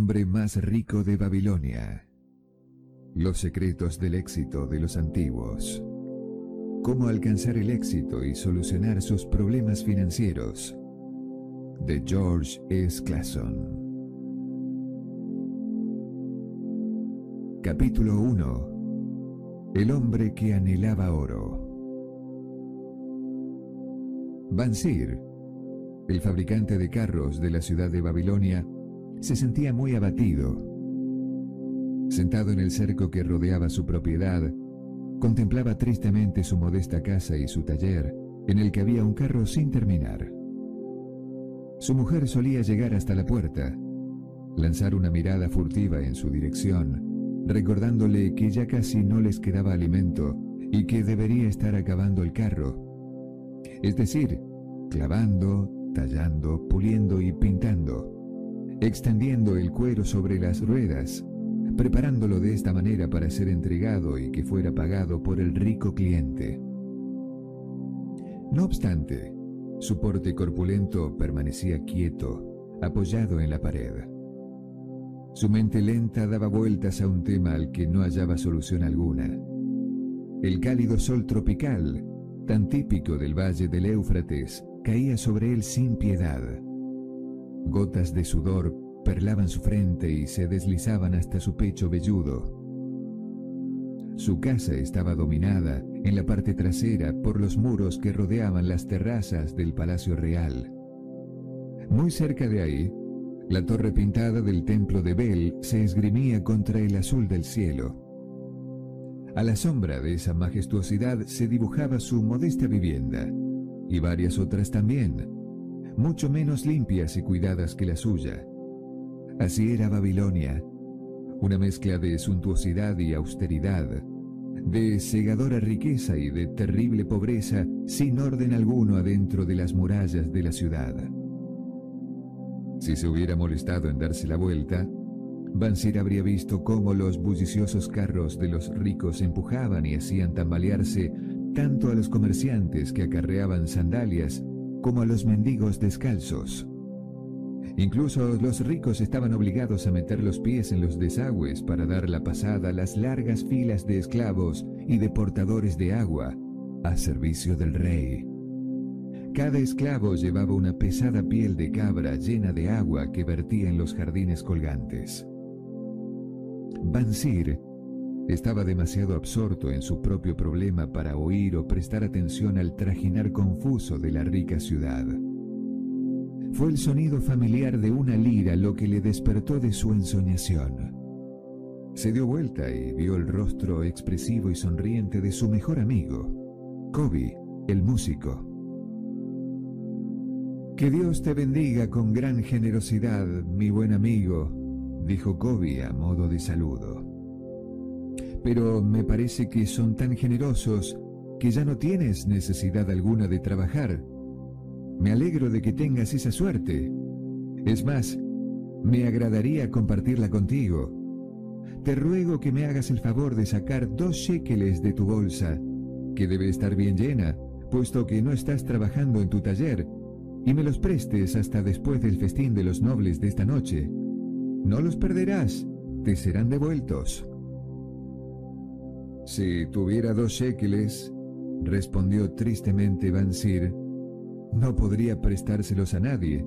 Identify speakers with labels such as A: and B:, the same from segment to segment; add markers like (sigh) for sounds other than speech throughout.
A: hombre más rico de Babilonia. Los secretos del éxito de los antiguos. Cómo alcanzar el éxito y solucionar sus problemas financieros. De George S. Clason. Capítulo 1. El hombre que anhelaba oro. Bansir, el fabricante de carros de la ciudad de Babilonia, se sentía muy abatido. Sentado en el cerco que rodeaba su propiedad, contemplaba tristemente su modesta casa y su taller, en el que había un carro sin terminar. Su mujer solía llegar hasta la puerta, lanzar una mirada furtiva en su dirección, recordándole que ya casi no les quedaba alimento y que debería estar acabando el carro. Es decir, clavando, tallando, puliendo y pintando extendiendo el cuero sobre las ruedas, preparándolo de esta manera para ser entregado y que fuera pagado por el rico cliente. No obstante, su porte corpulento permanecía quieto, apoyado en la pared. Su mente lenta daba vueltas a un tema al que no hallaba solución alguna. El cálido sol tropical, tan típico del valle del Éufrates, caía sobre él sin piedad. Gotas de sudor perlaban su frente y se deslizaban hasta su pecho velludo. Su casa estaba dominada en la parte trasera por los muros que rodeaban las terrazas del Palacio Real. Muy cerca de ahí, la torre pintada del templo de Bel se esgrimía contra el azul del cielo. A la sombra de esa majestuosidad se dibujaba su modesta vivienda, y varias otras también, mucho menos limpias y cuidadas que la suya. Así era Babilonia, una mezcla de suntuosidad y austeridad, de cegadora riqueza y de terrible pobreza sin orden alguno adentro de las murallas de la ciudad. Si se hubiera molestado en darse la vuelta, Bansir habría visto cómo los bulliciosos carros de los ricos empujaban y hacían tambalearse tanto a los comerciantes que acarreaban sandalias como los mendigos descalzos. Incluso los ricos estaban obligados a meter los pies en los desagües para dar la pasada a las largas filas de esclavos y de portadores de agua a servicio del rey. Cada esclavo llevaba una pesada piel de cabra llena de agua que vertía en los jardines colgantes. Bansir estaba demasiado absorto en su propio problema para oír o prestar atención al trajinar confuso de la rica ciudad. Fue el sonido familiar de una lira lo que le despertó de su ensoñación. Se dio vuelta y vio el rostro expresivo y sonriente de su mejor amigo, Kobe, el músico. Que Dios te bendiga con gran generosidad, mi buen amigo, dijo Kobe a modo de saludo pero me parece que son tan generosos que ya no tienes necesidad alguna de trabajar. Me alegro de que tengas esa suerte. Es más, me agradaría compartirla contigo. Te ruego que me hagas el favor de sacar dos shekeles de tu bolsa, que debe estar bien llena, puesto que no estás trabajando en tu taller, y me los prestes hasta después del festín de los nobles de esta noche. No los perderás, te serán devueltos. Si tuviera dos shekeles, respondió tristemente Bansir, no podría prestárselos a nadie,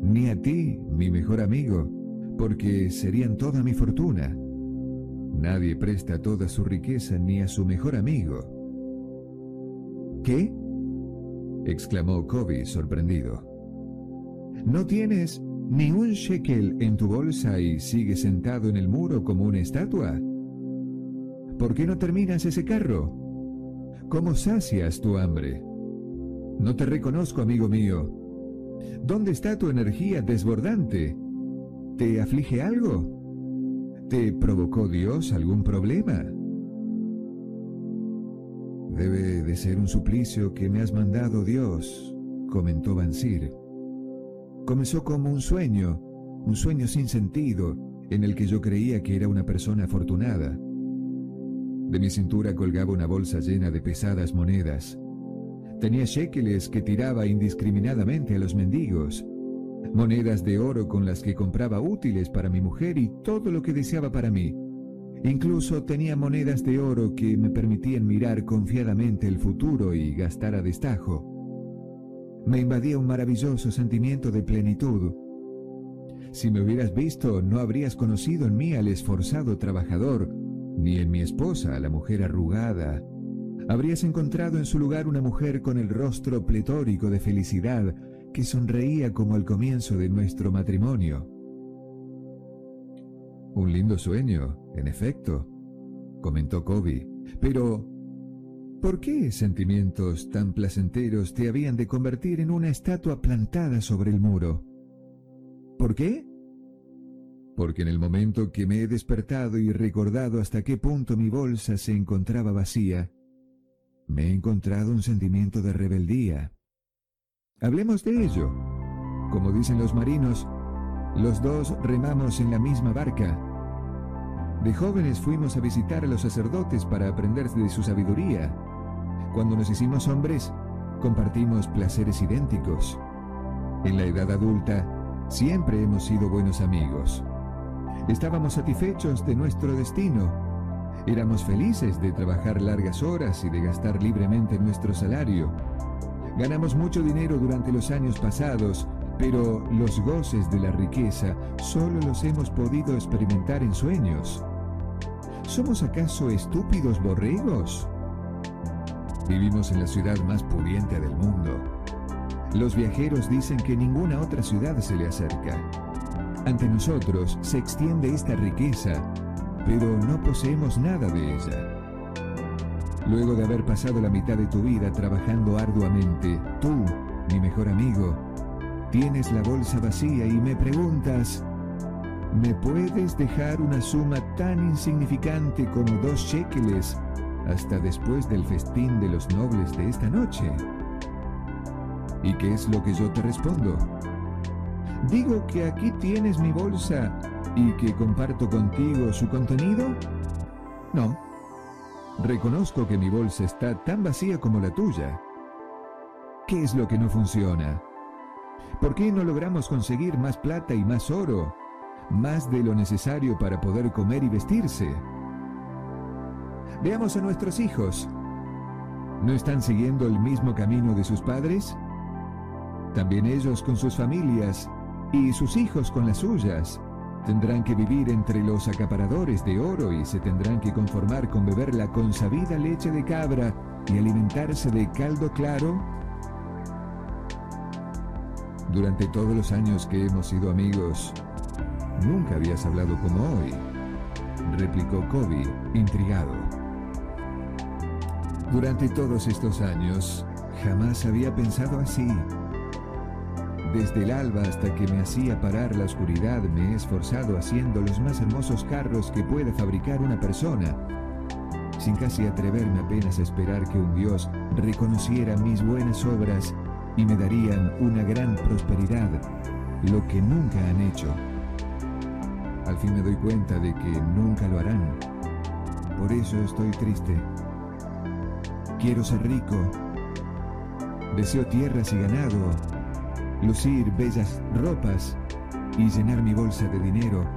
A: ni a ti, mi mejor amigo, porque serían toda mi fortuna. Nadie presta toda su riqueza ni a su mejor amigo. ¿Qué? exclamó Kobe sorprendido. ¿No tienes ni un shekel en tu bolsa y sigues sentado en el muro como una estatua? ¿Por qué no terminas ese carro? ¿Cómo sacias tu hambre? No te reconozco, amigo mío. ¿Dónde está tu energía desbordante? ¿Te aflige algo? ¿Te provocó Dios algún problema? Debe de ser un suplicio que me has mandado Dios, comentó Bansir. Comenzó como un sueño, un sueño sin sentido, en el que yo creía que era una persona afortunada. De mi cintura colgaba una bolsa llena de pesadas monedas. Tenía shekeles que tiraba indiscriminadamente a los mendigos. monedas de oro con las que compraba útiles para mi mujer y todo lo que deseaba para mí. Incluso tenía monedas de oro que me permitían mirar confiadamente el futuro y gastar a destajo. Me invadía un maravilloso sentimiento de plenitud. Si me hubieras visto, no habrías conocido en mí al esforzado trabajador, ni en mi esposa la mujer arrugada. Habrías encontrado en su lugar una mujer con el rostro pletórico de felicidad que sonreía como al comienzo de nuestro matrimonio. Un lindo sueño, en efecto, comentó Kobe. Pero, ¿por qué sentimientos tan placenteros te habían de convertir en una estatua plantada sobre el muro? ¿Por qué? Porque en el momento que me he despertado y recordado hasta qué punto mi bolsa se encontraba vacía, me he encontrado un sentimiento de rebeldía. Hablemos de ello. Como dicen los marinos, los dos remamos en la misma barca. De jóvenes fuimos a visitar a los sacerdotes para aprender de su sabiduría. Cuando nos hicimos hombres, compartimos placeres idénticos. En la edad adulta, siempre hemos sido buenos amigos. Estábamos satisfechos de nuestro destino. Éramos felices de trabajar largas horas y de gastar libremente nuestro salario. Ganamos mucho dinero durante los años pasados pero los goces de la riqueza solo los hemos podido experimentar en sueños. ¿Somos acaso estúpidos borregos? Vivimos en la ciudad más pudiente del mundo. Los viajeros dicen que ninguna otra ciudad se le acerca. Ante nosotros se extiende esta riqueza, pero no poseemos nada de ella. Luego de haber pasado la mitad de tu vida trabajando arduamente, tú, mi mejor amigo, Tienes la bolsa vacía y me preguntas, ¿me puedes dejar una suma tan insignificante como dos shekeles hasta después del festín de los nobles de esta noche? ¿Y qué es lo que yo te respondo? ¿Digo que aquí tienes mi bolsa y que comparto contigo su contenido? No. Reconozco que mi bolsa está tan vacía como la tuya. ¿Qué es lo que no funciona? ¿Por qué no logramos conseguir más plata y más oro? Más de lo necesario para poder comer y vestirse. Veamos a nuestros hijos. ¿No están siguiendo el mismo camino de sus padres? También ellos con sus familias y sus hijos con las suyas. Tendrán que vivir entre los acaparadores de oro y se tendrán que conformar con beber la consabida leche de cabra y alimentarse de caldo claro durante todos los años que hemos sido amigos, nunca habías hablado como hoy, replicó Kobe, intrigado. Durante todos estos años, jamás había pensado así. Desde el alba hasta que me hacía parar la oscuridad, me he esforzado haciendo los más hermosos carros que puede fabricar una persona, sin casi atreverme apenas a esperar que un Dios reconociera mis buenas obras y me darían una gran prosperidad, lo que nunca han hecho. Al fin me doy cuenta de que nunca lo harán. Por eso estoy triste. Quiero ser rico. Deseo tierras y ganado, lucir bellas ropas y llenar mi bolsa de dinero.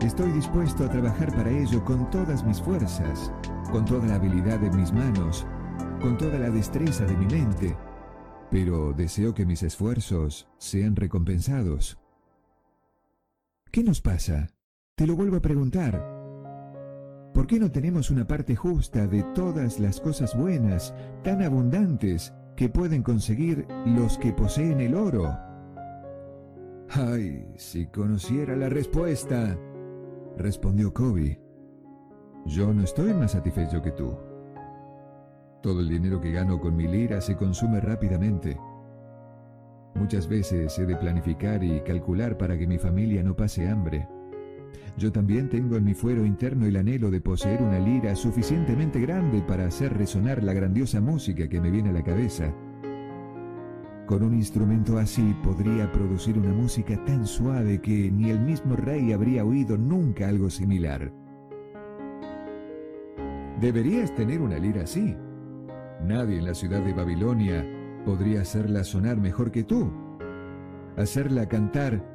A: Estoy dispuesto a trabajar para ello con todas mis fuerzas, con toda la habilidad de mis manos, con toda la destreza de mi mente pero deseo que mis esfuerzos sean recompensados. ¿Qué nos pasa? Te lo vuelvo a preguntar. ¿Por qué no tenemos una parte justa de todas las cosas buenas, tan abundantes, que pueden conseguir los que poseen el oro? Ay, si conociera la respuesta, respondió Kobe. Yo no estoy más satisfecho que tú. Todo el dinero que gano con mi lira se consume rápidamente. Muchas veces he de planificar y calcular para que mi familia no pase hambre. Yo también tengo en mi fuero interno el anhelo de poseer una lira suficientemente grande para hacer resonar la grandiosa música que me viene a la cabeza. Con un instrumento así podría producir una música tan suave que ni el mismo rey habría oído nunca algo similar. Deberías tener una lira así, Nadie en la ciudad de Babilonia podría hacerla sonar mejor que tú. hacerla cantar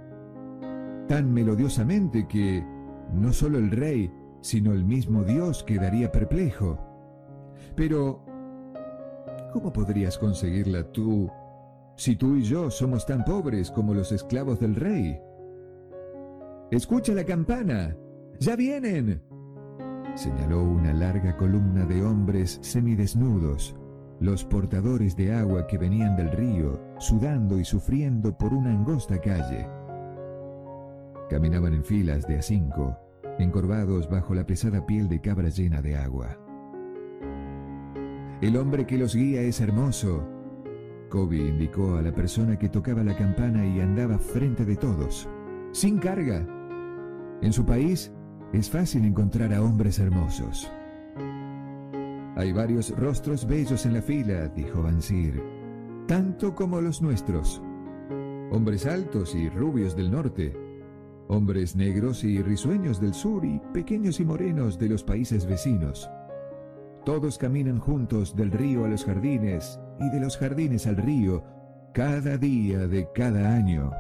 A: tan melodiosamente que no solo el rey, sino el mismo Dios quedaría perplejo. Pero, ¿cómo podrías conseguirla tú si tú y yo somos tan pobres como los esclavos del rey? Escucha la campana. ¡Ya vienen! Señaló una larga columna de hombres semidesnudos, los portadores de agua que venían del río, sudando y sufriendo por una angosta calle. Caminaban en filas de a cinco, encorvados bajo la pesada piel de cabra llena de agua. El hombre que los guía es hermoso. Kobe indicó a la persona que tocaba la campana y andaba frente de todos, sin carga. En su país es fácil encontrar a hombres hermosos. Hay varios rostros bellos en la fila, dijo Bansir, tanto como los nuestros. Hombres altos y rubios del norte, hombres negros y risueños del sur y pequeños y morenos de los países vecinos. Todos caminan juntos del río a los jardines y de los jardines al río cada día de cada año.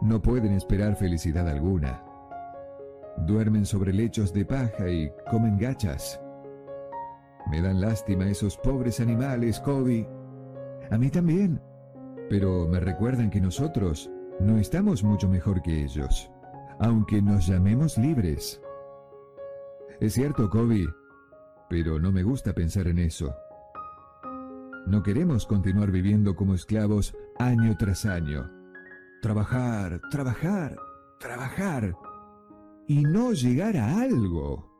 A: No pueden esperar felicidad alguna. Duermen sobre lechos de paja y comen gachas. Me dan lástima esos pobres animales, Kobe. A mí también. Pero me recuerdan que nosotros no estamos mucho mejor que ellos, aunque nos llamemos libres. Es cierto, Kobe, pero no me gusta pensar en eso. No queremos continuar viviendo como esclavos año tras año. Trabajar, trabajar, trabajar y no llegar a algo.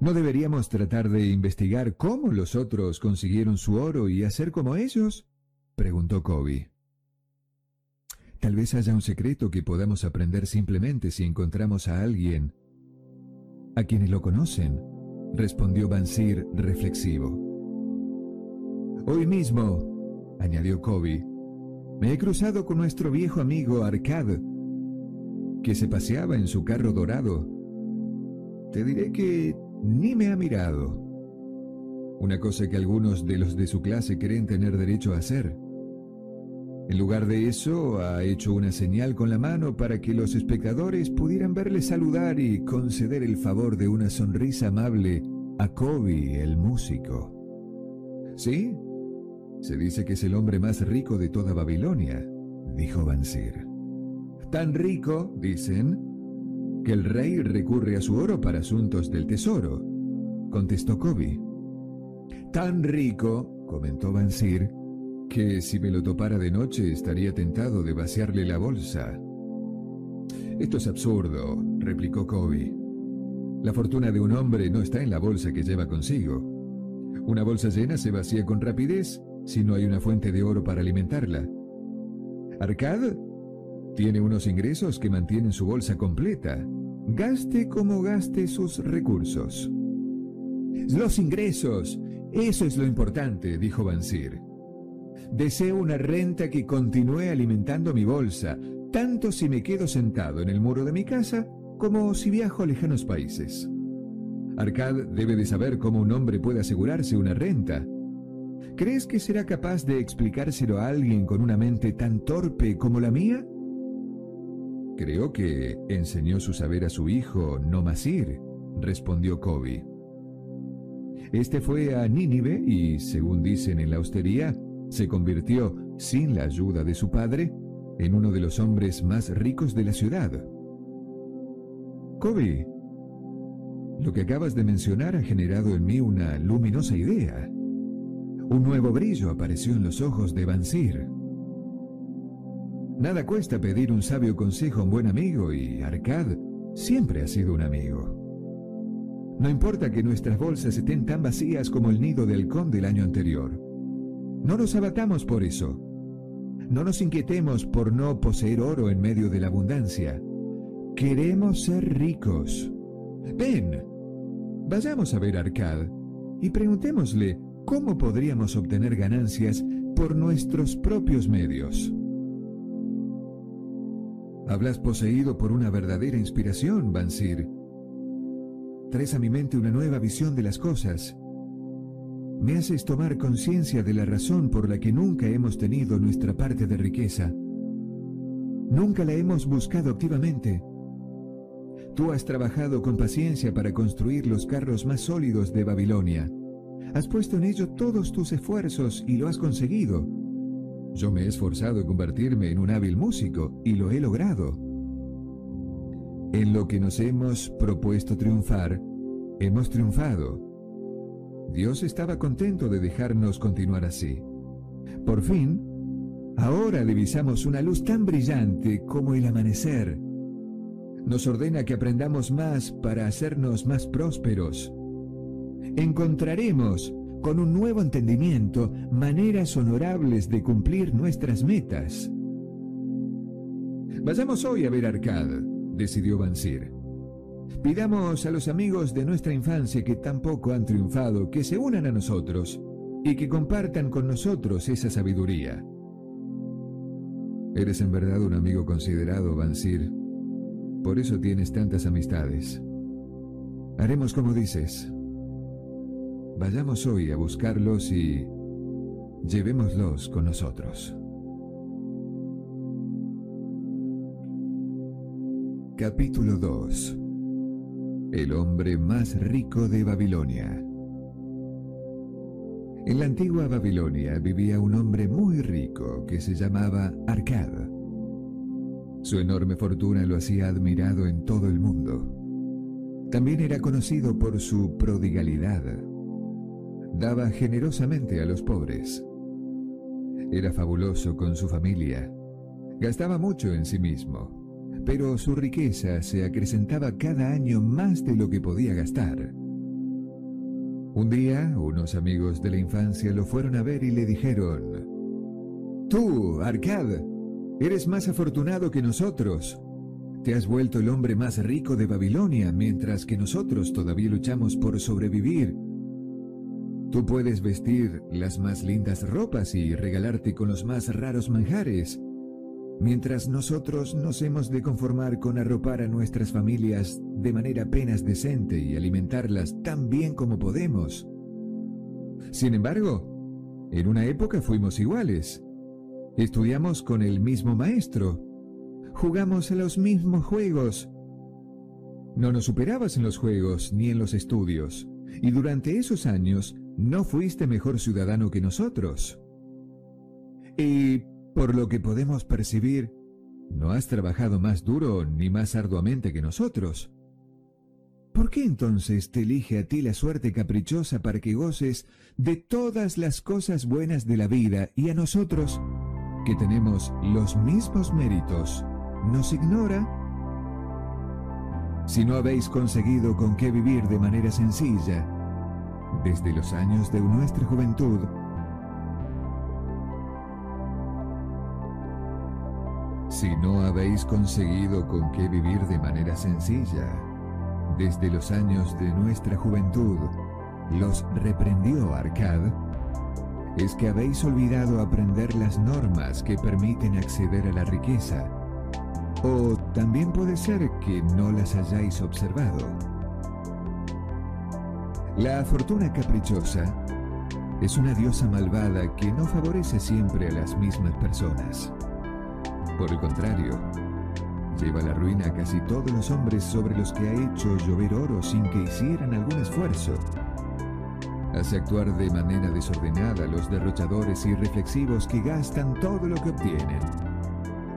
A: ¿No deberíamos tratar de investigar cómo los otros consiguieron su oro y hacer como ellos? Preguntó Kobe. Tal vez haya un secreto que podamos aprender simplemente si encontramos a alguien. A quienes lo conocen, respondió Bansir reflexivo. Hoy mismo, añadió Kobe, me he cruzado con nuestro viejo amigo Arcad, que se paseaba en su carro dorado. Te diré que ni me ha mirado. Una cosa que algunos de los de su clase creen tener derecho a hacer. En lugar de eso, ha hecho una señal con la mano para que los espectadores pudieran verle saludar y conceder el favor de una sonrisa amable a Kobe, el músico. ¿Sí? Se dice que es el hombre más rico de toda Babilonia, dijo Bansir. Tan rico, dicen, que el rey recurre a su oro para asuntos del tesoro, contestó Kobe. Tan rico, comentó Bansir, que si me lo topara de noche estaría tentado de vaciarle la bolsa. Esto es absurdo, replicó Kobe. La fortuna de un hombre no está en la bolsa que lleva consigo. Una bolsa llena se vacía con rapidez si no hay una fuente de oro para alimentarla. Arcad tiene unos ingresos que mantienen su bolsa completa, gaste como gaste sus recursos. Los ingresos, eso es lo importante, dijo Bansir. Deseo una renta que continúe alimentando mi bolsa, tanto si me quedo sentado en el muro de mi casa como si viajo a lejanos países. Arcad debe de saber cómo un hombre puede asegurarse una renta. ¿Crees que será capaz de explicárselo a alguien con una mente tan torpe como la mía? Creo que enseñó su saber a su hijo, Nomasir, respondió Kobe. Este fue a Nínive y, según dicen en la hostería, se convirtió, sin la ayuda de su padre, en uno de los hombres más ricos de la ciudad. Kobe, lo que acabas de mencionar ha generado en mí una luminosa idea. Un nuevo brillo apareció en los ojos de Bansir. Nada cuesta pedir un sabio consejo a un buen amigo y Arcad siempre ha sido un amigo. No importa que nuestras bolsas estén tan vacías como el nido del halcón del año anterior. No nos abatamos por eso. No nos inquietemos por no poseer oro en medio de la abundancia. Queremos ser ricos. Ven, vayamos a ver a Arcad y preguntémosle cómo podríamos obtener ganancias por nuestros propios medios. Hablas poseído por una verdadera inspiración, Bansir. Traes a mi mente una nueva visión de las cosas. Me haces tomar conciencia de la razón por la que nunca hemos tenido nuestra parte de riqueza. Nunca la hemos buscado activamente. Tú has trabajado con paciencia para construir los carros más sólidos de Babilonia. Has puesto en ello todos tus esfuerzos y lo has conseguido. Yo me he esforzado en convertirme en un hábil músico y lo he logrado. En lo que nos hemos propuesto triunfar, hemos triunfado. Dios estaba contento de dejarnos continuar así. Por fin, ahora divisamos una luz tan brillante como el amanecer nos ordena que aprendamos más para hacernos más prósperos. Encontraremos, con un nuevo entendimiento, maneras honorables de cumplir nuestras metas. Vayamos hoy a ver Arcad, decidió Bansir. Pidamos a los amigos de nuestra infancia que tampoco han triunfado que se unan a nosotros y que compartan con nosotros esa sabiduría. Eres en verdad un amigo considerado, Bansir, por eso tienes tantas amistades. Haremos como dices. Vayamos hoy a buscarlos y llevémoslos con nosotros. Capítulo 2 El hombre más rico de Babilonia En la antigua Babilonia vivía un hombre muy rico que se llamaba Arcad. Su enorme fortuna lo hacía admirado en todo el mundo. También era conocido por su prodigalidad. Daba generosamente a los pobres. Era fabuloso con su familia. Gastaba mucho en sí mismo, pero su riqueza se acrecentaba cada año más de lo que podía gastar. Un día, unos amigos de la infancia lo fueron a ver y le dijeron, Tú, Arcad, Eres más afortunado que nosotros. Te has vuelto el hombre más rico de Babilonia, mientras que nosotros todavía luchamos por sobrevivir. Tú puedes vestir las más lindas ropas y regalarte con los más raros manjares, mientras nosotros nos hemos de conformar con arropar a nuestras familias de manera apenas decente y alimentarlas tan bien como podemos. Sin embargo, en una época fuimos iguales. Estudiamos con el mismo maestro. Jugamos a los mismos juegos. No nos superabas en los juegos ni en los estudios. Y durante esos años no fuiste mejor ciudadano que nosotros. Y, por lo que podemos percibir, no has trabajado más duro ni más arduamente que nosotros. ¿Por qué entonces te elige a ti la suerte caprichosa para que goces de todas las cosas buenas de la vida y a nosotros que tenemos los mismos méritos, nos ignora? Si no habéis conseguido con qué vivir de manera sencilla, desde los años de nuestra juventud, si no habéis conseguido con qué vivir de manera sencilla, desde los años de nuestra juventud, los reprendió Arcad, es que habéis olvidado aprender las normas que permiten acceder a la riqueza. O también puede ser que no las hayáis observado. La fortuna caprichosa es una diosa malvada que no favorece siempre a las mismas personas. Por el contrario, lleva la ruina a casi todos los hombres sobre los que ha hecho llover oro sin que hicieran algún esfuerzo hace actuar de manera desordenada a los derrochadores y reflexivos que gastan todo lo que obtienen,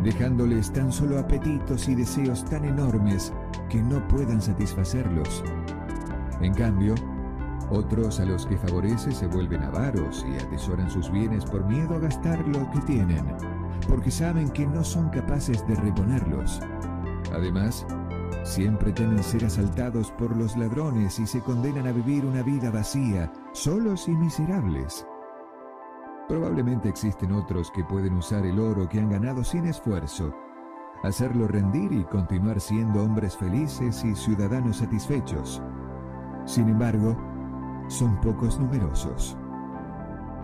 A: dejándoles tan solo apetitos y deseos tan enormes que no puedan satisfacerlos. En cambio, otros a los que favorece se vuelven avaros y atesoran sus bienes por miedo a gastar lo que tienen, porque saben que no son capaces de reponerlos. Además, Siempre temen ser asaltados por los ladrones y se condenan a vivir una vida vacía, solos y miserables. Probablemente existen otros que pueden usar el oro que han ganado sin esfuerzo, hacerlo rendir y continuar siendo hombres felices y ciudadanos satisfechos. Sin embargo, son pocos numerosos.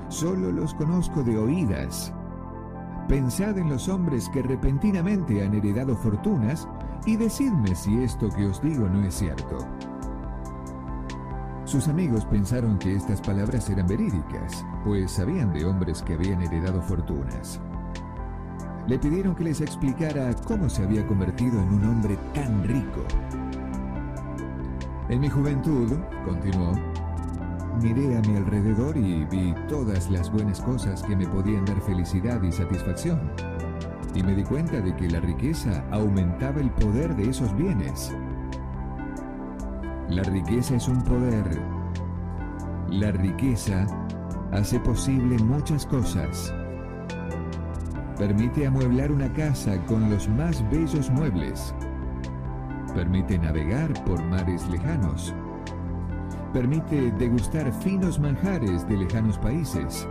A: Solo los conozco de oídas. Pensad en los hombres que repentinamente han heredado fortunas y decidme si esto que os digo no es cierto. Sus amigos pensaron que estas palabras eran verídicas, pues sabían de hombres que habían heredado fortunas. Le pidieron que les explicara cómo se había convertido en un hombre tan rico. En mi juventud, continuó, miré a mi alrededor y vi todas las buenas cosas que me podían dar felicidad y satisfacción. Y me di cuenta de que la riqueza aumentaba el poder de esos bienes. La riqueza es un poder. La riqueza hace posible muchas cosas. Permite amueblar una casa con los más bellos muebles. Permite navegar por mares lejanos Permite degustar finos manjares de lejanos países.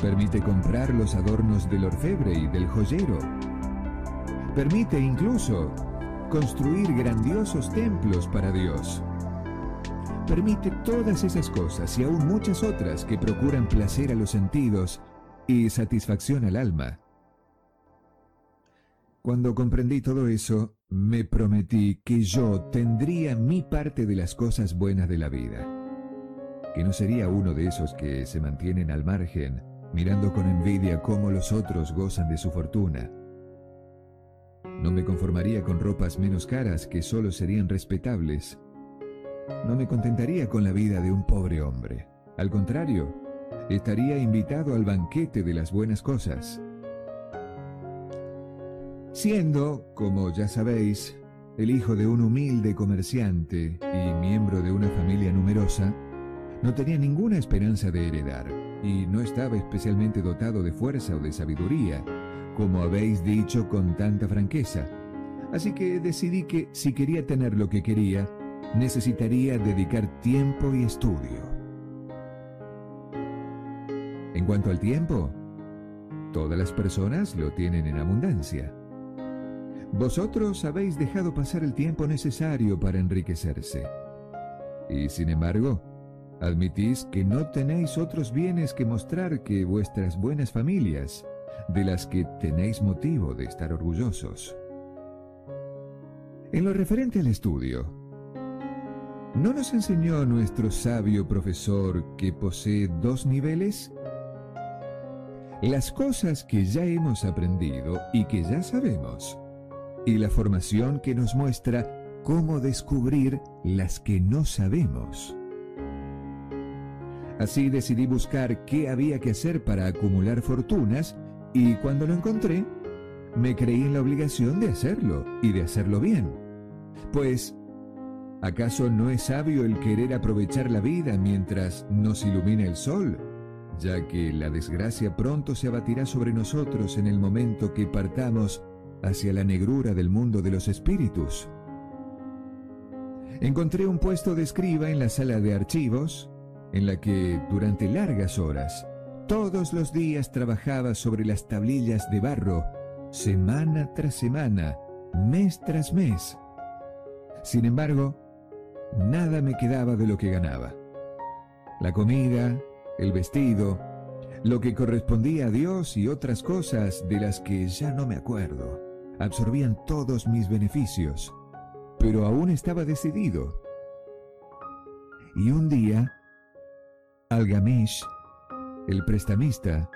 A: Permite comprar los adornos del orfebre y del joyero. Permite incluso construir grandiosos templos para Dios. Permite todas esas cosas y aún muchas otras que procuran placer a los sentidos y satisfacción al alma. Cuando comprendí todo eso, me prometí que yo tendría mi parte de las cosas buenas de la vida, que no sería uno de esos que se mantienen al margen, mirando con envidia cómo los otros gozan de su fortuna. No me conformaría con ropas menos caras que solo serían respetables. No me contentaría con la vida de un pobre hombre. Al contrario, estaría invitado al banquete de las buenas cosas Siendo, como ya sabéis, el hijo de un humilde comerciante y miembro de una familia numerosa, no tenía ninguna esperanza de heredar y no estaba especialmente dotado de fuerza o de sabiduría, como habéis dicho con tanta franqueza. Así que decidí que si quería tener lo que quería, necesitaría dedicar tiempo y estudio. En cuanto al tiempo, todas las personas lo tienen en abundancia. Vosotros habéis dejado pasar el tiempo necesario para enriquecerse. Y sin embargo, admitís que no tenéis otros bienes que mostrar que vuestras buenas familias, de las que tenéis motivo de estar orgullosos. En lo referente al estudio, ¿no nos enseñó nuestro sabio profesor que posee dos niveles? Las cosas que ya hemos aprendido y que ya sabemos y la formación que nos muestra cómo descubrir las que no sabemos. Así decidí buscar qué había que hacer para acumular fortunas y cuando lo encontré, me creí en la obligación de hacerlo y de hacerlo bien. Pues, ¿acaso no es sabio el querer aprovechar la vida mientras nos ilumina el sol? ya que la desgracia pronto se abatirá sobre nosotros en el momento que partamos hacia la negrura del mundo de los espíritus. Encontré un puesto de escriba en la sala de archivos, en la que durante largas horas, todos los días trabajaba sobre las tablillas de barro, semana tras semana, mes tras mes. Sin embargo, nada me quedaba de lo que ganaba. La comida, el vestido, lo que correspondía a Dios y otras cosas de las que ya no me acuerdo absorbían todos mis beneficios, pero aún estaba decidido. Y un día, Algamish, el prestamista,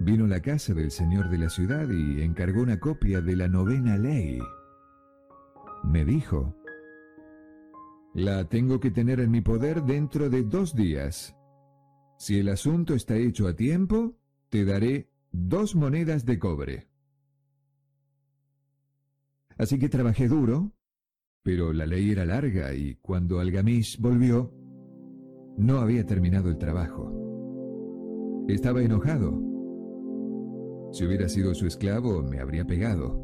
A: vino a la casa del señor de la ciudad y encargó una copia de la novena ley. Me dijo, la tengo que tener en mi poder dentro de dos días. Si el asunto está hecho a tiempo, te daré dos monedas de cobre. Así que trabajé duro, pero la ley era larga y cuando Algamish volvió, no había terminado el trabajo. Estaba enojado. Si hubiera sido su esclavo, me habría pegado.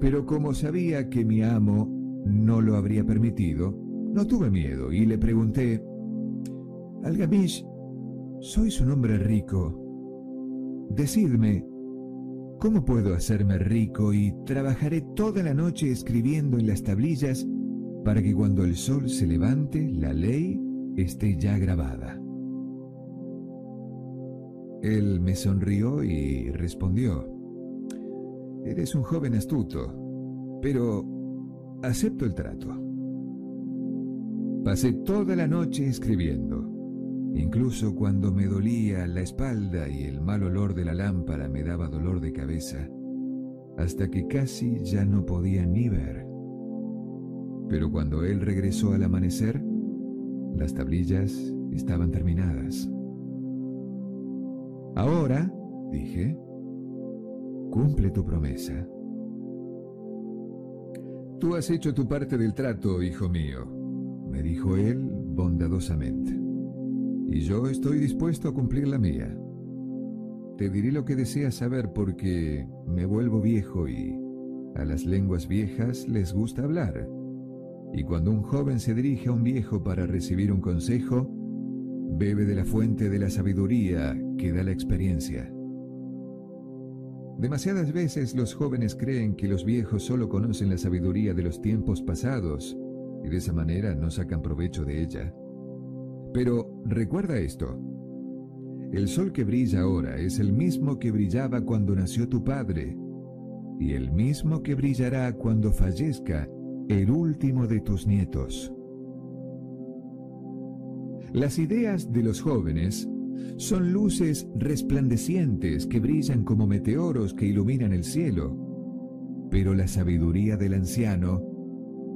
A: Pero como sabía que mi amo no lo habría permitido, no tuve miedo y le pregunté, Algamish, sois un hombre rico. Decidme, ¿Cómo puedo hacerme rico y trabajaré toda la noche escribiendo en las tablillas para que cuando el sol se levante la ley esté ya grabada? Él me sonrió y respondió, Eres un joven astuto, pero acepto el trato. Pasé toda la noche escribiendo. Incluso cuando me dolía la espalda y el mal olor de la lámpara me daba dolor de cabeza, hasta que casi ya no podía ni ver. Pero cuando él regresó al amanecer, las tablillas estaban terminadas. Ahora, dije, cumple tu promesa. Tú has hecho tu parte del trato, hijo mío, me dijo él bondadosamente, y yo estoy dispuesto a cumplir la mía. Te diré lo que deseas saber porque me vuelvo viejo y a las lenguas viejas les gusta hablar. Y cuando un joven se dirige a un viejo para recibir un consejo, bebe de la fuente de la sabiduría que da la experiencia. Demasiadas veces los jóvenes creen que los viejos solo conocen la sabiduría de los tiempos pasados y de esa manera no sacan provecho de ella. Pero recuerda esto. El sol que brilla ahora es el mismo que brillaba cuando nació tu padre y el mismo que brillará cuando fallezca el último de tus nietos. Las ideas de los jóvenes son luces resplandecientes que brillan como meteoros que iluminan el cielo, pero la sabiduría del anciano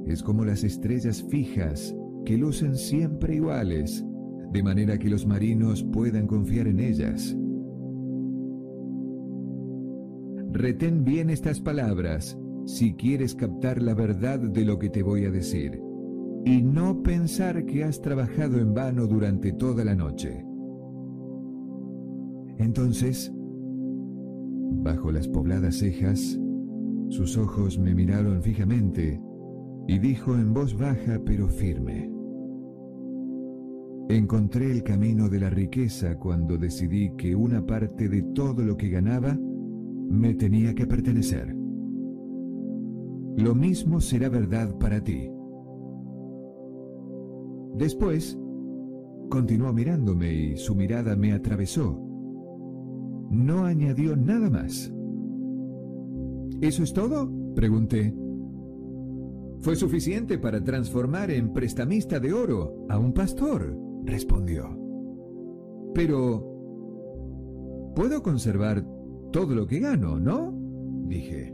A: es como las estrellas fijas que lucen siempre iguales, de manera que los marinos puedan confiar en ellas. Retén bien estas palabras si quieres captar la verdad de lo que te voy a decir, y no pensar que has trabajado en vano durante toda la noche. Entonces, bajo las pobladas cejas, sus ojos me miraron fijamente y dijo en voz baja pero firme, Encontré el camino de la riqueza cuando decidí que una parte de todo lo que ganaba me tenía que pertenecer. Lo mismo será verdad para ti. Después, continuó mirándome y su mirada me atravesó. No añadió nada más. ¿Eso es todo? Pregunté. Fue suficiente para transformar en prestamista de oro a un pastor, respondió. Pero... Puedo conservar todo lo que gano, ¿no? Dije.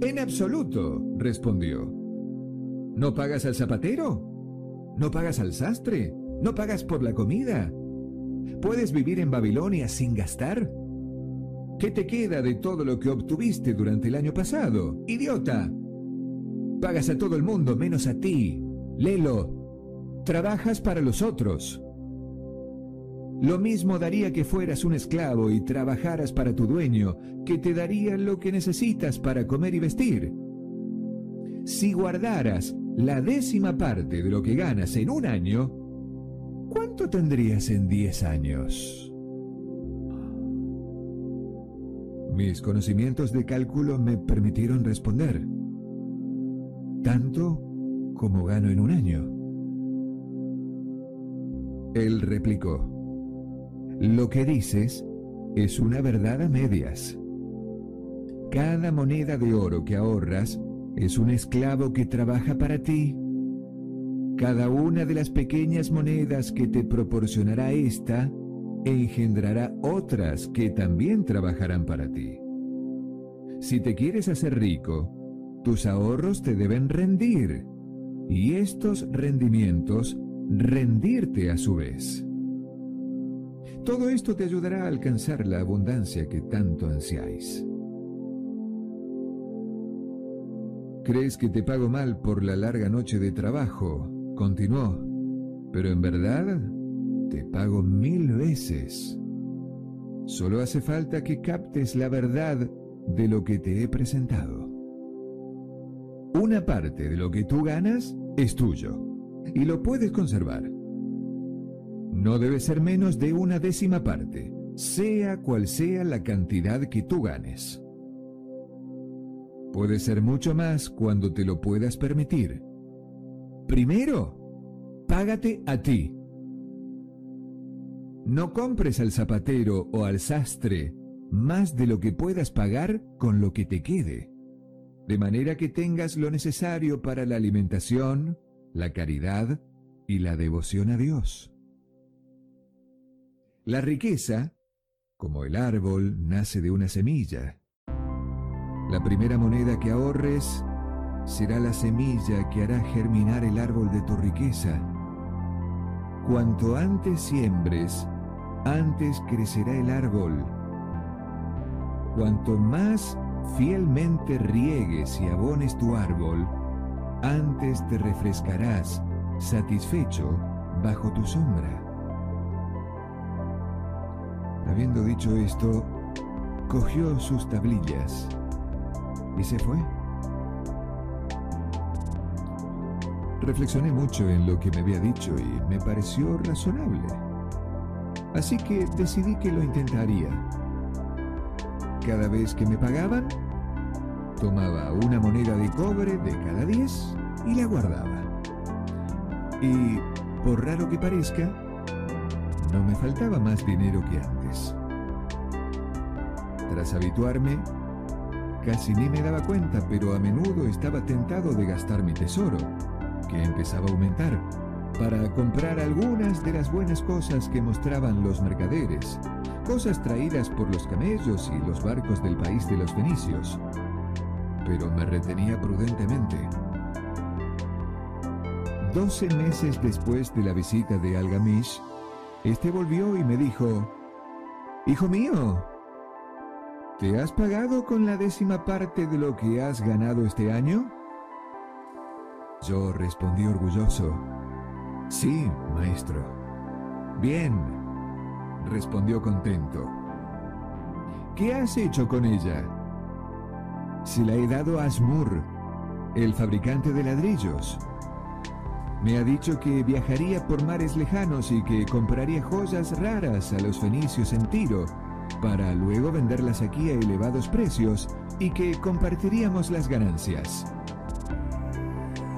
A: En absoluto, respondió. ¿No pagas al zapatero? ¿No pagas al sastre? ¿No pagas por la comida? ¿Puedes vivir en Babilonia sin gastar? ¿Qué te queda de todo lo que obtuviste durante el año pasado? ¡Idiota! Pagas a todo el mundo menos a ti. Lelo. Trabajas para los otros. Lo mismo daría que fueras un esclavo y trabajaras para tu dueño, que te daría lo que necesitas para comer y vestir. Si guardaras la décima parte de lo que ganas en un año, ¿cuánto tendrías en diez años? Mis conocimientos de cálculo me permitieron responder. Tanto como gano en un año. Él replicó. Lo que dices es una verdad a medias. Cada moneda de oro que ahorras es un esclavo que trabaja para ti. Cada una de las pequeñas monedas que te proporcionará esta engendrará otras que también trabajarán para ti. Si te quieres hacer rico, tus ahorros te deben rendir y estos rendimientos rendirte a su vez. Todo esto te ayudará a alcanzar la abundancia que tanto ansiáis. ¿Crees que te pago mal por la larga noche de trabajo? Continuó. Pero en verdad te pago mil veces. Solo hace falta que captes la verdad de lo que te he presentado. Una parte de lo que tú ganas es tuyo y lo puedes conservar. No debe ser menos de una décima parte, sea cual sea la cantidad que tú ganes. Puede ser mucho más cuando te lo puedas permitir. Primero, págate a ti. No compres al zapatero o al sastre más de lo que puedas pagar con lo que te quede, de manera que tengas lo necesario para la alimentación, la caridad y la devoción a Dios. La riqueza, como el árbol, nace de una semilla. La primera moneda que ahorres será la semilla que hará germinar el árbol de tu riqueza. Cuanto antes siembres, antes crecerá el árbol. Cuanto más fielmente riegues y abones tu árbol, antes te refrescarás satisfecho bajo tu sombra. Habiendo dicho esto, cogió sus tablillas y se fue. Reflexioné mucho en lo que me había dicho y me pareció razonable. Así que decidí que lo intentaría. Cada vez que me pagaban, tomaba una moneda de cobre de cada diez y la guardaba. Y, por raro que parezca, no me faltaba más dinero que antes. Tras habituarme, casi ni me daba cuenta, pero a menudo estaba tentado de gastar mi tesoro, que empezaba a aumentar, para comprar algunas de las buenas cosas que mostraban los mercaderes, cosas traídas por los camellos y los barcos del país de los fenicios. Pero me retenía prudentemente. Doce meses después de la visita de Algamish, este volvió y me dijo, Hijo mío, ¿te has pagado con la décima parte de lo que has ganado este año? Yo respondí orgulloso, Sí, maestro. Bien, respondió contento. ¿Qué has hecho con ella? Se la he dado a Asmur, el fabricante de ladrillos. Me ha dicho que viajaría por mares lejanos y que compraría joyas raras a los fenicios en Tiro, para luego venderlas aquí a elevados precios y que compartiríamos las ganancias.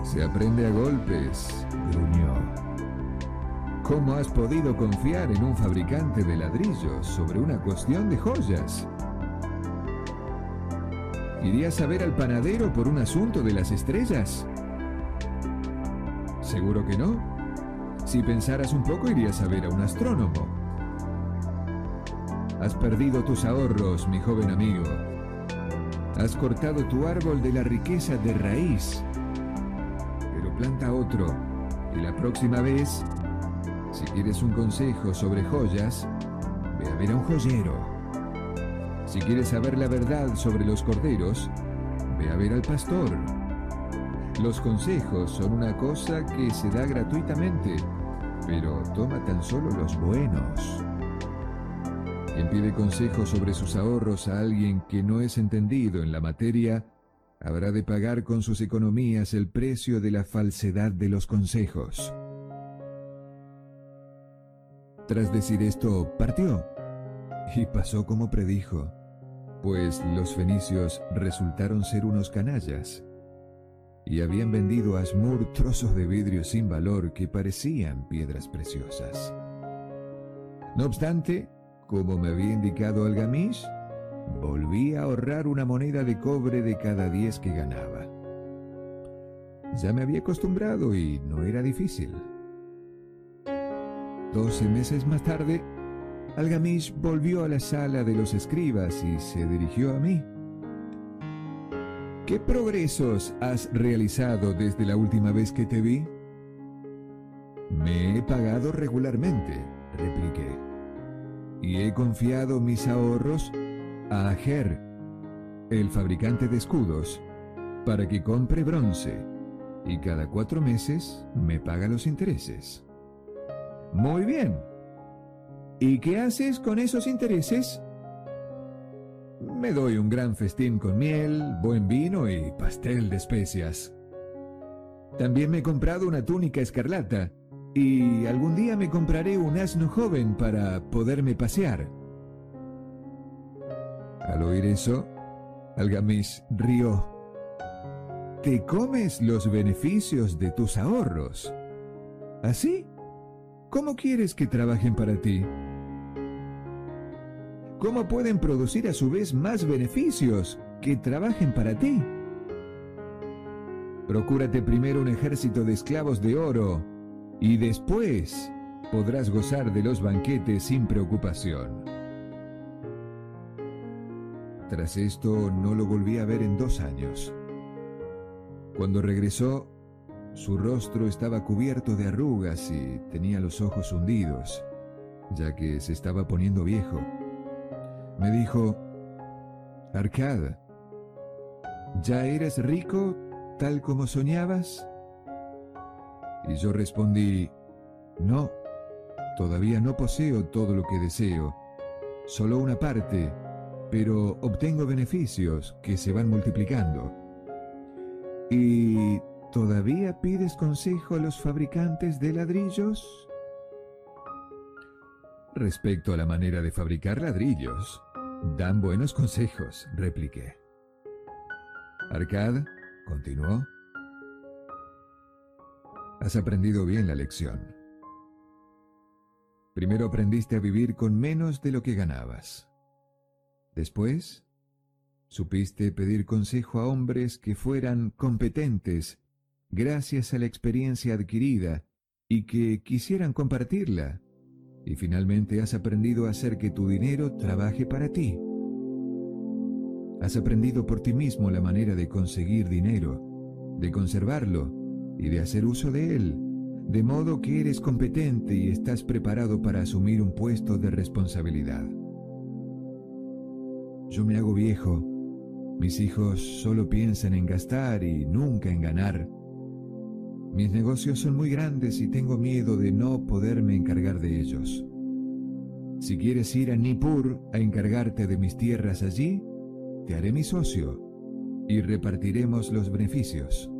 A: Se aprende a golpes, gruñó. ¿Cómo has podido confiar en un fabricante de ladrillos sobre una cuestión de joyas? ¿Irías a ver al panadero por un asunto de las estrellas? Seguro que no. Si pensaras un poco irías a ver a un astrónomo. Has perdido tus ahorros, mi joven amigo. Has cortado tu árbol de la riqueza de raíz. Pero planta otro. Y la próxima vez, si quieres un consejo sobre joyas, ve a ver a un joyero. Si quieres saber la verdad sobre los corderos, ve a ver al pastor. Los consejos son una cosa que se da gratuitamente, pero toma tan solo los buenos. Quien pide consejos sobre sus ahorros a alguien que no es entendido en la materia, habrá de pagar con sus economías el precio de la falsedad de los consejos. Tras decir esto, partió. Y pasó como predijo, pues los fenicios resultaron ser unos canallas y habían vendido a Asmur trozos de vidrio sin valor que parecían piedras preciosas. No obstante, como me había indicado Algamish, volví a ahorrar una moneda de cobre de cada diez que ganaba. Ya me había acostumbrado y no era difícil. Doce meses más tarde, Algamish volvió a la sala de los escribas y se dirigió a mí. ¿Qué progresos has realizado desde la última vez que te vi? Me he pagado regularmente, repliqué, y he confiado mis ahorros a Ager, el fabricante de escudos, para que compre bronce, y cada cuatro meses me paga los intereses. Muy bien. ¿Y qué haces con esos intereses? Me doy un gran festín con miel, buen vino y pastel de especias. También me he comprado una túnica escarlata y algún día me compraré un asno joven para poderme pasear. Al oír eso, Algamis rió. Te comes los beneficios de tus ahorros. ¿Así? ¿Cómo quieres que trabajen para ti? ¿Cómo pueden producir a su vez más beneficios que trabajen para ti? Procúrate primero un ejército de esclavos de oro y después podrás gozar de los banquetes sin preocupación. Tras esto no lo volví a ver en dos años. Cuando regresó, su rostro estaba cubierto de arrugas y tenía los ojos hundidos, ya que se estaba poniendo viejo. Me dijo, Arcad, ¿ya eres rico tal como soñabas? Y yo respondí, no, todavía no poseo todo lo que deseo, solo una parte, pero obtengo beneficios que se van multiplicando. ¿Y todavía pides consejo a los fabricantes de ladrillos? Respecto a la manera de fabricar ladrillos, dan buenos consejos, repliqué. Arcad, continuó, has aprendido bien la lección. Primero aprendiste a vivir con menos de lo que ganabas. Después, supiste pedir consejo a hombres que fueran competentes gracias a la experiencia adquirida y que quisieran compartirla. Y finalmente has aprendido a hacer que tu dinero trabaje para ti. Has aprendido por ti mismo la manera de conseguir dinero, de conservarlo y de hacer uso de él, de modo que eres competente y estás preparado para asumir un puesto de responsabilidad. Yo me hago viejo, mis hijos solo piensan en gastar y nunca en ganar. Mis negocios son muy grandes y tengo miedo de no poderme encargar de ellos. Si quieres ir a Nippur a encargarte de mis tierras allí, te haré mi socio y repartiremos los beneficios.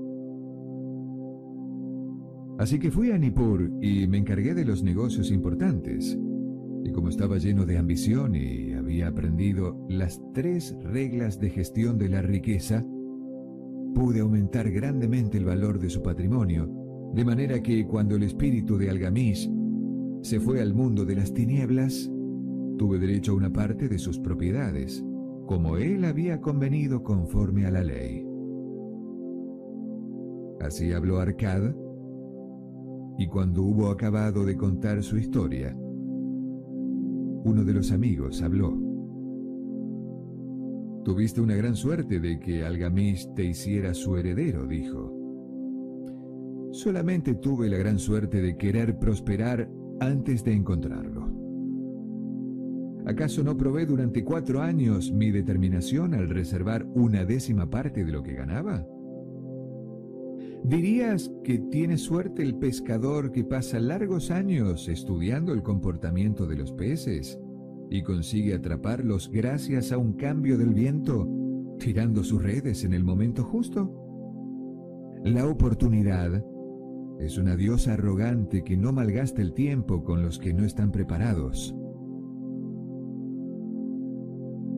A: Así que fui a Nippur y me encargué de los negocios importantes. Y como estaba lleno de ambición y había aprendido las tres reglas de gestión de la riqueza, pude aumentar grandemente el valor de su patrimonio, de manera que cuando el espíritu de Algamish se fue al mundo de las tinieblas, tuve derecho a una parte de sus propiedades, como él había convenido conforme a la ley. Así habló Arcad y cuando hubo acabado de contar su historia, uno de los amigos habló. Tuviste una gran suerte de que Algamish te hiciera su heredero, dijo. Solamente tuve la gran suerte de querer prosperar antes de encontrarlo. ¿Acaso no probé durante cuatro años mi determinación al reservar una décima parte de lo que ganaba? ¿Dirías que tiene suerte el pescador que pasa largos años estudiando el comportamiento de los peces y consigue atraparlos gracias a un cambio del viento, tirando sus redes en el momento justo? La oportunidad es una diosa arrogante que no malgasta el tiempo con los que no están preparados.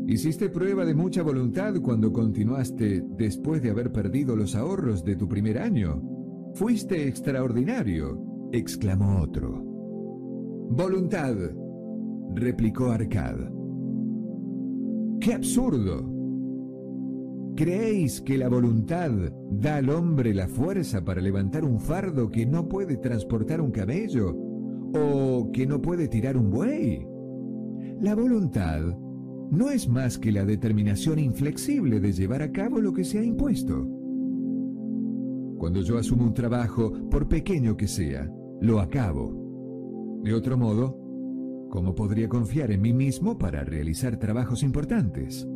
A: Hiciste prueba de mucha voluntad cuando continuaste después de haber perdido los ahorros de tu primer año. Fuiste extraordinario, exclamó otro. Voluntad, replicó Arcad. ¡Qué absurdo! ¿Creéis que la voluntad da al hombre la fuerza para levantar un fardo que no puede transportar un cabello o que no puede tirar un buey? La voluntad no es más que la determinación inflexible de llevar a cabo lo que se ha impuesto. Cuando yo asumo un trabajo, por pequeño que sea, lo acabo. De otro modo, ¿cómo podría confiar en mí mismo para realizar trabajos importantes?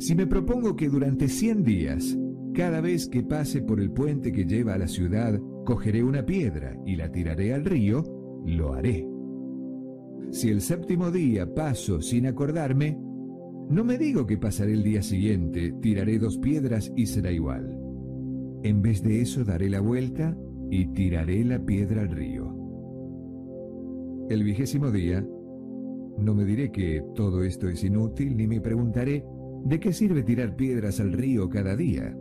A: Si me propongo que durante 100 días, cada vez que pase por el puente que lleva a la ciudad, cogeré una piedra y la tiraré al río, lo haré. Si el séptimo día paso sin acordarme, no me digo que pasaré el día siguiente, tiraré dos piedras y será igual. En vez de eso daré la vuelta y tiraré la piedra al río. El vigésimo día, no me diré que todo esto es inútil, ni me preguntaré de qué sirve tirar piedras al río cada día.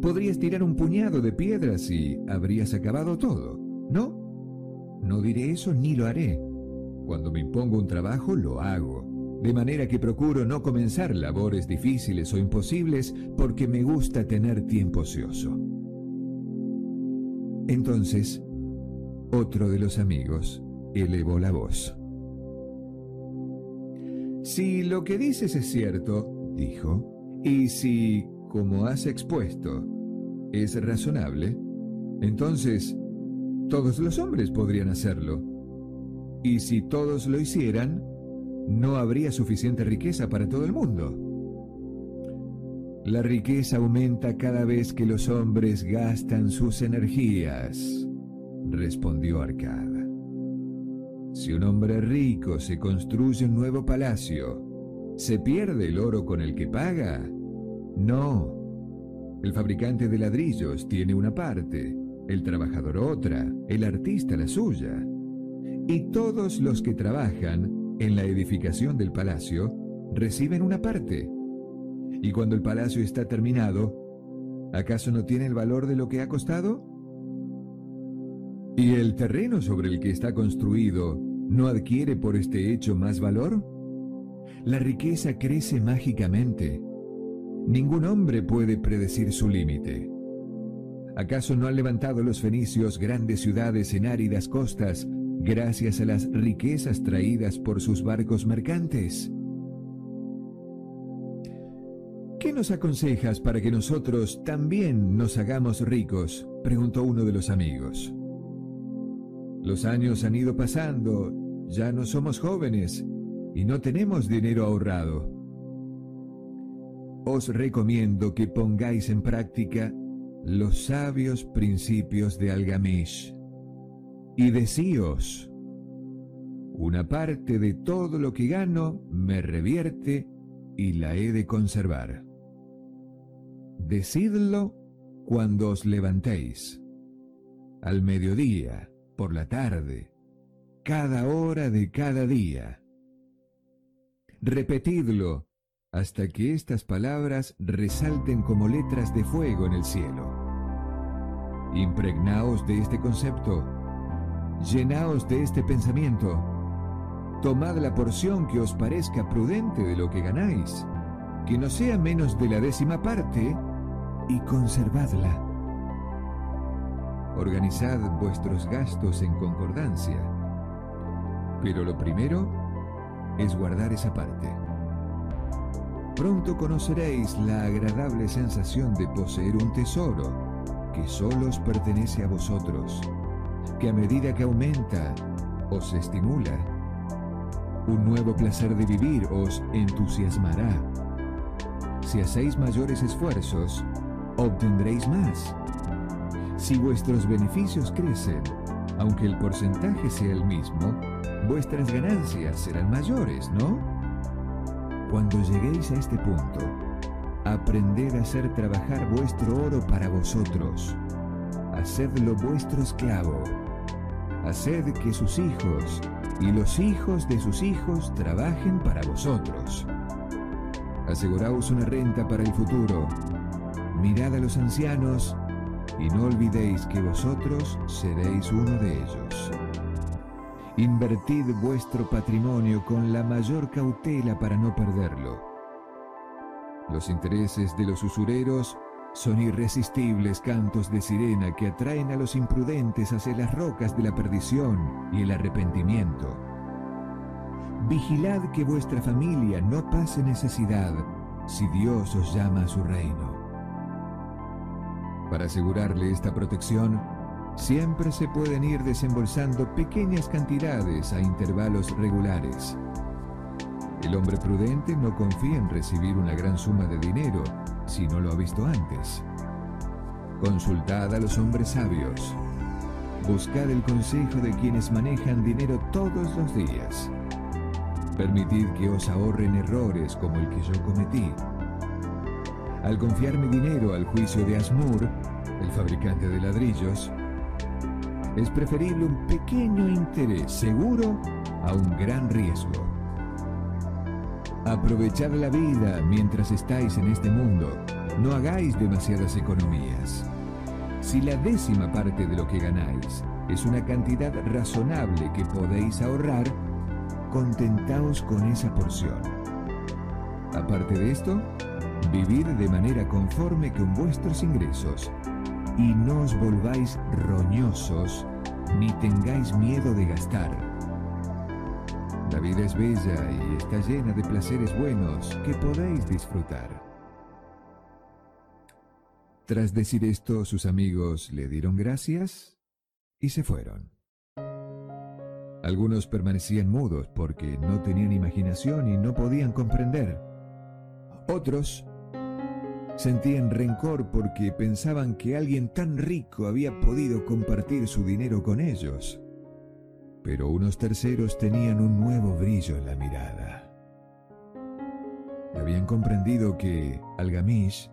A: Podrías tirar un puñado de piedras y habrías acabado todo, ¿no? No diré eso ni lo haré. Cuando me impongo un trabajo, lo hago. De manera que procuro no comenzar labores difíciles o imposibles porque me gusta tener tiempo ocioso. Entonces, otro de los amigos elevó la voz. Si lo que dices es cierto, dijo, y si, como has expuesto, es razonable, entonces todos los hombres podrían hacerlo. Y si todos lo hicieran, no habría suficiente riqueza para todo el mundo. La riqueza aumenta cada vez que los hombres gastan sus energías, respondió Arcada. Si un hombre rico se construye un nuevo palacio, ¿se pierde el oro con el que paga? No. El fabricante de ladrillos tiene una parte, el trabajador otra, el artista la suya. Y todos los que trabajan en la edificación del palacio reciben una parte. Y cuando el palacio está terminado, ¿acaso no tiene el valor de lo que ha costado? ¿Y el terreno sobre el que está construido no adquiere por este hecho más valor? La riqueza crece mágicamente. Ningún hombre puede predecir su límite. ¿Acaso no han levantado los fenicios grandes ciudades en áridas costas gracias a las riquezas traídas por sus barcos mercantes? ¿Qué nos aconsejas para que nosotros también nos hagamos ricos? preguntó uno de los amigos. Los años han ido pasando, ya no somos jóvenes y no tenemos dinero ahorrado. Os recomiendo que pongáis en práctica los sabios principios de Algamish y decíos, una parte de todo lo que gano me revierte y la he de conservar. Decidlo cuando os levantéis, al mediodía, por la tarde, cada hora de cada día. Repetidlo hasta que estas palabras resalten como letras de fuego en el cielo. Impregnaos de este concepto, llenaos de este pensamiento, tomad la porción que os parezca prudente de lo que ganáis, que no sea menos de la décima parte, y conservadla. Organizad vuestros gastos en concordancia. Pero lo primero es guardar esa parte. Pronto conoceréis la agradable sensación de poseer un tesoro que solo os pertenece a vosotros, que a medida que aumenta os estimula. Un nuevo placer de vivir os entusiasmará. Si hacéis mayores esfuerzos, obtendréis más. Si vuestros beneficios crecen, aunque el porcentaje sea el mismo, vuestras ganancias serán mayores, ¿no? Cuando lleguéis a este punto, aprended a hacer trabajar vuestro oro para vosotros. Hacedlo vuestro esclavo. Haced que sus hijos y los hijos de sus hijos trabajen para vosotros. Aseguraos una renta para el futuro. Mirad a los ancianos y no olvidéis que vosotros seréis uno de ellos. Invertid vuestro patrimonio con la mayor cautela para no perderlo. Los intereses de los usureros son irresistibles cantos de sirena que atraen a los imprudentes hacia las rocas de la perdición y el arrepentimiento. Vigilad que vuestra familia no pase necesidad si Dios os llama a su reino. Para asegurarle esta protección, siempre se pueden ir desembolsando pequeñas cantidades a intervalos regulares. El hombre prudente no confía en recibir una gran suma de dinero si no lo ha visto antes. Consultad a los hombres sabios. Buscad el consejo de quienes manejan dinero todos los días. Permitid que os ahorren errores como el que yo cometí. Al confiar mi dinero al juicio de Asmur, el fabricante de ladrillos, es preferible un pequeño interés seguro a un gran riesgo. Aprovechad la vida mientras estáis en este mundo. No hagáis demasiadas economías. Si la décima parte de lo que ganáis es una cantidad razonable que podéis ahorrar, contentaos con esa porción. Aparte de esto, vivid de manera conforme con vuestros ingresos y no os volváis roñosos, ni tengáis miedo de gastar. La vida es bella y está llena de placeres buenos que podéis disfrutar. Tras decir esto, sus amigos le dieron gracias y se fueron. Algunos permanecían mudos porque no tenían imaginación y no podían comprender. Otros sentían rencor porque pensaban que alguien tan rico había podido compartir su dinero con ellos. Pero unos terceros tenían un nuevo brillo en la mirada. Habían comprendido que Algamish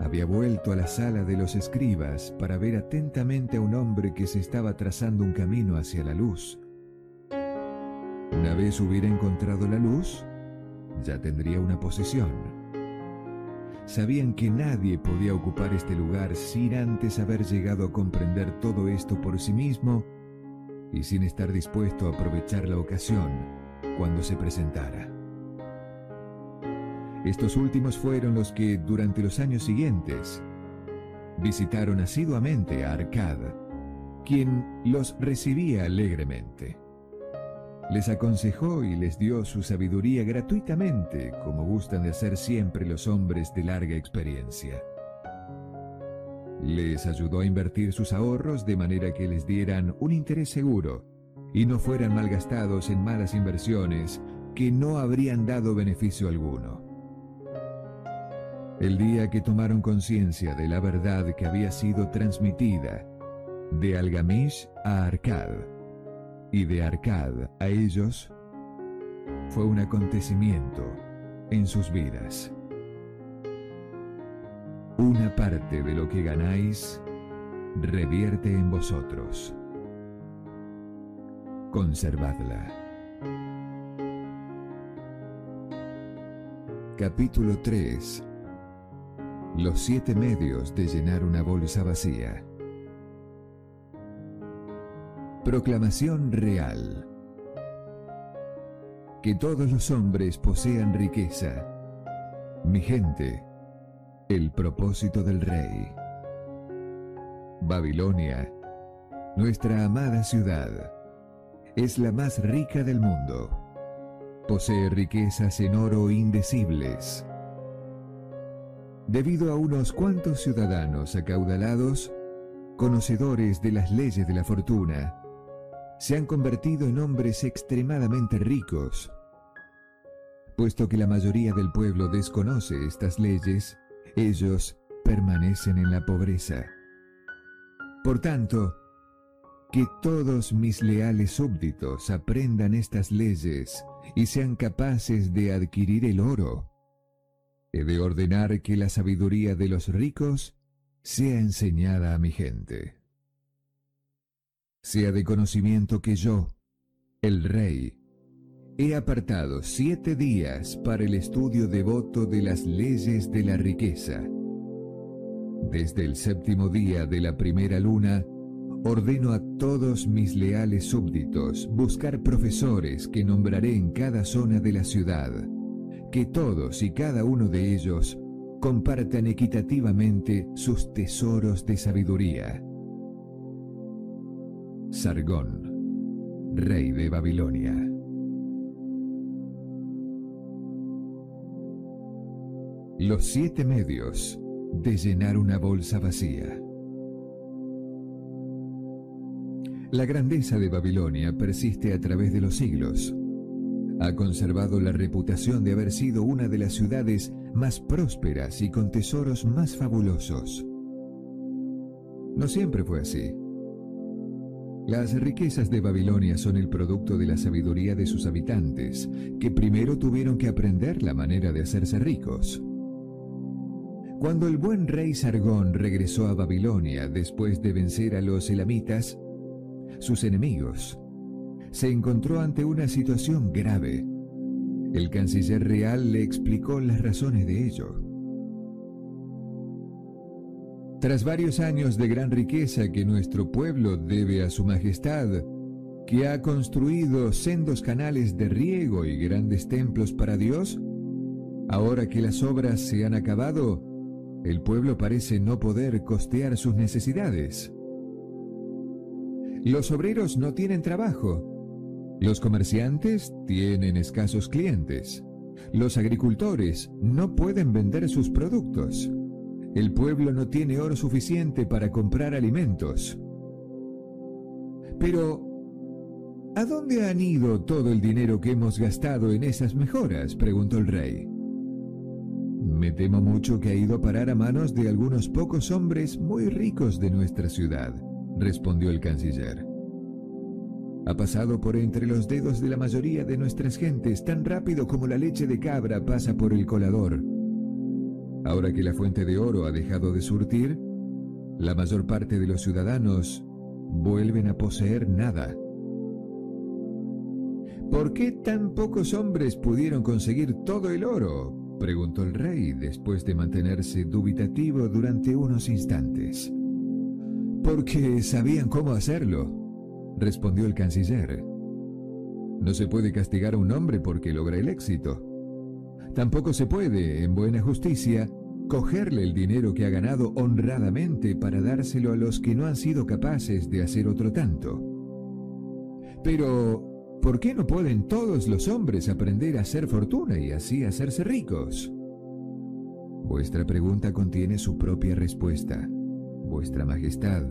A: había vuelto a la sala de los escribas para ver atentamente a un hombre que se estaba trazando un camino hacia la luz. Una vez hubiera encontrado la luz, ya tendría una posesión. Sabían que nadie podía ocupar este lugar sin antes haber llegado a comprender todo esto por sí mismo y sin estar dispuesto a aprovechar la ocasión cuando se presentara. Estos últimos fueron los que, durante los años siguientes, visitaron asiduamente a Arcad, quien los recibía alegremente. Les aconsejó y les dio su sabiduría gratuitamente, como gustan de hacer siempre los hombres de larga experiencia. Les ayudó a invertir sus ahorros de manera que les dieran un interés seguro y no fueran malgastados en malas inversiones que no habrían dado beneficio alguno. El día que tomaron conciencia de la verdad que había sido transmitida de Algamish a Arcad y de Arcad a ellos, fue un acontecimiento en sus vidas. Una parte de lo que ganáis revierte en vosotros. Conservadla. Capítulo 3 los siete medios de llenar una bolsa vacía. Proclamación real. Que todos los hombres posean riqueza. Mi gente, el propósito del rey. Babilonia, nuestra amada ciudad, es la más rica del mundo. Posee riquezas en oro indecibles debido a unos cuantos ciudadanos acaudalados, conocedores de las leyes de la fortuna, se han convertido en hombres extremadamente ricos. Puesto que la mayoría del pueblo desconoce estas leyes, ellos permanecen en la pobreza. Por tanto, que todos mis leales súbditos aprendan estas leyes y sean capaces de adquirir el oro He de ordenar que la sabiduría de los ricos sea enseñada a mi gente. Sea de conocimiento que yo, el rey, he apartado siete días para el estudio devoto de las leyes de la riqueza. Desde el séptimo día de la primera luna, ordeno a todos mis leales súbditos buscar profesores que nombraré en cada zona de la ciudad que todos y cada uno de ellos compartan equitativamente sus tesoros de sabiduría. Sargón, rey de Babilonia. Los siete medios de llenar una bolsa vacía. La grandeza de Babilonia persiste a través de los siglos ha conservado la reputación de haber sido una de las ciudades más prósperas y con tesoros más fabulosos. No siempre fue así. Las riquezas de Babilonia son el producto de la sabiduría de sus habitantes, que primero tuvieron que aprender la manera de hacerse ricos. Cuando el buen rey Sargón regresó a Babilonia después de vencer a los elamitas, sus enemigos, se encontró ante una situación grave. El canciller real le explicó las razones de ello. Tras varios años de gran riqueza que nuestro pueblo debe a su majestad, que ha construido sendos canales de riego y grandes templos para Dios, ahora que las obras se han acabado, El pueblo parece no poder costear sus necesidades. Los obreros no tienen trabajo. Los comerciantes tienen escasos clientes. Los agricultores no pueden vender sus productos. El pueblo no tiene oro suficiente para comprar alimentos. Pero, ¿a dónde han ido todo el dinero que hemos gastado en esas mejoras? preguntó el rey. Me temo mucho que ha ido a parar a manos de algunos pocos hombres muy ricos de nuestra ciudad, respondió el canciller. Ha pasado por entre los dedos de la mayoría de nuestras gentes tan rápido como la leche de cabra pasa por el colador. Ahora que la fuente de oro ha dejado de surtir, la mayor parte de los ciudadanos vuelven a poseer nada. ¿Por qué tan pocos hombres pudieron conseguir todo el oro? preguntó el rey después de mantenerse dubitativo durante unos instantes. Porque sabían cómo hacerlo, respondió el canciller. No se puede castigar a un hombre porque logra el éxito. Tampoco se puede, en buena justicia, cogerle el dinero que ha ganado honradamente para dárselo a los que no han sido capaces de hacer otro tanto. Pero, ¿por qué no pueden todos los hombres aprender a hacer fortuna y así hacerse ricos? Vuestra pregunta contiene su propia respuesta, Vuestra Majestad.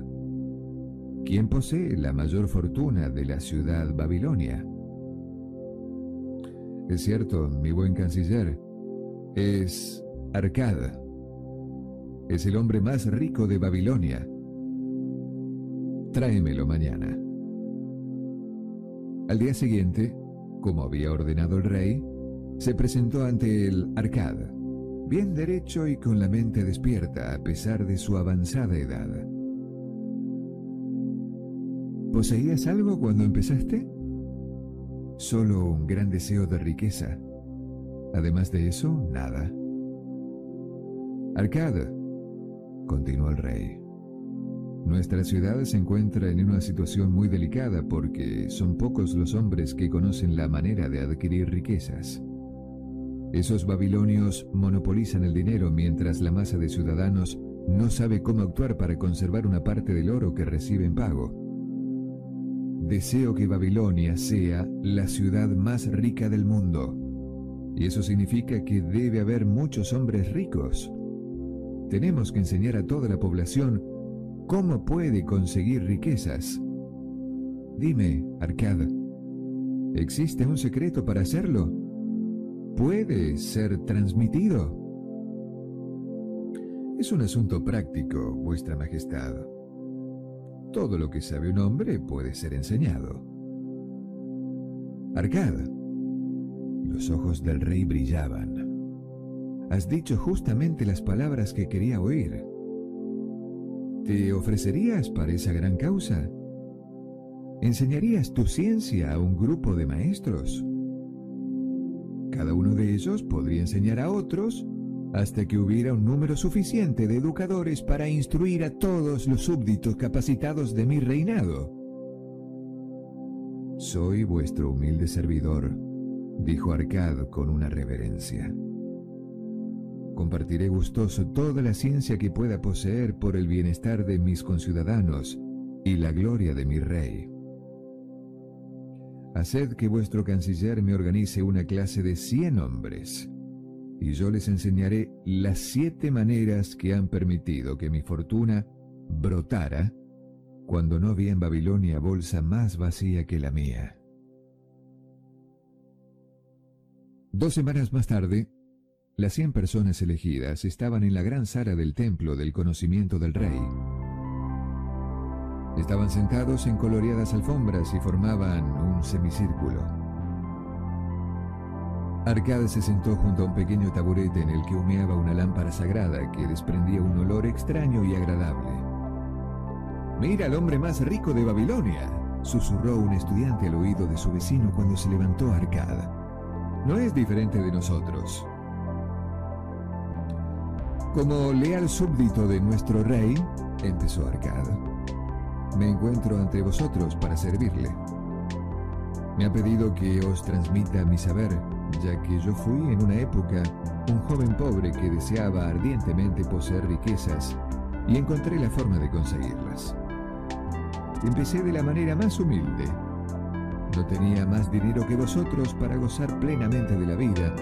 A: ¿Quién posee la mayor fortuna de la ciudad Babilonia? Es cierto, mi buen canciller, es Arcad. Es el hombre más rico de Babilonia. Tráemelo mañana. Al día siguiente, como había ordenado el rey, se presentó ante el Arcad, bien derecho y con la mente despierta a pesar de su avanzada edad. ¿Poseías algo cuando empezaste? Solo un gran deseo de riqueza. Además de eso, nada. Arcad, continuó el rey. Nuestra ciudad se encuentra en una situación muy delicada porque son pocos los hombres que conocen la manera de adquirir riquezas. Esos babilonios monopolizan el dinero mientras la masa de ciudadanos no sabe cómo actuar para conservar una parte del oro que recibe en pago. Deseo que Babilonia sea la ciudad más rica del mundo. Y eso significa que debe haber muchos hombres ricos. Tenemos que enseñar a toda la población cómo puede conseguir riquezas. Dime, Arcad, ¿existe un secreto para hacerlo? ¿Puede ser transmitido? Es un asunto práctico, Vuestra Majestad. Todo lo que sabe un hombre puede ser enseñado. Arcad. Los ojos del rey brillaban. Has dicho justamente las palabras que quería oír. ¿Te ofrecerías para esa gran causa? ¿Enseñarías tu ciencia a un grupo de maestros? Cada uno de ellos podría enseñar a otros hasta que hubiera un número suficiente de educadores para instruir a todos los súbditos capacitados de mi reinado. Soy vuestro humilde servidor, dijo Arcad con una reverencia. Compartiré gustoso toda la ciencia que pueda poseer por el bienestar de mis conciudadanos y la gloria de mi rey. Haced que vuestro canciller me organice una clase de cien hombres y yo les enseñaré las siete maneras que han permitido que mi fortuna brotara cuando no había en Babilonia bolsa más vacía que la mía. Dos semanas más tarde, las cien personas elegidas estaban en la gran sala del templo del conocimiento del rey. Estaban sentados en coloreadas alfombras y formaban un semicírculo. Arcade se sentó junto a un pequeño taburete en el que humeaba una lámpara sagrada que desprendía un olor extraño y agradable. Mira al hombre más rico de Babilonia, susurró un estudiante al oído de su vecino cuando se levantó Arcad. No es diferente de nosotros. Como leal súbdito de nuestro rey, empezó Arcad, me encuentro ante vosotros para servirle. Me ha pedido que os transmita mi saber ya que yo fui en una época un joven pobre que deseaba ardientemente poseer riquezas y encontré la forma de conseguirlas. Empecé de la manera más humilde. No tenía más dinero que vosotros para gozar plenamente de la vida,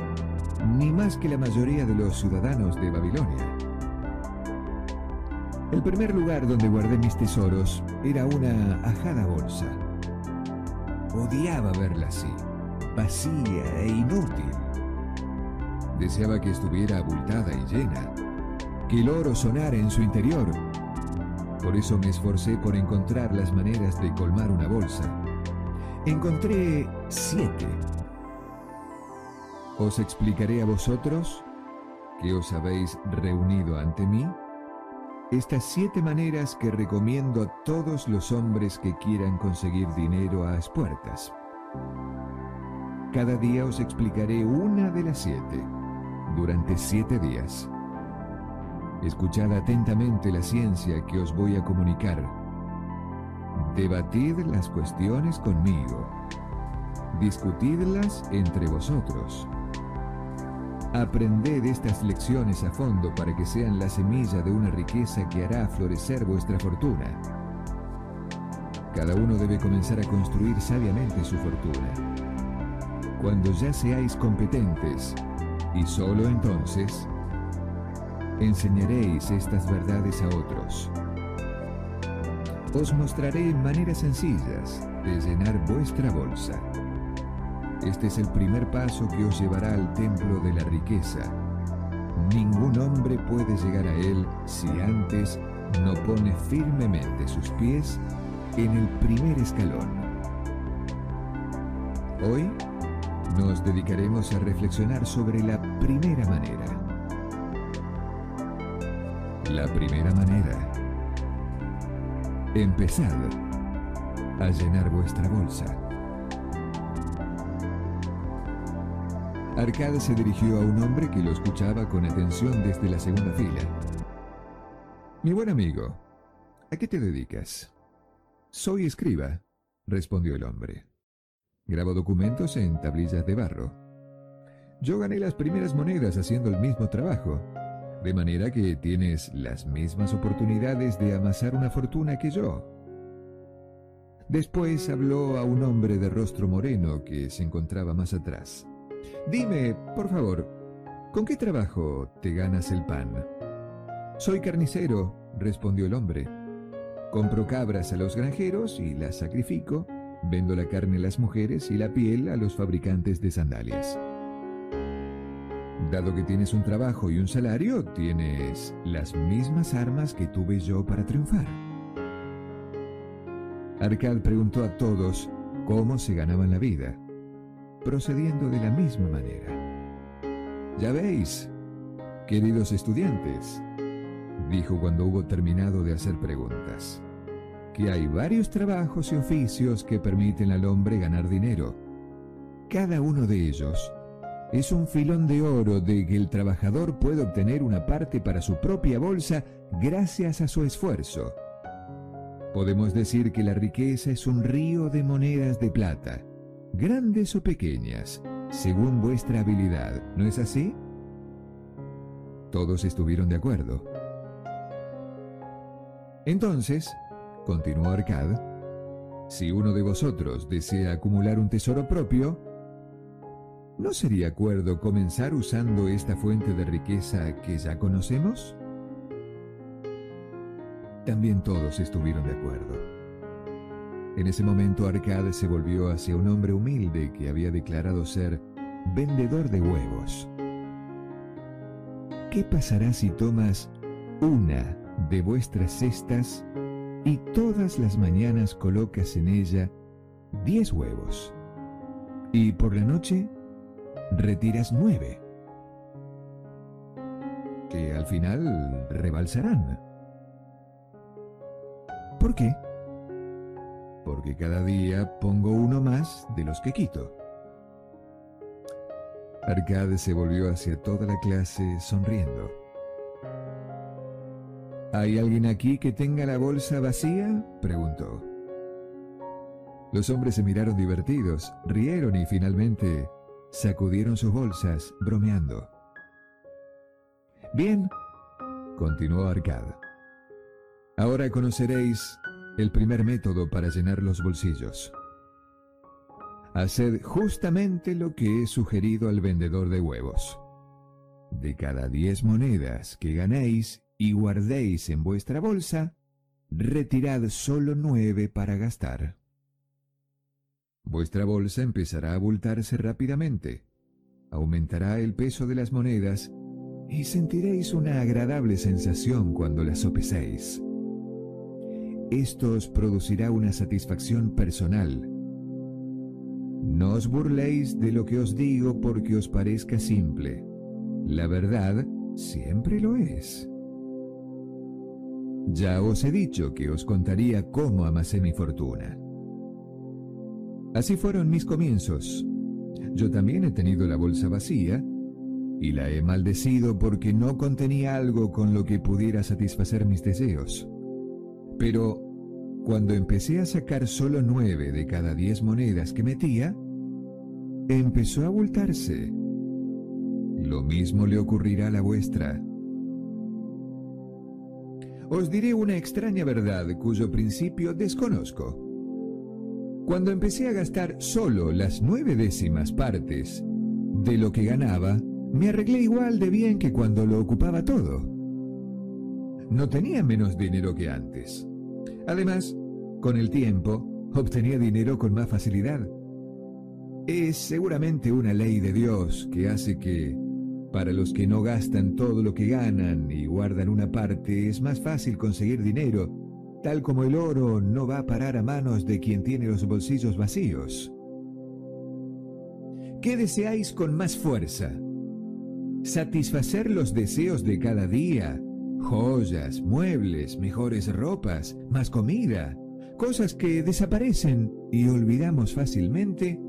A: ni más que la mayoría de los ciudadanos de Babilonia. El primer lugar donde guardé mis tesoros era una ajada bolsa. Odiaba verla así, vacía e inútil. Deseaba que estuviera abultada y llena, que el oro sonara en su interior. Por eso me esforcé por encontrar las maneras de colmar una bolsa. Encontré siete. Os explicaré a vosotros, que os habéis reunido ante mí, estas siete maneras que recomiendo a todos los hombres que quieran conseguir dinero a las puertas. Cada día os explicaré una de las siete, durante siete días. Escuchad atentamente la ciencia que os voy a comunicar. Debatid las cuestiones conmigo. Discutidlas entre vosotros. Aprended estas lecciones a fondo para que sean la semilla de una riqueza que hará florecer vuestra fortuna. Cada uno debe comenzar a construir sabiamente su fortuna. Cuando ya seáis competentes, y solo entonces, enseñaréis estas verdades a otros. Os mostraré maneras sencillas de llenar vuestra bolsa. Este es el primer paso que os llevará al templo de la riqueza. Ningún hombre puede llegar a él si antes no pone firmemente sus pies en el primer escalón. Hoy nos dedicaremos a reflexionar sobre la primera manera. La primera manera. Empezad a llenar vuestra bolsa. Arcade se dirigió a un hombre que lo escuchaba con atención desde la segunda fila. Mi buen amigo, ¿a qué te dedicas? Soy escriba, respondió el hombre. Grabo documentos en tablillas de barro. Yo gané las primeras monedas haciendo el mismo trabajo, de manera que tienes las mismas oportunidades de amasar una fortuna que yo. Después habló a un hombre de rostro moreno que se encontraba más atrás. Dime, por favor, ¿con qué trabajo te ganas el pan? Soy carnicero, respondió el hombre. Compro cabras a los granjeros y las sacrifico, vendo la carne a las mujeres y la piel a los fabricantes de sandalias. Dado que tienes un trabajo y un salario, tienes las mismas armas que tuve yo para triunfar. Arcad preguntó a todos cómo se ganaban la vida procediendo de la misma manera. Ya veis, queridos estudiantes, dijo cuando hubo terminado de hacer preguntas, que hay varios trabajos y oficios que permiten al hombre ganar dinero. Cada uno de ellos es un filón de oro de que el trabajador puede obtener una parte para su propia bolsa gracias a su esfuerzo. Podemos decir que la riqueza es un río de monedas de plata grandes o pequeñas, según vuestra habilidad, ¿no es así? Todos estuvieron de acuerdo. Entonces, continuó Arcad, si uno de vosotros desea acumular un tesoro propio, ¿no sería acuerdo comenzar usando esta fuente de riqueza que ya conocemos? También todos estuvieron de acuerdo. En ese momento Arcade se volvió hacia un hombre humilde que había declarado ser vendedor de huevos. ¿Qué pasará si tomas una de vuestras cestas y todas las mañanas colocas en ella diez huevos? Y por la noche retiras nueve, que al final rebalsarán. ¿Por qué? porque cada día pongo uno más de los que quito. Arcade se volvió hacia toda la clase sonriendo. ¿Hay alguien aquí que tenga la bolsa vacía? preguntó. Los hombres se miraron divertidos, rieron y finalmente sacudieron sus bolsas, bromeando. Bien, continuó Arcad. Ahora conoceréis el primer método para llenar los bolsillos. Haced justamente lo que he sugerido al vendedor de huevos. De cada diez monedas que ganéis y guardéis en vuestra bolsa, retirad solo nueve para gastar. Vuestra bolsa empezará a abultarse rápidamente, aumentará el peso de las monedas y sentiréis una agradable sensación cuando las sopeséis. Esto os producirá una satisfacción personal. No os burléis de lo que os digo porque os parezca simple. La verdad siempre lo es. Ya os he dicho que os contaría cómo amasé mi fortuna. Así fueron mis comienzos. Yo también he tenido la bolsa vacía y la he maldecido porque no contenía algo con lo que pudiera satisfacer mis deseos. Pero cuando empecé a sacar solo nueve de cada diez monedas que metía, empezó a abultarse. Lo mismo le ocurrirá a la vuestra. Os diré una extraña verdad cuyo principio desconozco. Cuando empecé a gastar solo las nueve décimas partes de lo que ganaba, me arreglé igual de bien que cuando lo ocupaba todo. No tenía menos dinero que antes. Además, con el tiempo, obtenía dinero con más facilidad. Es seguramente una ley de Dios que hace que, para los que no gastan todo lo que ganan y guardan una parte, es más fácil conseguir dinero tal como el oro no va a parar a manos de quien tiene los bolsillos vacíos. ¿Qué deseáis con más fuerza? ¿Satisfacer los deseos de cada día? Joyas, muebles, mejores ropas, más comida, cosas que desaparecen y olvidamos fácilmente?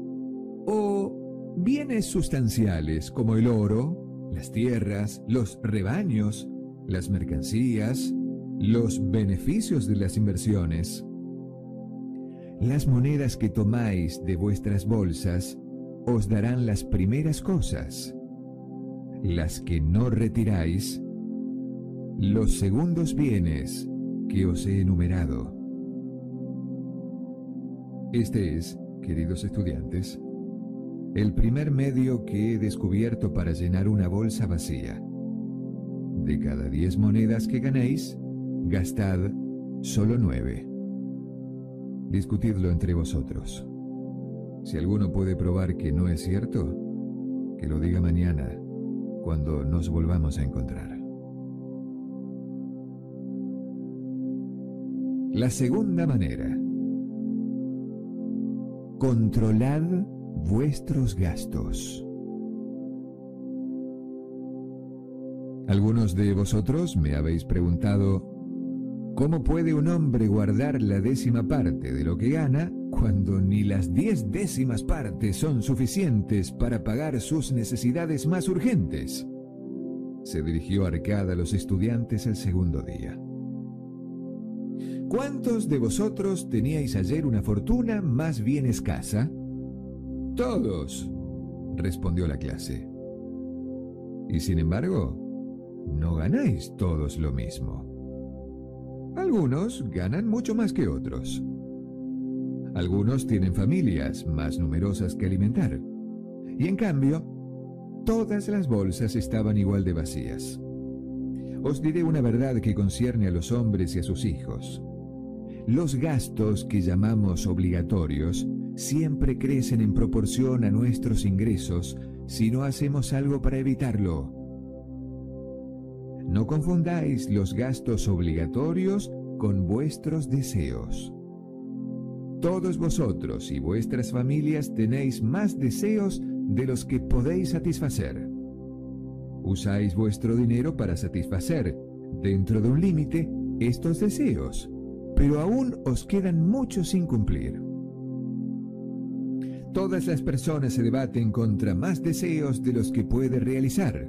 A: ¿O bienes sustanciales como el oro, las tierras, los rebaños, las mercancías, los beneficios de las inversiones. Las monedas que tomáis de vuestras bolsas os darán las primeras cosas. Las que no retiráis, los segundos bienes que os he enumerado. Este es, queridos estudiantes, el primer medio que he descubierto para llenar una bolsa vacía. De cada diez monedas que ganéis, Gastad solo nueve. Discutidlo entre vosotros. Si alguno puede probar que no es cierto, que lo diga mañana, cuando nos volvamos a encontrar. La segunda manera. Controlad vuestros gastos. Algunos de vosotros me habéis preguntado ¿Cómo puede un hombre guardar la décima parte de lo que gana cuando ni las diez décimas partes son suficientes para pagar sus necesidades más urgentes? Se dirigió Arcada a los estudiantes el segundo día. ¿Cuántos de vosotros teníais ayer una fortuna más bien escasa? Todos, respondió la clase. Y sin embargo, no ganáis todos lo mismo. Algunos ganan mucho más que otros. Algunos tienen familias más numerosas que alimentar. Y en cambio, todas las bolsas estaban igual de vacías. Os diré una verdad que concierne a los hombres y a sus hijos. Los gastos que llamamos obligatorios siempre crecen en proporción a nuestros ingresos si no hacemos algo para evitarlo. No confundáis los gastos obligatorios con vuestros deseos. Todos vosotros y vuestras familias tenéis más deseos de los que podéis satisfacer. Usáis vuestro dinero para satisfacer, dentro de un límite, estos deseos, pero aún os quedan muchos sin cumplir. Todas las personas se debaten contra más deseos de los que puede realizar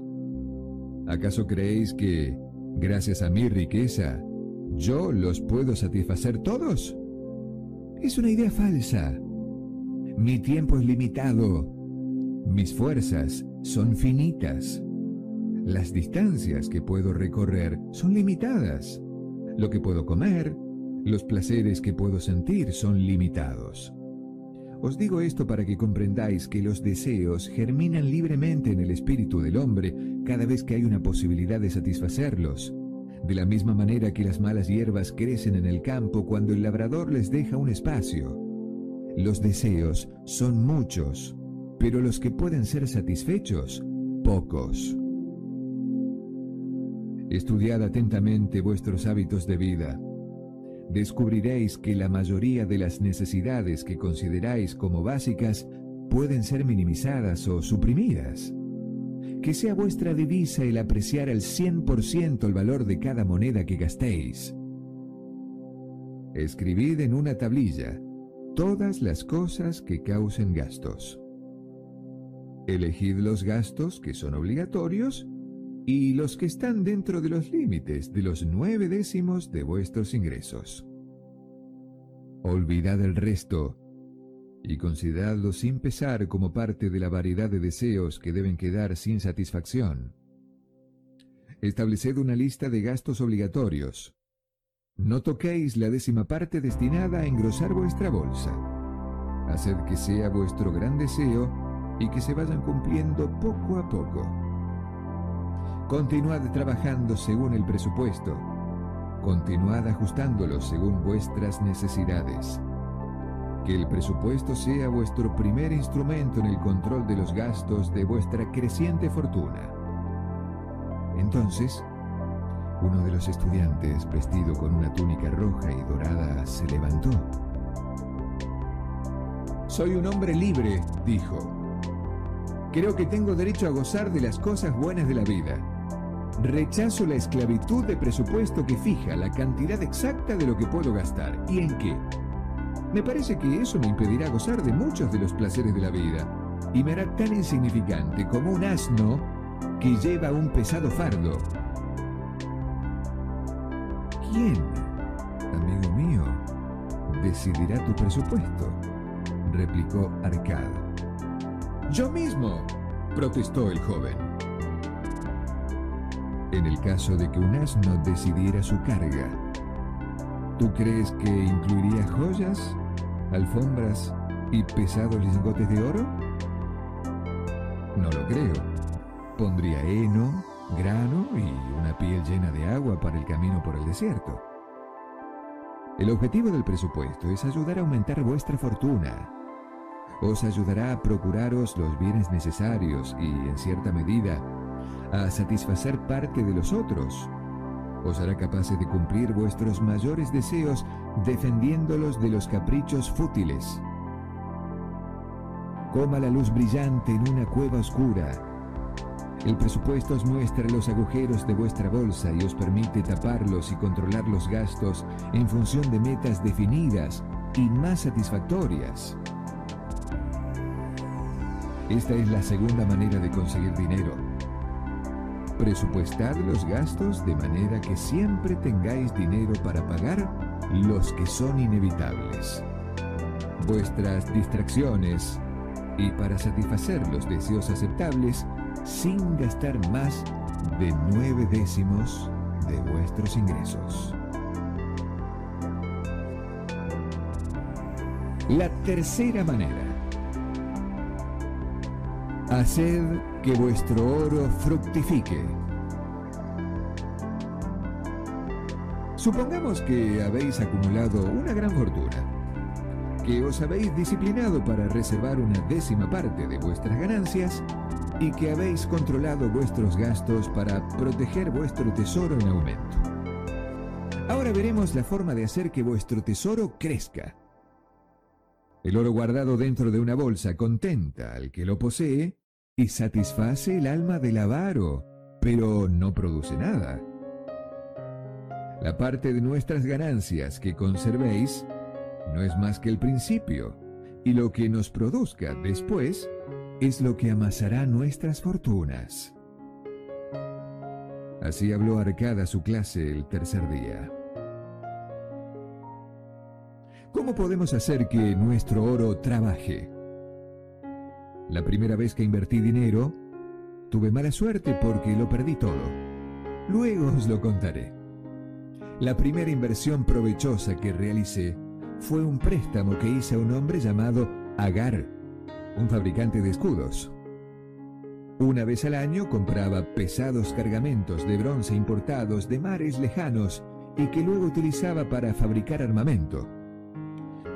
A: ¿Acaso creéis que, gracias a mi riqueza, yo los puedo satisfacer todos? Es una idea falsa. Mi tiempo es limitado. Mis fuerzas son finitas. Las distancias que puedo recorrer son limitadas. Lo que puedo comer, los placeres que puedo sentir son limitados. Os digo esto para que comprendáis que los deseos germinan libremente en el espíritu del hombre cada vez que hay una posibilidad de satisfacerlos, de la misma manera que las malas hierbas crecen en el campo cuando el labrador les deja un espacio. Los deseos son muchos, pero los que pueden ser satisfechos, pocos. Estudiad atentamente vuestros hábitos de vida descubriréis que la mayoría de las necesidades que consideráis como básicas pueden ser minimizadas o suprimidas. Que sea vuestra divisa el apreciar al 100% el valor de cada moneda que gastéis. Escribid en una tablilla todas las cosas que causen gastos. Elegid los gastos que son obligatorios y los que están dentro de los límites de los nueve décimos de vuestros ingresos. Olvidad el resto y consideradlo sin pesar como parte de la variedad de deseos que deben quedar sin satisfacción. Estableced una lista de gastos obligatorios. No toquéis la décima parte destinada a engrosar vuestra bolsa. Haced que sea vuestro gran deseo y que se vayan cumpliendo poco a poco. Continuad trabajando según el presupuesto. Continuad ajustándolo según vuestras necesidades. Que el presupuesto sea vuestro primer instrumento en el control de los gastos de vuestra creciente fortuna. Entonces, uno de los estudiantes, vestido con una túnica roja y dorada, se levantó. Soy un hombre libre, dijo. Creo que tengo derecho a gozar de las cosas buenas de la vida. Rechazo la esclavitud de presupuesto que fija la cantidad exacta de lo que puedo gastar y en qué. Me parece que eso me impedirá gozar de muchos de los placeres de la vida y me hará tan insignificante como un asno que lleva un pesado fardo. ¿Quién, amigo mío, decidirá tu presupuesto? replicó Arcad. Yo mismo, protestó el joven en el caso de que un asno decidiera su carga. ¿Tú crees que incluiría joyas, alfombras y pesados lingotes de oro? No lo creo. Pondría heno, grano y una piel llena de agua para el camino por el desierto. El objetivo del presupuesto es ayudar a aumentar vuestra fortuna. Os ayudará a procuraros los bienes necesarios y, en cierta medida, a satisfacer parte de los otros. Os hará capaces de cumplir vuestros mayores deseos defendiéndolos de los caprichos fútiles. Coma la luz brillante en una cueva oscura. El presupuesto os muestra los agujeros de vuestra bolsa y os permite taparlos y controlar los gastos en función de metas definidas y más satisfactorias. Esta es la segunda manera de conseguir dinero Presupuestad los gastos de manera que siempre tengáis dinero para pagar los que son inevitables. Vuestras distracciones y para satisfacer los deseos aceptables sin gastar más de nueve décimos de vuestros ingresos. La tercera manera. Haced que vuestro oro fructifique. Supongamos que habéis acumulado una gran fortuna, que os habéis disciplinado para reservar una décima parte de vuestras ganancias y que habéis controlado vuestros gastos para proteger vuestro tesoro en aumento. Ahora veremos la forma de hacer que vuestro tesoro crezca. El oro guardado dentro de una bolsa contenta al que lo posee y satisface el alma del avaro, pero no produce nada. La parte de nuestras ganancias que conservéis no es más que el principio, y lo que nos produzca después es lo que amasará nuestras fortunas. Así habló Arcada a su clase el tercer día. ¿Cómo podemos hacer que nuestro oro trabaje? La primera vez que invertí dinero, tuve mala suerte porque lo perdí todo. Luego os lo contaré. La primera inversión provechosa que realicé fue un préstamo que hice a un hombre llamado Agar, un fabricante de escudos. Una vez al año compraba pesados cargamentos de bronce importados de mares lejanos y que luego utilizaba para fabricar armamento.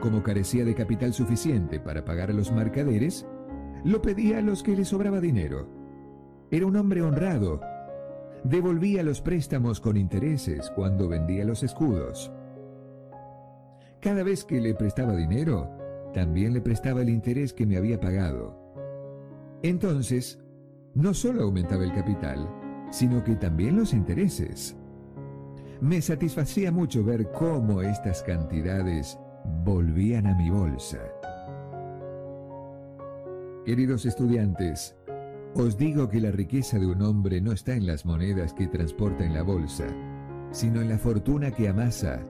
A: Como carecía de capital suficiente para pagar a los mercaderes, lo pedía a los que le sobraba dinero. Era un hombre honrado. Devolvía los préstamos con intereses cuando vendía los escudos. Cada vez que le prestaba dinero, también le prestaba el interés que me había pagado. Entonces, no solo aumentaba el capital, sino que también los intereses. Me satisfacía mucho ver cómo estas cantidades volvían a mi bolsa. Queridos estudiantes, os digo que la riqueza de un hombre no está en las monedas que transporta en la bolsa, sino en la fortuna que amasa,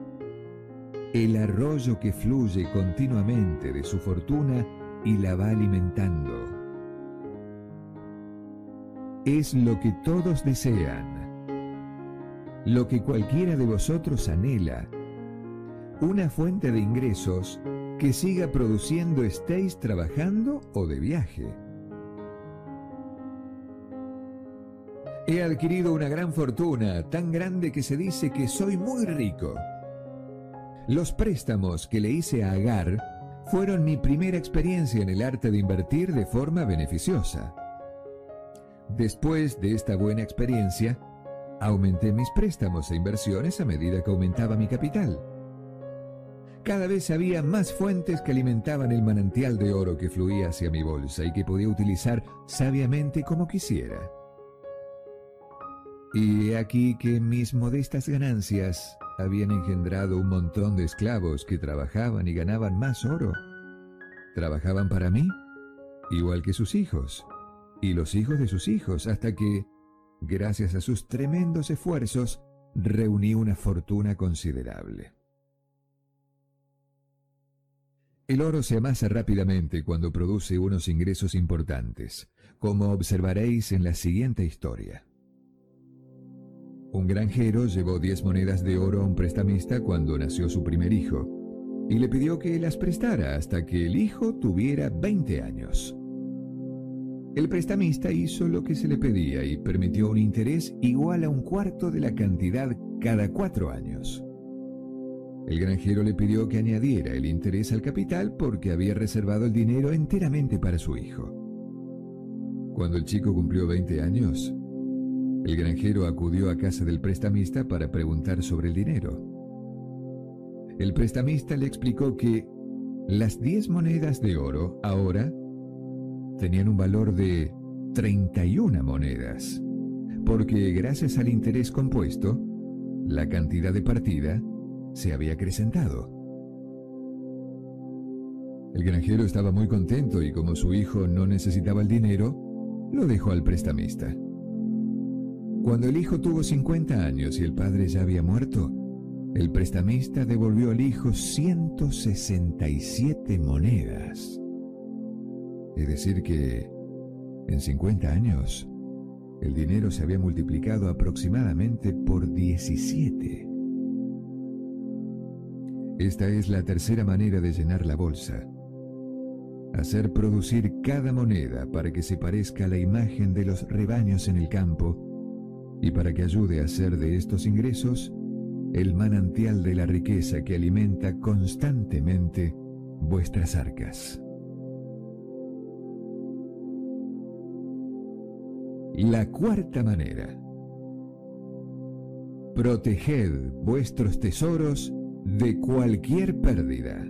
A: el arroyo que fluye continuamente de su fortuna y la va alimentando. Es lo que todos desean, lo que cualquiera de vosotros anhela, una fuente de ingresos que siga produciendo estéis trabajando o de viaje. He adquirido una gran fortuna, tan grande que se dice que soy muy rico. Los préstamos que le hice a Agar fueron mi primera experiencia en el arte de invertir de forma beneficiosa. Después de esta buena experiencia, aumenté mis préstamos e inversiones a medida que aumentaba mi capital. Cada vez había más fuentes que alimentaban el manantial de oro que fluía hacia mi bolsa y que podía utilizar sabiamente como quisiera. Y he aquí que mis modestas ganancias habían engendrado un montón de esclavos que trabajaban y ganaban más oro. Trabajaban para mí, igual que sus hijos y los hijos de sus hijos, hasta que, gracias a sus tremendos esfuerzos, reuní una fortuna considerable. El oro se amasa rápidamente cuando produce unos ingresos importantes, como observaréis en la siguiente historia. Un granjero llevó diez monedas de oro a un prestamista cuando nació su primer hijo, y le pidió que las prestara hasta que el hijo tuviera 20 años. El prestamista hizo lo que se le pedía y permitió un interés igual a un cuarto de la cantidad cada cuatro años. El granjero le pidió que añadiera el interés al capital porque había reservado el dinero enteramente para su hijo. Cuando el chico cumplió 20 años, el granjero acudió a casa del prestamista para preguntar sobre el dinero. El prestamista le explicó que las 10 monedas de oro ahora tenían un valor de 31 monedas, porque gracias al interés compuesto, la cantidad de partida se había acrecentado. El granjero estaba muy contento y como su hijo no necesitaba el dinero, lo dejó al prestamista. Cuando el hijo tuvo 50 años y el padre ya había muerto, el prestamista devolvió al hijo 167 monedas. Es decir que en 50 años el dinero se había multiplicado aproximadamente por 17. Esta es la tercera manera de llenar la bolsa. Hacer producir cada moneda para que se parezca a la imagen de los rebaños en el campo y para que ayude a hacer de estos ingresos el manantial de la riqueza que alimenta constantemente vuestras arcas. La cuarta manera. Proteged vuestros tesoros de cualquier pérdida.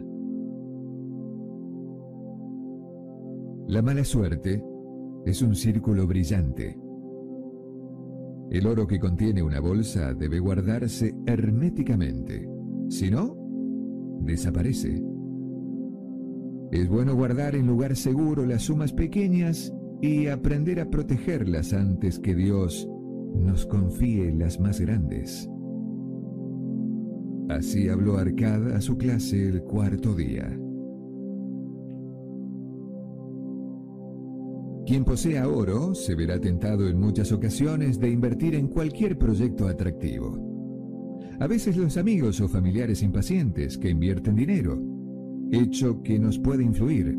A: La mala suerte es un círculo brillante. El oro que contiene una bolsa debe guardarse herméticamente, si no, desaparece. Es bueno guardar en lugar seguro las sumas pequeñas y aprender a protegerlas antes que Dios nos confíe las más grandes. Así habló Arcada a su clase el cuarto día. Quien posea oro se verá tentado en muchas ocasiones de invertir en cualquier proyecto atractivo. A veces los amigos o familiares impacientes que invierten dinero, hecho que nos puede influir.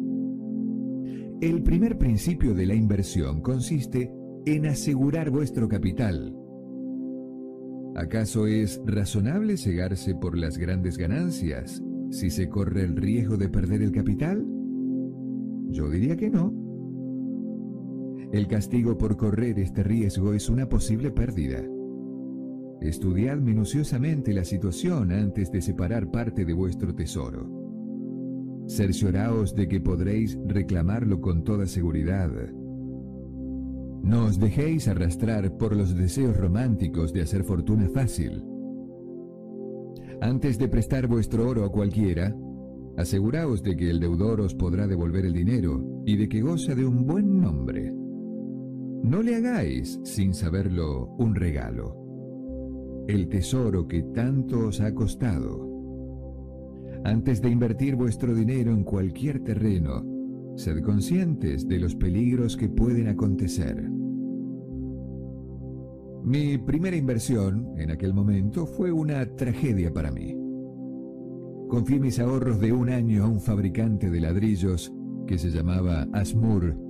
A: El primer principio de la inversión consiste en asegurar vuestro capital. ¿Acaso es razonable cegarse por las grandes ganancias si se corre el riesgo de perder el capital? Yo diría que no. El castigo por correr este riesgo es una posible pérdida. Estudiad minuciosamente la situación antes de separar parte de vuestro tesoro. Cercioraos de que podréis reclamarlo con toda seguridad. No os dejéis arrastrar por los deseos románticos de hacer fortuna fácil. Antes de prestar vuestro oro a cualquiera, aseguraos de que el deudor os podrá devolver el dinero y de que goza de un buen nombre. No le hagáis, sin saberlo, un regalo. El tesoro que tanto os ha costado. Antes de invertir vuestro dinero en cualquier terreno, sed conscientes de los peligros que pueden acontecer. Mi primera inversión en aquel momento fue una tragedia para mí. Confié mis ahorros de un año a un fabricante de ladrillos que se llamaba Asmur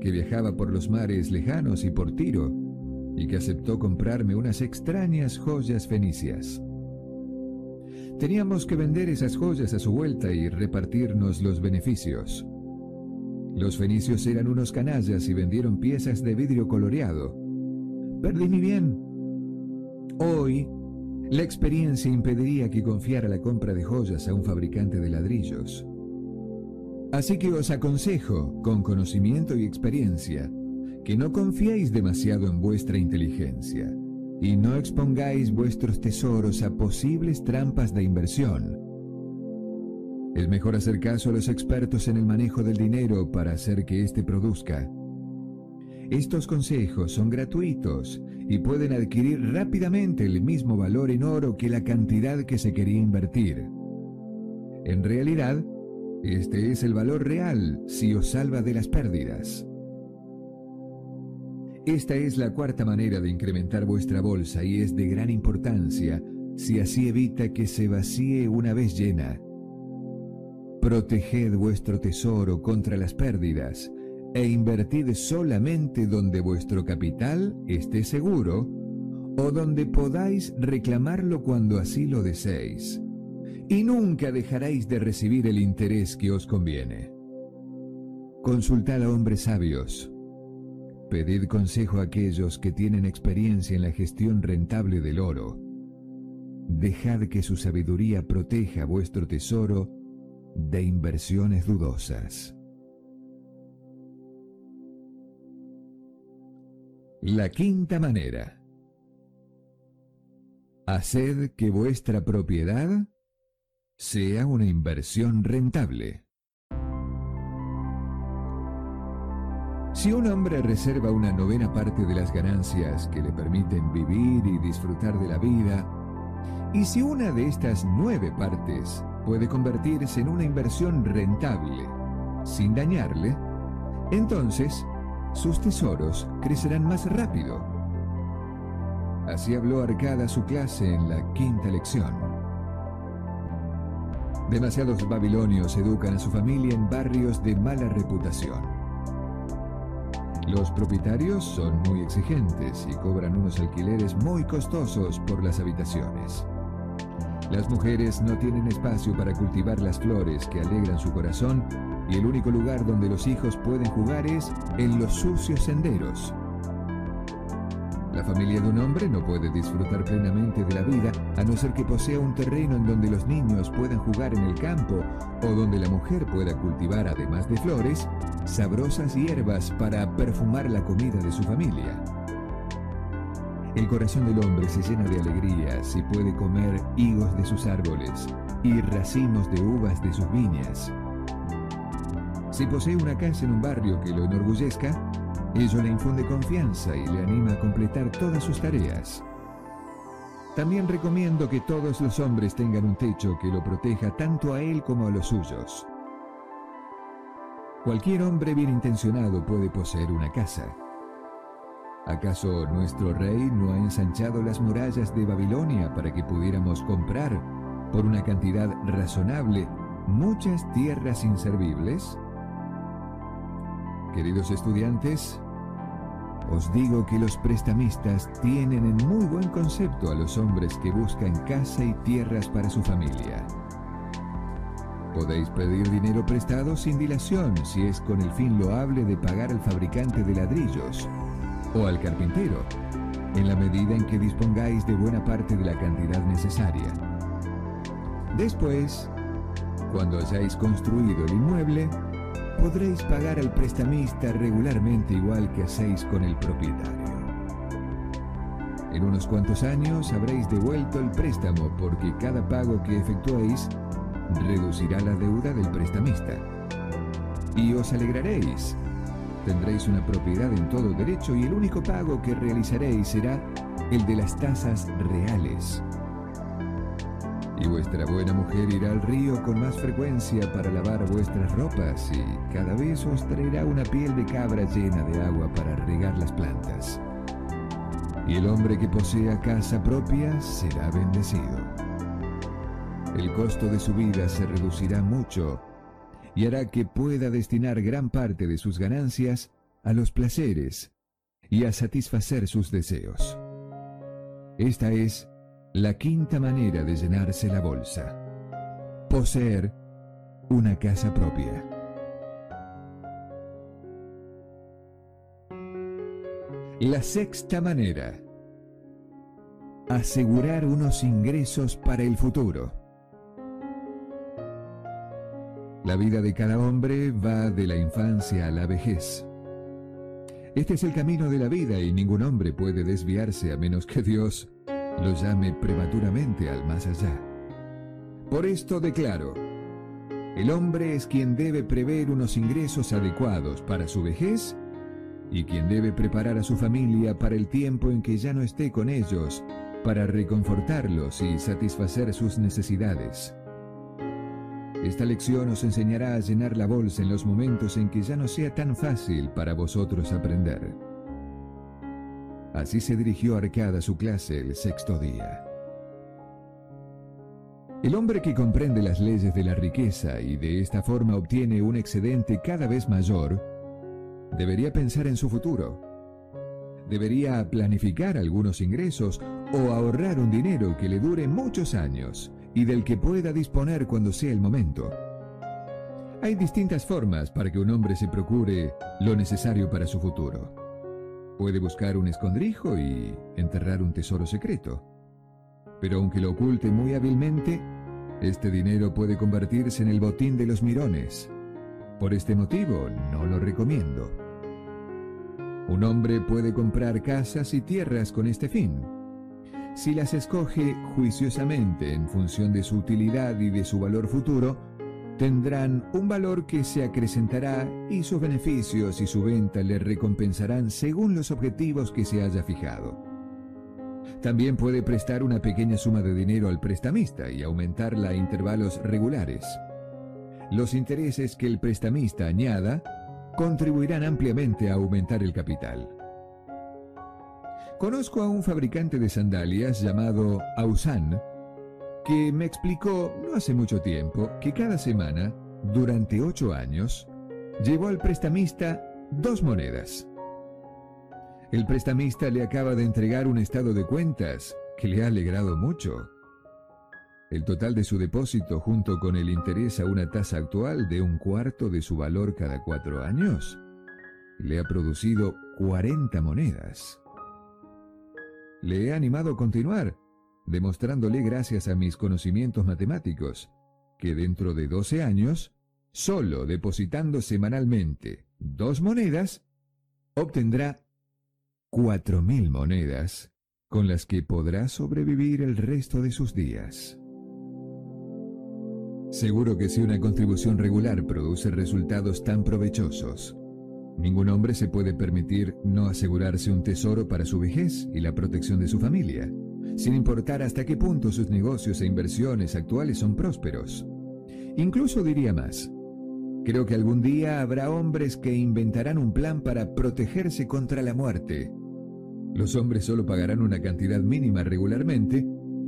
A: que viajaba por los mares lejanos y por Tiro, y que aceptó comprarme unas extrañas joyas fenicias. Teníamos que vender esas joyas a su vuelta y repartirnos los beneficios. Los fenicios eran unos canallas y vendieron piezas de vidrio coloreado. Perdí mi bien. Hoy, la experiencia impediría que confiara la compra de joyas a un fabricante de ladrillos. Así que os aconsejo, con conocimiento y experiencia, que no confiéis demasiado en vuestra inteligencia y no expongáis vuestros tesoros a posibles trampas de inversión. Es mejor hacer caso a los expertos en el manejo del dinero para hacer que éste produzca. Estos consejos son gratuitos y pueden adquirir rápidamente el mismo valor en oro que la cantidad que se quería invertir. En realidad, este es el valor real si os salva de las pérdidas. Esta es la cuarta manera de incrementar vuestra bolsa y es de gran importancia si así evita que se vacíe una vez llena. Proteged vuestro tesoro contra las pérdidas e invertid solamente donde vuestro capital esté seguro o donde podáis reclamarlo cuando así lo deseéis y nunca dejaréis de recibir el interés que os conviene. Consultad a hombres sabios. Pedid consejo a aquellos que tienen experiencia en la gestión rentable del oro. Dejad que su sabiduría proteja vuestro tesoro de inversiones dudosas. La quinta manera. Haced que vuestra propiedad sea una inversión rentable. Si un hombre reserva una novena parte de las ganancias que le permiten vivir y disfrutar de la vida, y si una de estas nueve partes puede convertirse en una inversión rentable sin dañarle, entonces sus tesoros crecerán más rápido. Así habló Arcada su clase en la quinta lección. Demasiados babilonios educan a su familia en barrios de mala reputación. Los propietarios son muy exigentes y cobran unos alquileres muy costosos por las habitaciones. Las mujeres no tienen espacio para cultivar las flores que alegran su corazón y el único lugar donde los hijos pueden jugar es en los sucios senderos. La familia de un hombre no puede disfrutar plenamente de la vida a no ser que posea un terreno en donde los niños puedan jugar en el campo o donde la mujer pueda cultivar, además de flores, sabrosas hierbas para perfumar la comida de su familia. El corazón del hombre se llena de alegría si puede comer higos de sus árboles y racimos de uvas de sus viñas. Si posee una casa en un barrio que lo enorgullezca, Ello le infunde confianza y le anima a completar todas sus tareas. También recomiendo que todos los hombres tengan un techo que lo proteja tanto a él como a los suyos. Cualquier hombre bien intencionado puede poseer una casa. ¿Acaso nuestro rey no ha ensanchado las murallas de Babilonia para que pudiéramos comprar, por una cantidad razonable, muchas tierras inservibles? Queridos estudiantes, os digo que los prestamistas tienen en muy buen concepto a los hombres que buscan casa y tierras para su familia. Podéis pedir dinero prestado sin dilación si es con el fin loable de pagar al fabricante de ladrillos o al carpintero, en la medida en que dispongáis de buena parte de la cantidad necesaria. Después, cuando hayáis construido el inmueble, podréis pagar al prestamista regularmente igual que hacéis con el propietario. En unos cuantos años habréis devuelto el préstamo porque cada pago que efectuéis reducirá la deuda del prestamista. Y os alegraréis. Tendréis una propiedad en todo derecho y el único pago que realizaréis será el de las tasas reales y vuestra buena mujer irá al río con más frecuencia para lavar vuestras ropas y cada vez os traerá una piel de cabra llena de agua para regar las plantas. Y el hombre que posea casa propia será bendecido. El costo de su vida se reducirá mucho y hará que pueda destinar gran parte de sus ganancias a los placeres y a satisfacer sus deseos. Esta es la quinta manera de llenarse la bolsa. Poseer una casa propia. La sexta manera. Asegurar unos ingresos para el futuro. La vida de cada hombre va de la infancia a la vejez. Este es el camino de la vida y ningún hombre puede desviarse a menos que Dios lo llame prematuramente al más allá. Por esto declaro, el hombre es quien debe prever unos ingresos adecuados para su vejez y quien debe preparar a su familia para el tiempo en que ya no esté con ellos, para reconfortarlos y satisfacer sus necesidades. Esta lección os enseñará a llenar la bolsa en los momentos en que ya no sea tan fácil para vosotros aprender. Así se dirigió Arcada a su clase el sexto día. El hombre que comprende las leyes de la riqueza y de esta forma obtiene un excedente cada vez mayor, debería pensar en su futuro. Debería planificar algunos ingresos o ahorrar un dinero que le dure muchos años y del que pueda disponer cuando sea el momento. Hay distintas formas para que un hombre se procure lo necesario para su futuro. Puede buscar un escondrijo y enterrar un tesoro secreto. Pero aunque lo oculte muy hábilmente, este dinero puede convertirse en el botín de los mirones. Por este motivo, no lo recomiendo. Un hombre puede comprar casas y tierras con este fin. Si las escoge juiciosamente en función de su utilidad y de su valor futuro, tendrán un valor que se acrecentará y sus beneficios y su venta le recompensarán según los objetivos que se haya fijado. También puede prestar una pequeña suma de dinero al prestamista y aumentarla a intervalos regulares. Los intereses que el prestamista añada contribuirán ampliamente a aumentar el capital. Conozco a un fabricante de sandalias llamado Ausan, que me explicó no hace mucho tiempo que cada semana, durante ocho años, llevó al prestamista dos monedas. El prestamista le acaba de entregar un estado de cuentas que le ha alegrado mucho. El total de su depósito junto con el interés a una tasa actual de un cuarto de su valor cada cuatro años le ha producido 40 monedas. Le he animado a continuar demostrándole gracias a mis conocimientos matemáticos, que dentro de 12 años, solo depositando semanalmente dos monedas, obtendrá cuatro mil monedas con las que podrá sobrevivir el resto de sus días. Seguro que si una contribución regular produce resultados tan provechosos, ningún hombre se puede permitir no asegurarse un tesoro para su vejez y la protección de su familia sin importar hasta qué punto sus negocios e inversiones actuales son prósperos. Incluso diría más, Creo que algún día habrá hombres que inventarán un plan para protegerse contra la muerte. Los hombres solo pagarán una cantidad mínima regularmente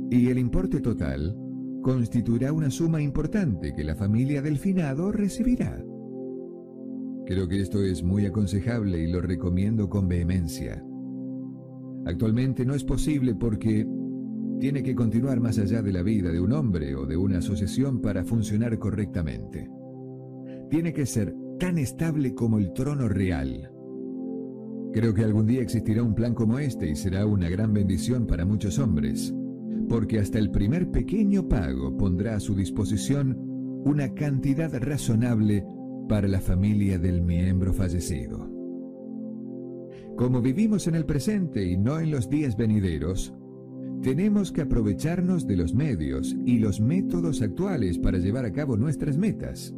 A: y el importe total constituirá una suma importante que la familia del finado recibirá. Creo que esto es muy aconsejable y lo recomiendo con vehemencia. Actualmente no es posible porque tiene que continuar más allá de la vida de un hombre o de una asociación para funcionar correctamente. Tiene que ser tan estable como el trono real. Creo que algún día existirá un plan como este y será una gran bendición para muchos hombres, porque hasta el primer pequeño pago pondrá a su disposición una cantidad razonable para la familia del miembro fallecido. Como vivimos en el presente y no en los días venideros, tenemos que aprovecharnos de los medios y los métodos actuales para llevar a cabo nuestras metas.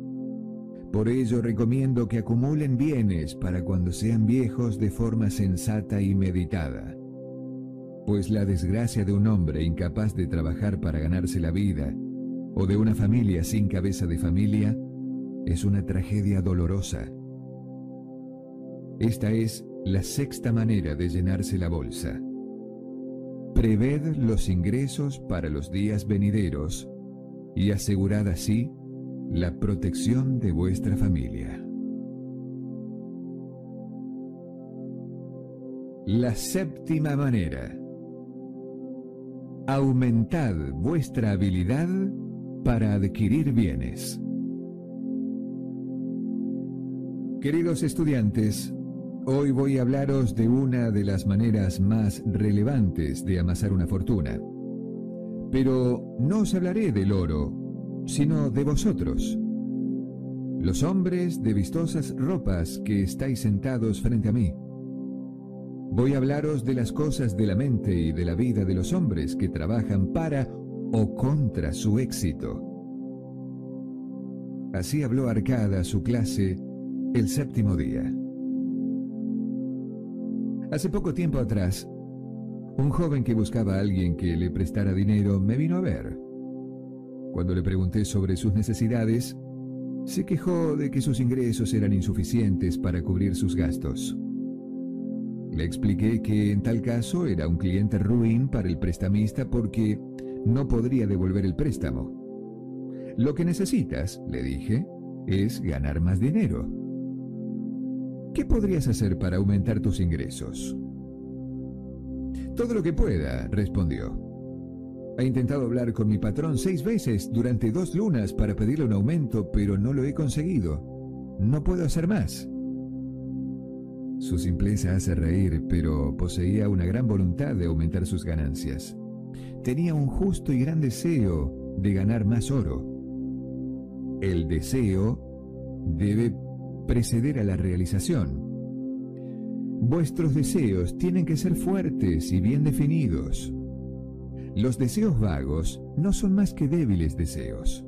A: Por ello recomiendo que acumulen bienes para cuando sean viejos de forma sensata y meditada. Pues la desgracia de un hombre incapaz de trabajar para ganarse la vida, o de una familia sin cabeza de familia, es una tragedia dolorosa. Esta es la sexta manera de llenarse la bolsa. Preved los ingresos para los días venideros y asegurad así la protección de vuestra familia. La séptima manera. Aumentad vuestra habilidad para adquirir bienes. Queridos estudiantes, hoy voy a hablaros de una de las maneras más relevantes de amasar una fortuna. Pero no os hablaré del oro, sino de vosotros. Los hombres de vistosas ropas que estáis sentados frente a mí. Voy a hablaros de las cosas de la mente y de la vida de los hombres que trabajan para o contra su éxito. Así habló Arcada a su clase el séptimo día. Hace poco tiempo atrás, un joven que buscaba a alguien que le prestara dinero me vino a ver. Cuando le pregunté sobre sus necesidades, se quejó de que sus ingresos eran insuficientes para cubrir sus gastos. Le expliqué que en tal caso era un cliente ruin para el prestamista porque no podría devolver el préstamo. Lo que necesitas, le dije, es ganar más dinero. ¿Qué podrías hacer para aumentar tus ingresos? Todo lo que pueda, respondió. He intentado hablar con mi patrón seis veces durante dos lunas para pedirle un aumento, pero no lo he conseguido. No puedo hacer más. Su simpleza hace reír, pero poseía una gran voluntad de aumentar sus ganancias. Tenía un justo y gran deseo de ganar más oro. El deseo debe preceder a la realización. Vuestros deseos tienen que ser fuertes y bien definidos. Los deseos vagos no son más que débiles deseos.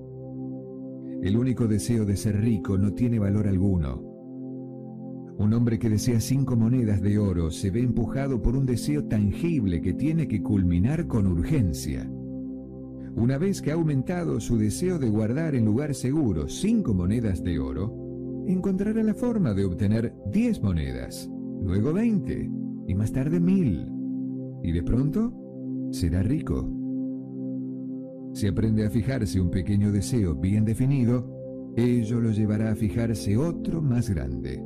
A: El único deseo de ser rico no tiene valor alguno. Un hombre que desea cinco monedas de oro se ve empujado por un deseo tangible que tiene que culminar con urgencia. Una vez que ha aumentado su deseo de guardar en lugar seguro cinco monedas de oro, encontrará la forma de obtener 10 monedas, luego 20 y más tarde 1000. Y de pronto será rico. Si aprende a fijarse un pequeño deseo bien definido, ello lo llevará a fijarse otro más grande.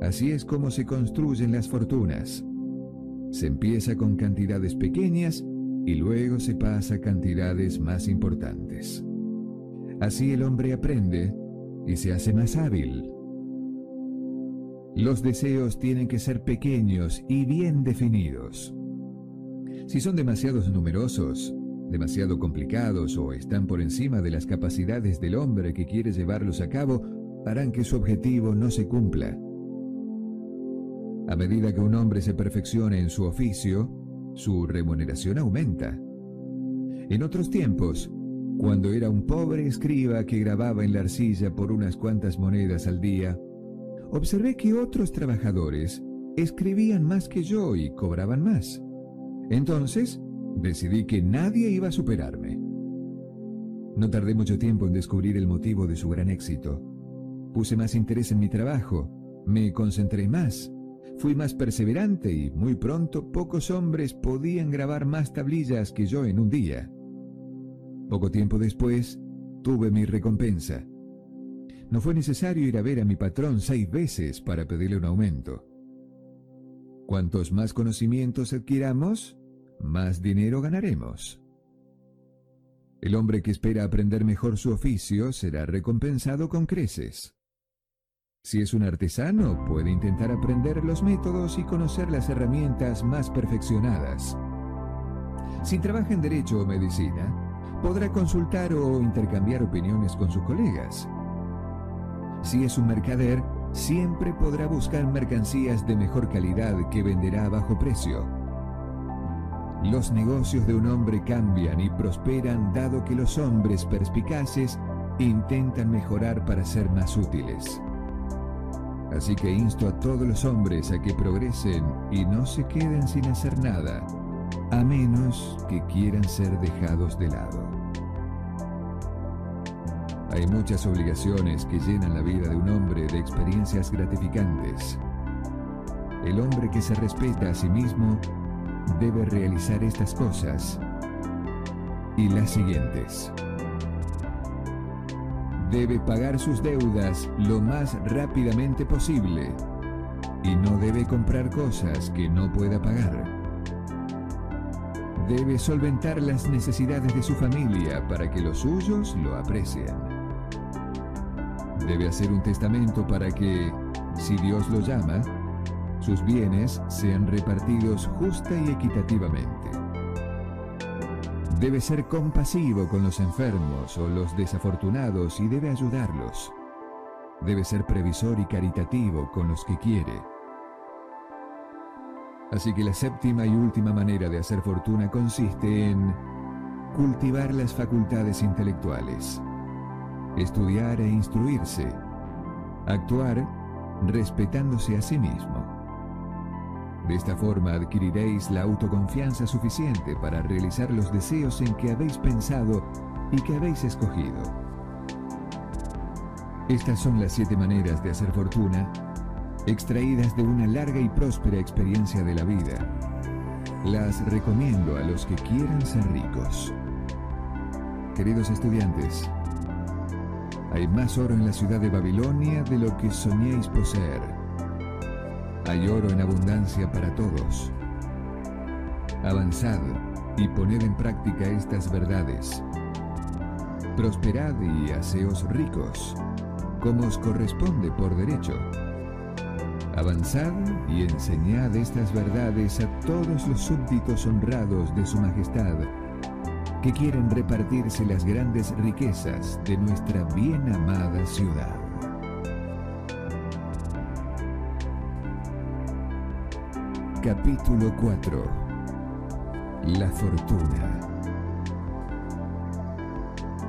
A: Así es como se construyen las fortunas. Se empieza con cantidades pequeñas y luego se pasa a cantidades más importantes. Así el hombre aprende y se hace más hábil. Los deseos tienen que ser pequeños y bien definidos. Si son demasiados numerosos, demasiado complicados o están por encima de las capacidades del hombre que quiere llevarlos a cabo, harán que su objetivo no se cumpla. A medida que un hombre se perfeccione en su oficio, su remuneración aumenta. En otros tiempos, cuando era un pobre escriba que grababa en la arcilla por unas cuantas monedas al día, observé que otros trabajadores escribían más que yo y cobraban más. Entonces, decidí que nadie iba a superarme. No tardé mucho tiempo en descubrir el motivo de su gran éxito. Puse más interés en mi trabajo, me concentré más, fui más perseverante y muy pronto pocos hombres podían grabar más tablillas que yo en un día. Poco tiempo después, tuve mi recompensa. No fue necesario ir a ver a mi patrón seis veces para pedirle un aumento. Cuantos más conocimientos adquiramos, más dinero ganaremos. El hombre que espera aprender mejor su oficio será recompensado con creces. Si es un artesano, puede intentar aprender los métodos y conocer las herramientas más perfeccionadas. Si trabaja en derecho o medicina, podrá consultar o intercambiar opiniones con sus colegas. Si es un mercader, siempre podrá buscar mercancías de mejor calidad que venderá a bajo precio. Los negocios de un hombre cambian y prosperan dado que los hombres perspicaces intentan mejorar para ser más útiles. Así que insto a todos los hombres a que progresen y no se queden sin hacer nada, a menos que quieran ser dejados de lado. Hay muchas obligaciones que llenan la vida de un hombre de experiencias gratificantes. El hombre que se respeta a sí mismo debe realizar estas cosas y las siguientes debe pagar sus deudas lo más rápidamente posible y no debe comprar cosas que no pueda pagar. Debe solventar las necesidades de su familia para que los suyos lo aprecien. Debe hacer un testamento para que, si Dios lo llama, sus bienes sean repartidos justa y equitativamente. Debe ser compasivo con los enfermos o los desafortunados y debe ayudarlos. Debe ser previsor y caritativo con los que quiere. Así que la séptima y última manera de hacer fortuna consiste en cultivar las facultades intelectuales, estudiar e instruirse, actuar respetándose a sí mismo. De esta forma adquiriréis la autoconfianza suficiente para realizar los deseos en que habéis pensado y que habéis escogido. Estas son las siete maneras de hacer fortuna, extraídas de una larga y próspera experiencia de la vida. Las recomiendo a los que quieran ser ricos. Queridos estudiantes, hay más oro en la ciudad de Babilonia de lo que soñéis poseer. Hay oro en abundancia para todos. Avanzad y poned en práctica estas verdades. Prosperad y haceos ricos, como os corresponde por derecho. Avanzad y enseñad estas verdades a todos los súbditos honrados de su majestad, que quieren repartirse las grandes riquezas de nuestra bien amada ciudad. Capítulo 4 La fortuna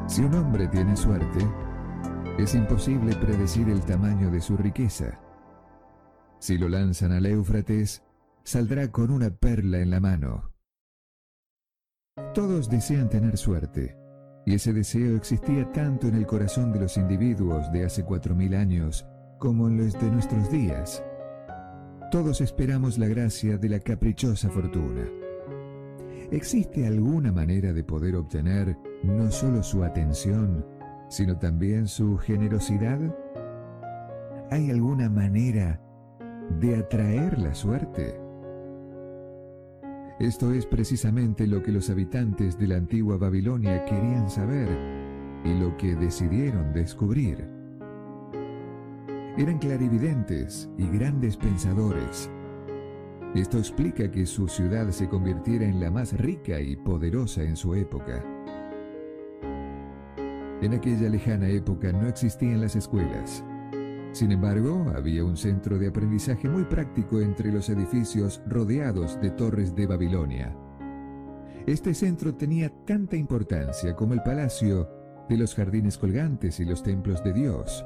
A: Si un hombre tiene suerte, es imposible predecir el tamaño de su riqueza. Si lo lanzan al Éufrates, saldrá con una perla en la mano. Todos desean tener suerte, y ese deseo existía tanto en el corazón de los individuos de hace cuatro mil años como en los de nuestros días. Todos esperamos la gracia de la caprichosa fortuna. ¿Existe alguna manera de poder obtener no solo su atención, sino también su generosidad? ¿Hay alguna manera de atraer la suerte? Esto es precisamente lo que los habitantes de la antigua Babilonia querían saber y lo que decidieron descubrir. Eran clarividentes y grandes pensadores. Esto explica que su ciudad se convirtiera en la más rica y poderosa en su época. En aquella lejana época no existían las escuelas. Sin embargo, había un centro de aprendizaje muy práctico entre los edificios rodeados de torres de Babilonia. Este centro tenía tanta importancia como el palacio de los jardines colgantes y los templos de Dios.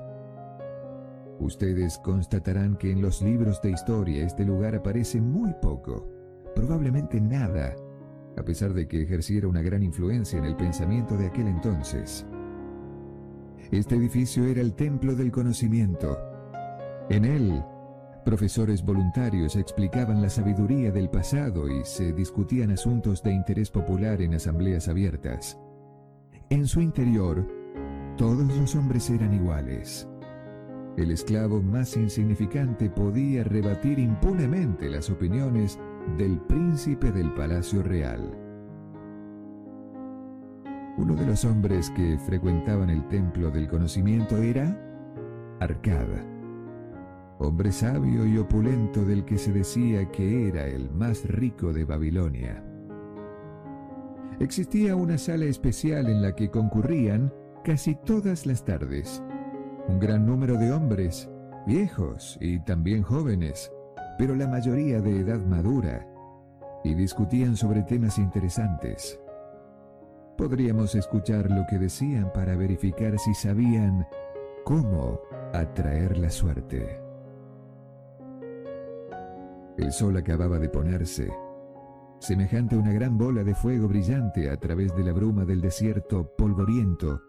A: Ustedes constatarán que en los libros de historia este lugar aparece muy poco, probablemente nada, a pesar de que ejerciera una gran influencia en el pensamiento de aquel entonces. Este edificio era el templo del conocimiento. En él, profesores voluntarios explicaban la sabiduría del pasado y se discutían asuntos de interés popular en asambleas abiertas. En su interior, todos los hombres eran iguales. El esclavo más insignificante podía rebatir impunemente las opiniones del príncipe del palacio real. Uno de los hombres que frecuentaban el templo del conocimiento era Arcada, hombre sabio y opulento del que se decía que era el más rico de Babilonia. Existía una sala especial en la que concurrían casi todas las tardes un gran número de hombres, viejos y también jóvenes, pero la mayoría de edad madura, y discutían sobre temas interesantes. Podríamos escuchar lo que decían para verificar si sabían cómo atraer la suerte. El sol acababa de ponerse, semejante a una gran bola de fuego brillante a través de la bruma del desierto polvoriento,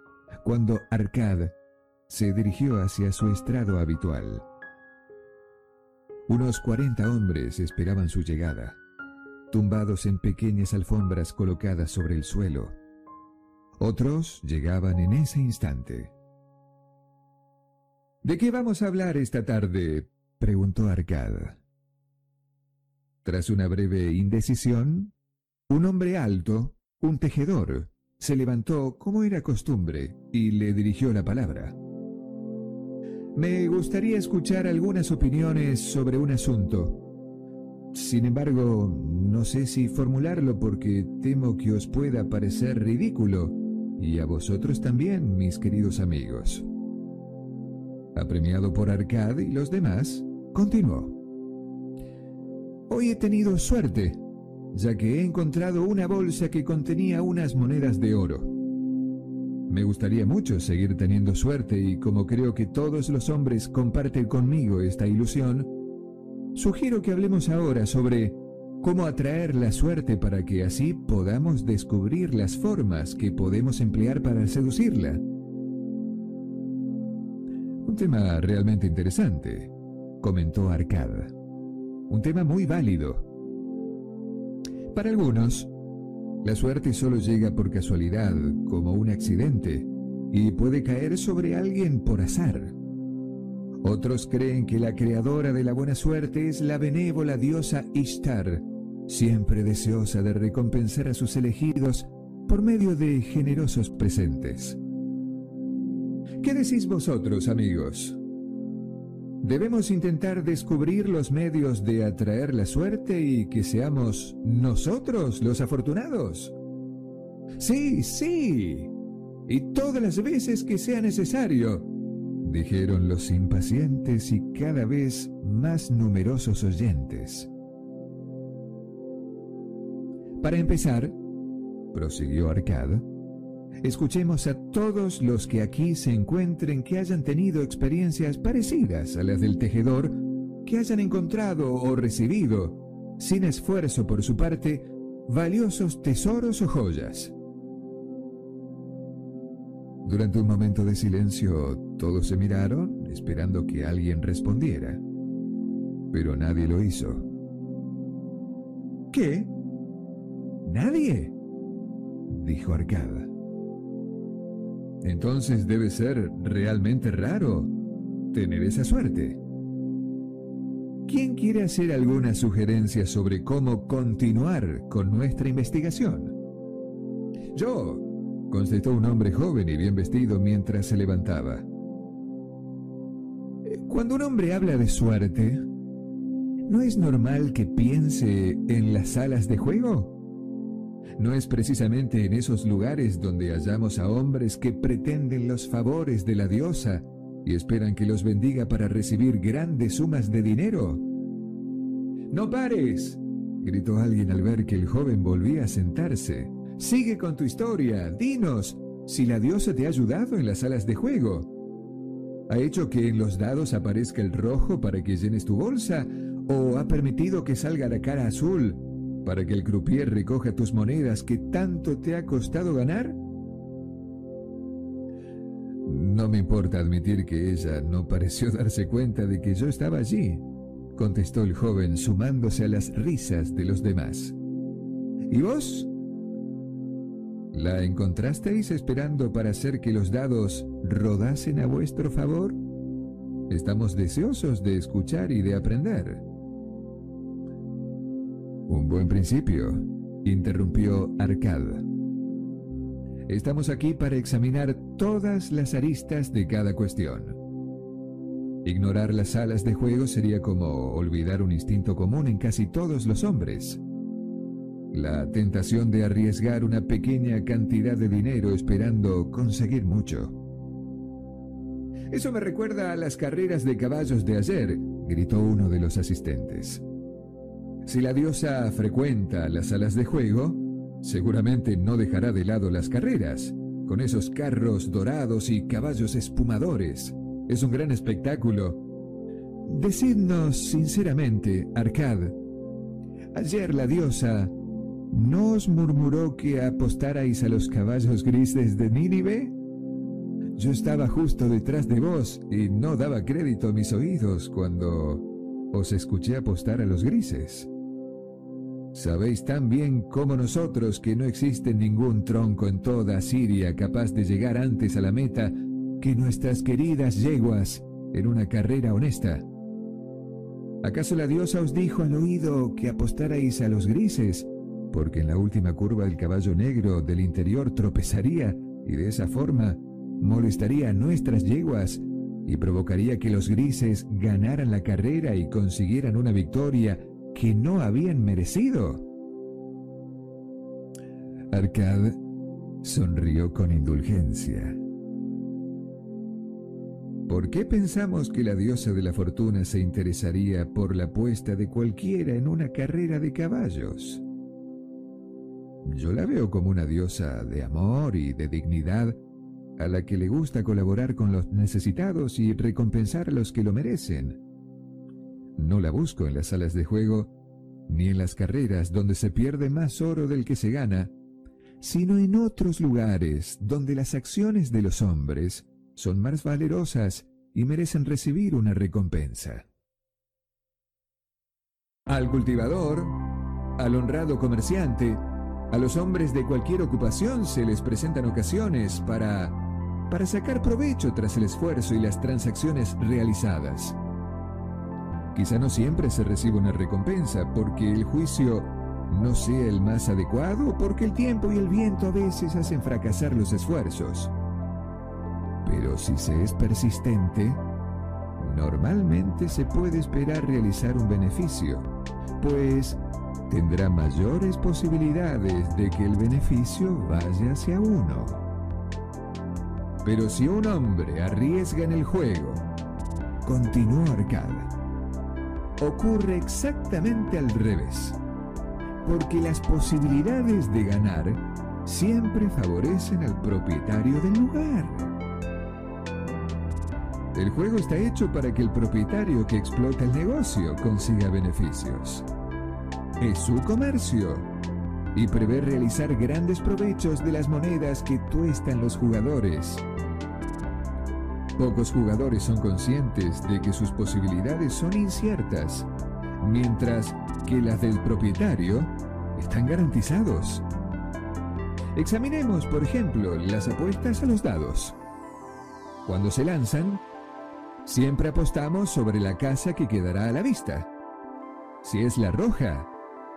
A: cuando Arcad se dirigió hacia su estrado habitual. Unos cuarenta hombres esperaban su llegada, tumbados en pequeñas alfombras colocadas sobre el suelo. Otros llegaban en ese instante. ¿De qué vamos a hablar esta tarde? preguntó Arcad. Tras una breve indecisión, un hombre alto, un tejedor, se levantó como era costumbre y le dirigió la palabra. Me gustaría escuchar algunas opiniones sobre un asunto. Sin embargo, no sé si formularlo porque temo que os pueda parecer ridículo, y a vosotros también, mis queridos amigos. Apremiado por Arcad y los demás, continuó. Hoy he tenido suerte, ya que he encontrado una bolsa que contenía unas monedas de oro. Me gustaría mucho seguir teniendo suerte y como creo que todos los hombres comparten conmigo esta ilusión, sugiero que hablemos ahora sobre cómo atraer la suerte para que así podamos descubrir las formas que podemos emplear para seducirla. Un tema realmente interesante, comentó Arcada. Un tema muy válido. Para algunos, la suerte solo llega por casualidad, como un accidente, y puede caer sobre alguien por azar. Otros creen que la creadora de la buena suerte es la benévola diosa Ishtar, siempre deseosa de recompensar a sus elegidos por medio de generosos presentes. ¿Qué decís vosotros, amigos? Debemos intentar descubrir los medios de atraer la suerte y que seamos nosotros los afortunados. Sí, sí. Y todas las veces que sea necesario, dijeron los impacientes y cada vez más numerosos oyentes. Para empezar, prosiguió Arcada, Escuchemos a todos los que aquí se encuentren que hayan tenido experiencias parecidas a las del tejedor, que hayan encontrado o recibido, sin esfuerzo por su parte, valiosos tesoros o joyas. Durante un momento de silencio, todos se miraron, esperando que alguien respondiera. Pero nadie lo hizo. ¿Qué? ¿Nadie? dijo Arcada. Entonces debe ser realmente raro tener esa suerte. ¿Quién quiere hacer alguna sugerencia sobre cómo continuar con nuestra investigación? Yo, contestó un hombre joven y bien vestido mientras se levantaba. Cuando un hombre habla de suerte, ¿no es normal que piense en las salas de juego? No es precisamente en esos lugares donde hallamos a hombres que pretenden los favores de la diosa y esperan que los bendiga para recibir grandes sumas de dinero. ¡No pares! gritó alguien al ver que el joven volvía a sentarse. Sigue con tu historia, dinos si la diosa te ha ayudado en las salas de juego. ¿Ha hecho que en los dados aparezca el rojo para que llenes tu bolsa? ¿O ha permitido que salga la cara azul para que el croupier recoja tus monedas que tanto te ha costado ganar? No me importa admitir que ella no pareció (laughs) darse cuenta de que yo estaba allí, contestó el joven sumándose a las risas de los demás. ¿Y vos? ¿La encontrasteis esperando para hacer que los dados rodasen a vuestro favor? Estamos deseosos de escuchar y de aprender. Un buen principio, interrumpió Arcad. Estamos aquí para examinar todas las aristas de cada cuestión. Ignorar las salas de juego sería como olvidar un instinto común en casi todos los hombres. La tentación de arriesgar una pequeña cantidad de dinero esperando conseguir mucho. Eso me recuerda a las carreras de caballos de ayer, gritó uno de los asistentes. Si la diosa frecuenta las salas de juego, seguramente no dejará de lado las carreras, con esos carros dorados y caballos espumadores. Es un gran espectáculo. Decidnos sinceramente, Arcad, ayer la diosa ¿no os murmuró que apostarais a los caballos grises de Nínive? Yo estaba justo detrás de vos y no daba crédito a mis oídos cuando os escuché apostar a los grises. Sabéis tan bien como nosotros que no existe ningún tronco en toda Siria capaz de llegar antes a la meta que nuestras queridas yeguas en una carrera honesta. ¿Acaso la diosa os dijo al oído que apostarais a los grises? Porque en la última curva el caballo negro del interior tropezaría y de esa forma molestaría a nuestras yeguas y provocaría que los grises ganaran la carrera y consiguieran una victoria que no habían merecido. Arcad sonrió con indulgencia. ¿Por qué pensamos que la diosa de la fortuna se interesaría por la apuesta de cualquiera en una carrera de caballos? Yo la veo como una diosa de amor y de dignidad a la que le gusta colaborar con los necesitados y recompensar a los que lo merecen. No la busco en las salas de juego, ni en las carreras donde se pierde más oro del que se gana, sino en otros lugares donde las acciones de los hombres son más valerosas y merecen recibir una recompensa. Al cultivador, al honrado comerciante, a los hombres de cualquier ocupación se les presentan ocasiones para para sacar provecho tras el esfuerzo y las transacciones realizadas. Quizá no siempre se reciba una recompensa porque el juicio no sea el más adecuado porque el tiempo y el viento a veces hacen fracasar los esfuerzos. Pero si se es persistente, normalmente se puede esperar realizar un beneficio, pues tendrá mayores posibilidades de que el beneficio vaya hacia uno. Pero si un hombre arriesga en el juego, continuó Arcada, ocurre exactamente al revés, porque las posibilidades de ganar siempre favorecen al propietario del lugar. El juego está hecho para que el propietario que explota el negocio consiga beneficios. Es su comercio y prevé realizar grandes provechos de las monedas que tuestan los jugadores. Pocos jugadores son conscientes de que sus posibilidades son inciertas, mientras que las del propietario están garantizados. Examinemos, por ejemplo, las apuestas a los dados. Cuando se lanzan, siempre apostamos sobre la casa que quedará a la vista. Si es la roja,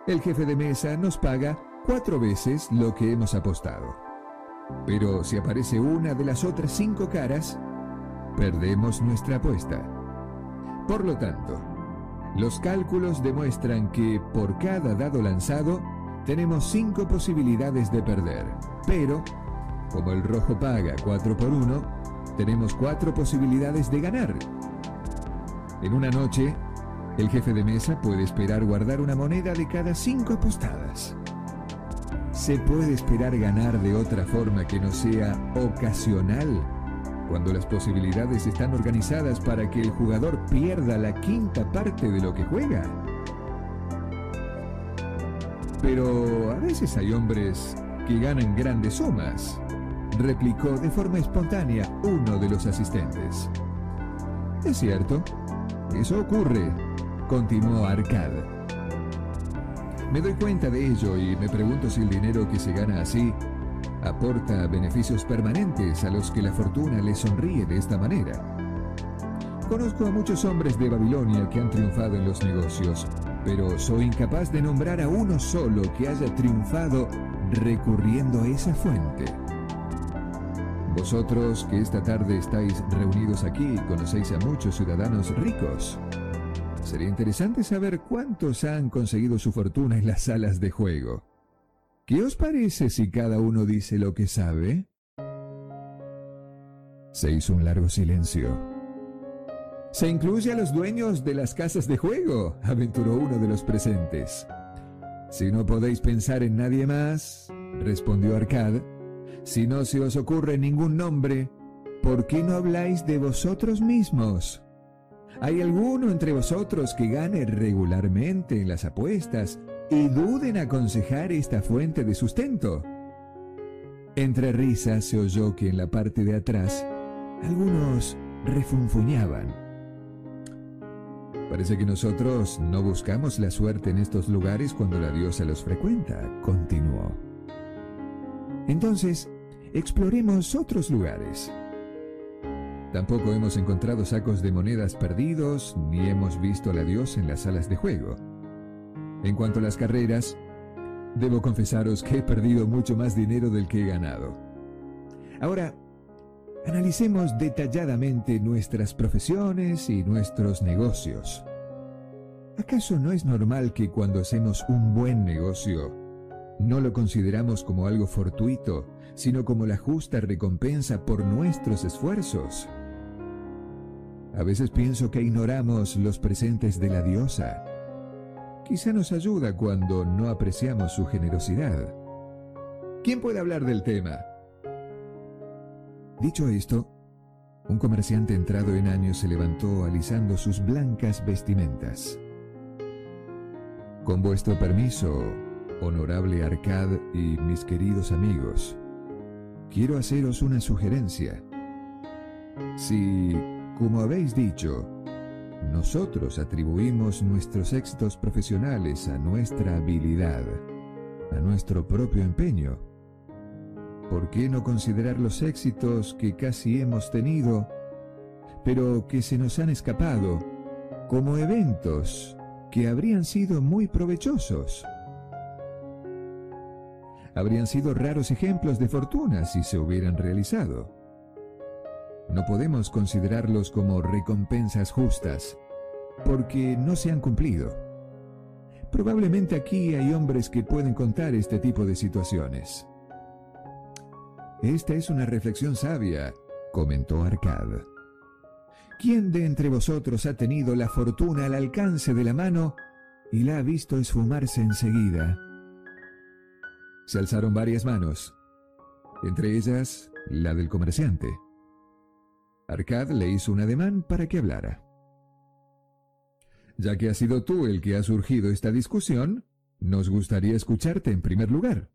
A: el jefe de mesa nos paga cuatro veces lo que hemos apostado. Pero si aparece una de las otras cinco caras, perdemos nuestra apuesta. Por lo tanto, los cálculos demuestran que por cada dado lanzado tenemos cinco posibilidades de perder, pero como el rojo paga 4 por 1, tenemos cuatro posibilidades de ganar. En una noche, el jefe de mesa puede esperar guardar una moneda de cada cinco apostadas. ¿Se puede esperar ganar de otra forma que no sea ocasional cuando las posibilidades están organizadas para que el jugador pierda la quinta parte de lo que juega. Pero a veces hay hombres que ganan grandes sumas replicó de forma espontánea uno de los asistentes. Es cierto, eso ocurre, continuó Arcad. Me doy cuenta de ello y me pregunto si el dinero que se gana así aporta beneficios permanentes a los que la fortuna les sonríe de esta manera. Conozco a muchos hombres de Babilonia que han triunfado en los negocios, pero soy incapaz de nombrar a uno solo que haya triunfado recurriendo a esa fuente. Vosotros que esta tarde estáis reunidos aquí conocéis a muchos ciudadanos ricos. Sería interesante saber cuántos han conseguido su fortuna en las salas de juego. ¿Qué os parece si cada uno dice lo que sabe? Se hizo un largo silencio. ¿Se incluye a los dueños de las casas de juego? aventuró uno de los presentes. Si no podéis pensar en nadie más, respondió Arcad, si no se os ocurre ningún nombre, ¿por qué no habláis de vosotros mismos? ¿Hay alguno entre vosotros que gane regularmente en las apuestas y duden aconsejar esta fuente de sustento? Entre risas se oyó que en la parte de atrás algunos refunfuñaban. Parece que nosotros no buscamos la suerte en estos lugares cuando la diosa los frecuenta, continuó. Entonces, exploremos otros lugares. Tampoco hemos encontrado sacos de monedas perdidos, ni hemos visto a la diosa en las salas de juego. En cuanto a las carreras, debo confesaros que he perdido mucho más dinero del que he ganado. Ahora, analicemos detalladamente nuestras profesiones y nuestros negocios. ¿Acaso no es normal que cuando hacemos un buen negocio, no lo consideramos como algo fortuito, sino como la justa recompensa por nuestros esfuerzos. A veces pienso que ignoramos los presentes de la diosa. Quizá nos ayuda cuando no apreciamos su generosidad. ¿Quién puede hablar del tema? Dicho esto, un comerciante entrado en años se levantó alisando sus blancas vestimentas. Con vuestro permiso, honorable Arcad y mis queridos amigos, quiero haceros una sugerencia. Si, como habéis dicho, nosotros atribuimos nuestros éxitos profesionales a nuestra habilidad, a nuestro propio empeño, ¿por qué no considerar los éxitos que casi hemos tenido, pero que se nos han escapado, como eventos que habrían sido muy provechosos? habrían sido raros ejemplos de fortuna si se hubieran realizado. No podemos considerarlos como recompensas justas, porque no se han cumplido. Probablemente aquí hay hombres que pueden contar este tipo de situaciones. Esta es una reflexión sabia, comentó Arcad. ¿Quién de entre vosotros ha tenido la fortuna al alcance de la mano y la ha visto esfumarse enseguida? Se alzaron varias manos, entre ellas la del comerciante. Arcad le hizo un ademán para que hablara. Ya que has sido tú el que ha surgido esta discusión, nos gustaría escucharte en primer lugar.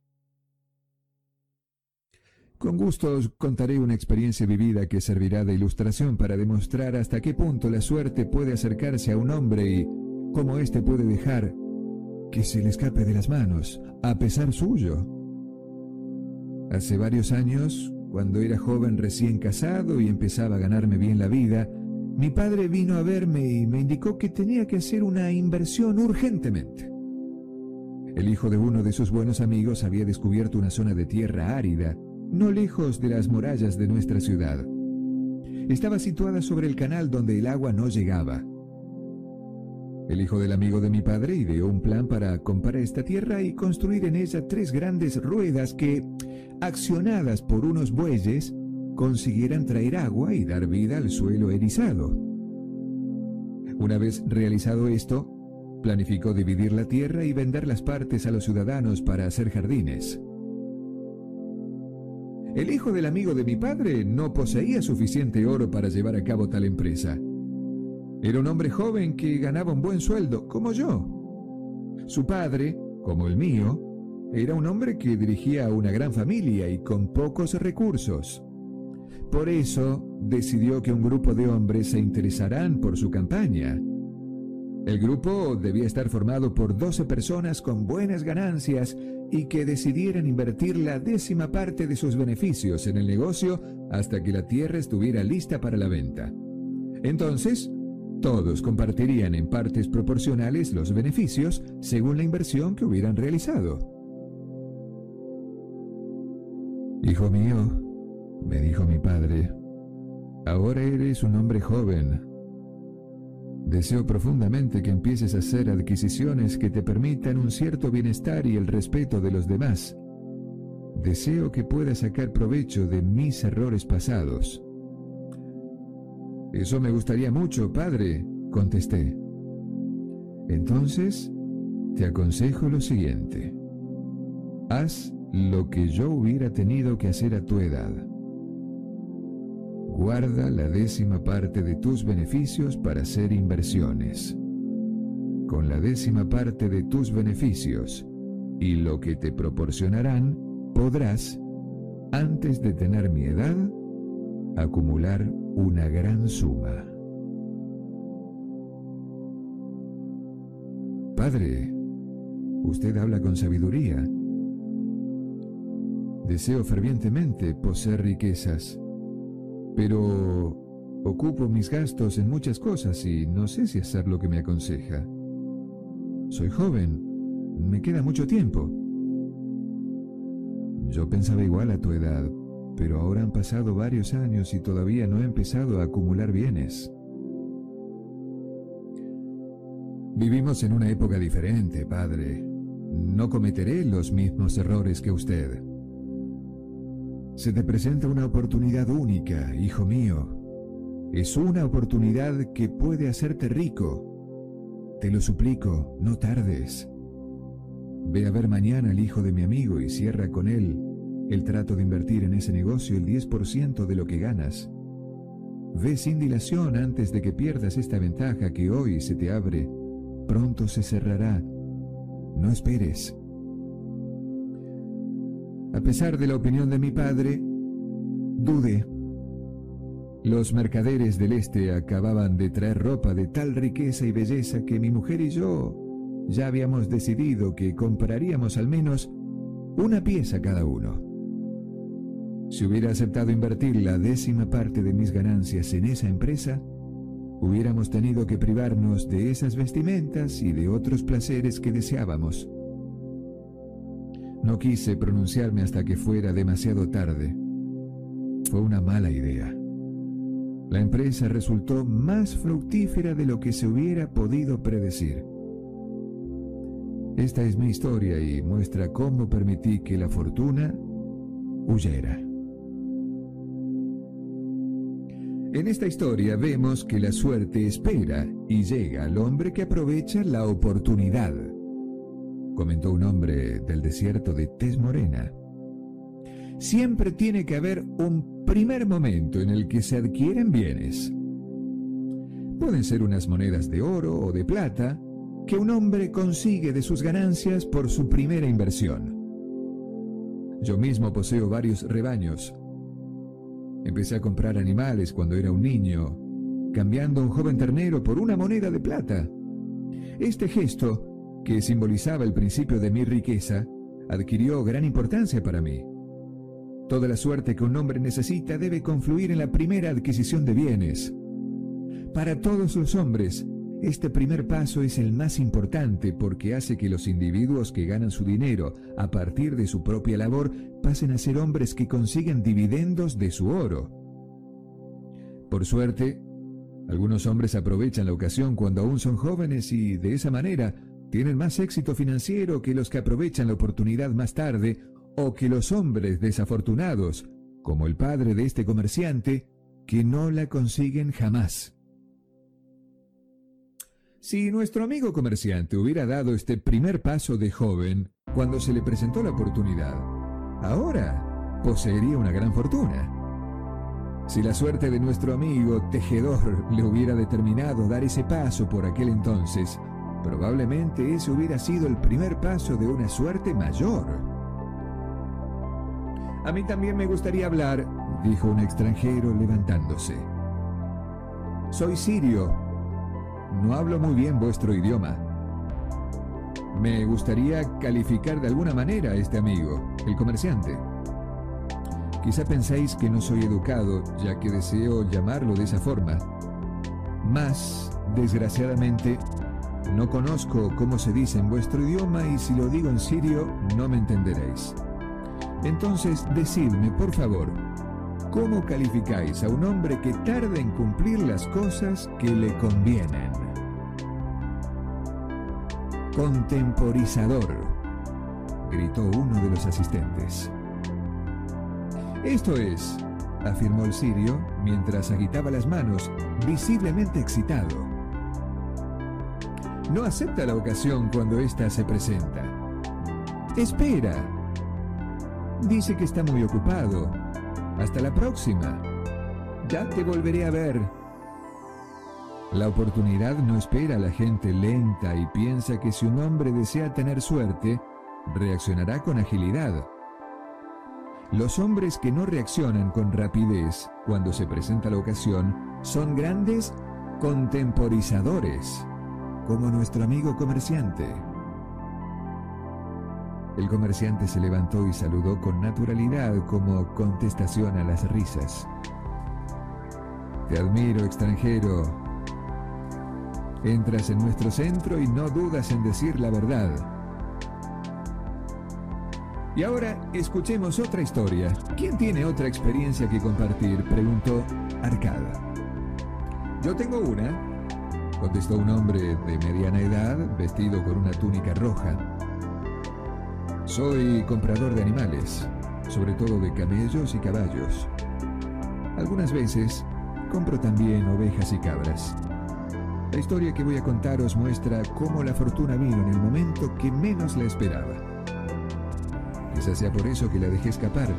A: Con gusto os contaré una experiencia vivida que servirá de ilustración para demostrar hasta qué punto la suerte puede acercarse a un hombre y cómo éste puede dejar que se le escape de las manos, a pesar suyo. Hace varios años, cuando era joven recién casado y empezaba a ganarme bien la vida, mi padre vino a verme y me indicó que tenía que hacer una inversión urgentemente. El hijo de uno de sus buenos amigos había descubierto una zona de tierra árida, no lejos de las murallas de nuestra ciudad. Estaba situada sobre el canal donde el agua no llegaba. El hijo del amigo de mi padre ideó un plan para comprar esta tierra y construir en ella tres grandes ruedas que, accionadas por unos bueyes, consiguieran traer agua y dar vida al suelo erizado. Una vez realizado esto, planificó dividir la tierra y vender las partes a los ciudadanos para hacer jardines. El hijo del amigo de mi padre no poseía suficiente oro para llevar a cabo tal empresa era un hombre joven que ganaba un buen sueldo, como yo. Su padre, como el mío, era un hombre que dirigía una gran familia y con pocos recursos. Por eso decidió que un grupo de hombres se interesarán por su campaña. El grupo debía estar formado por 12 personas con buenas ganancias y que decidieran invertir la décima parte de sus beneficios en el negocio hasta que la tierra estuviera lista para la venta. Entonces, todos compartirían en partes proporcionales los beneficios según la inversión que hubieran realizado. Hijo mío, me dijo mi padre, ahora eres un hombre joven. Deseo profundamente que empieces a hacer adquisiciones que te permitan un cierto bienestar y el respeto de los demás. Deseo que puedas sacar provecho de mis errores pasados. Eso me gustaría mucho, padre, contesté. Entonces, te aconsejo lo siguiente. Haz lo que yo hubiera tenido que hacer a tu edad. Guarda la décima parte de tus beneficios para hacer inversiones. Con la décima parte de tus beneficios y lo que te proporcionarán, podrás, antes de tener mi edad, acumular una gran suma. Padre, usted habla con sabiduría. Deseo fervientemente poseer riquezas pero ocupo mis gastos en muchas cosas y no sé si hacer lo que me aconseja. Soy joven, me queda mucho tiempo. Yo pensaba igual a tu edad, pero ahora han pasado varios años y todavía no he empezado a acumular bienes. Vivimos en una época diferente, padre. No cometeré los mismos errores que usted. Se te presenta una oportunidad única, hijo mío. Es una oportunidad que puede hacerte rico. Te lo suplico, no tardes. Ve a ver mañana al hijo de mi amigo y cierra con él el trato de invertir en ese negocio el 10% de lo que ganas. Ve sin dilación antes de que pierdas esta ventaja que hoy se te abre. Pronto se cerrará. No esperes. A pesar de la opinión de mi padre, dudé. Los mercaderes del este acababan de traer ropa de tal riqueza y belleza que mi mujer y yo ya habíamos decidido que compraríamos al menos una pieza cada uno. Si hubiera aceptado invertir la décima parte de mis ganancias en esa empresa, hubiéramos tenido que privarnos de esas vestimentas y de otros placeres que deseábamos. No quise pronunciarme hasta que fuera demasiado tarde. Fue una mala idea. La empresa resultó más fructífera de lo que se hubiera podido predecir. Esta es mi historia y muestra cómo permití que la fortuna huyera. En esta historia vemos que la suerte espera y llega al hombre que aprovecha la oportunidad comentó un hombre del desierto de Tez Morena. Siempre tiene que haber un primer momento en el que se adquieren bienes. Pueden ser unas monedas de oro o de plata que un hombre consigue de sus ganancias por su primera inversión. Yo mismo poseo varios rebaños. Empecé a comprar animales cuando era un niño, cambiando un joven ternero por una moneda de plata. Este gesto que simbolizaba el principio de mi riqueza, adquirió gran importancia para mí. Toda la suerte que un hombre necesita debe confluir en la primera adquisición de bienes. Para todos los hombres, este primer paso es el más importante porque hace que los individuos que ganan su dinero a partir de su propia labor pasen a ser hombres que consiguen dividendos de su oro. Por suerte, algunos hombres aprovechan la ocasión cuando aún son jóvenes y de esa manera tienen más éxito financiero que los que aprovechan la oportunidad más tarde o que los hombres desafortunados, como el padre de este comerciante, que no la consiguen jamás. Si nuestro amigo comerciante hubiera dado este primer paso de joven cuando se le presentó la oportunidad, ahora poseería una gran fortuna. Si la suerte de nuestro amigo tejedor le hubiera determinado dar ese paso por aquel entonces, Probablemente ese hubiera sido el primer paso de una suerte mayor. A mí también me gustaría hablar, dijo un extranjero levantándose. Soy sirio. No hablo muy bien vuestro idioma. Me gustaría calificar de alguna manera a este amigo, el comerciante. Quizá penséis que no soy educado, ya que deseo llamarlo de esa forma. Mas, desgraciadamente, no conozco cómo se dice en vuestro idioma y si lo digo en sirio no me entenderéis. Entonces, decidme, por favor, ¿cómo calificáis a un hombre que tarda en cumplir las cosas que le convienen? Contemporizador, gritó uno de los asistentes. Esto es, afirmó el sirio mientras agitaba las manos, visiblemente excitado. No acepta la ocasión cuando ésta se presenta. Espera. Dice que está muy ocupado. Hasta la próxima. Ya te volveré a ver. La oportunidad no espera a la gente lenta y piensa que si un hombre desea tener suerte, reaccionará con agilidad. Los hombres que no reaccionan con rapidez cuando se presenta la ocasión son grandes contemporizadores, como nuestro amigo comerciante. El comerciante se levantó y saludó con naturalidad como contestación a las risas. Te admiro, extranjero. Entras en nuestro centro y no dudas en decir la verdad. Y ahora escuchemos otra historia. ¿Quién tiene otra experiencia que compartir? Preguntó Arcada. Yo tengo una, contestó un hombre de mediana edad vestido con una túnica roja. Soy comprador de animales, sobre todo de camellos y caballos. Algunas veces compro también ovejas y cabras. La historia que voy a contaros muestra cómo la fortuna vino en el momento que menos la esperaba. Quizás sea por eso que la dejé escapar.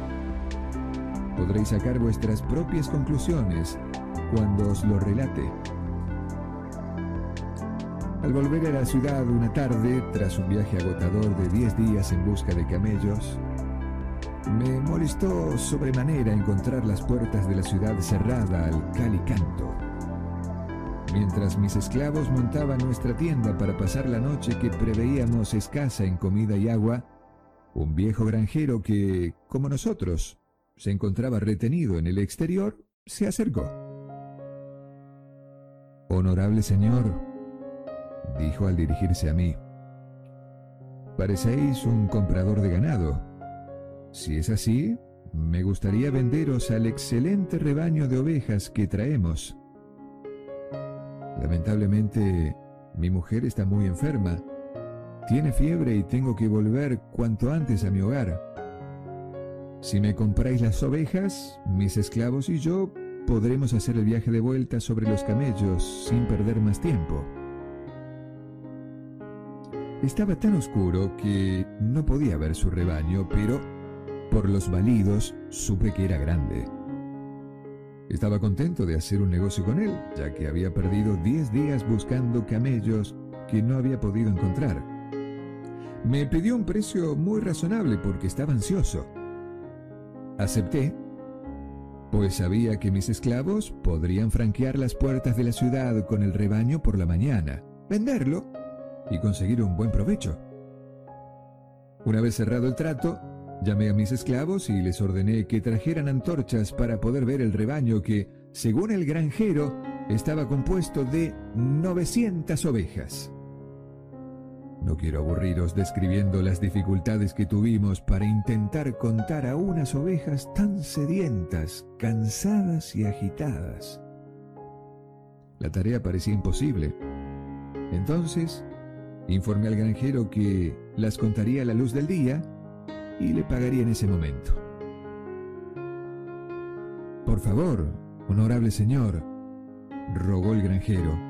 A: Podréis sacar vuestras propias conclusiones cuando os lo relate. Al volver a la ciudad una tarde, tras un viaje agotador de 10 días en busca de camellos, me molestó sobremanera encontrar las puertas de la ciudad cerrada al cal y canto. Mientras mis esclavos montaban nuestra tienda para pasar la noche que preveíamos escasa en comida y agua, un viejo granjero que, como nosotros, se encontraba retenido en el exterior, se acercó. Honorable señor, dijo al dirigirse a mí, parecéis un comprador de ganado. Si es así, me gustaría venderos al excelente rebaño de ovejas que traemos. Lamentablemente, mi mujer está muy enferma tiene fiebre y tengo que volver cuanto antes a mi hogar. Si me compráis las ovejas, mis esclavos y yo podremos hacer el viaje de vuelta sobre los camellos sin perder más tiempo. Estaba tan oscuro que no podía ver su rebaño, pero por los balidos supe que era grande. Estaba contento de hacer un negocio con él, ya que había perdido diez días buscando camellos que no había podido encontrar. Me pidió un precio muy razonable porque estaba ansioso. Acepté, pues sabía que mis esclavos podrían franquear las puertas de la ciudad con el rebaño por la mañana, venderlo y conseguir un buen provecho. Una vez cerrado el trato, llamé a mis esclavos y les ordené que trajeran antorchas para poder ver el rebaño que, según el granjero, estaba compuesto de 900 ovejas. No quiero aburriros describiendo las dificultades que tuvimos para intentar contar a unas ovejas tan sedientas, cansadas y agitadas. La tarea parecía imposible. Entonces, informé al granjero que las contaría a la luz del día y le pagaría en ese momento. Por favor, honorable señor, rogó el granjero,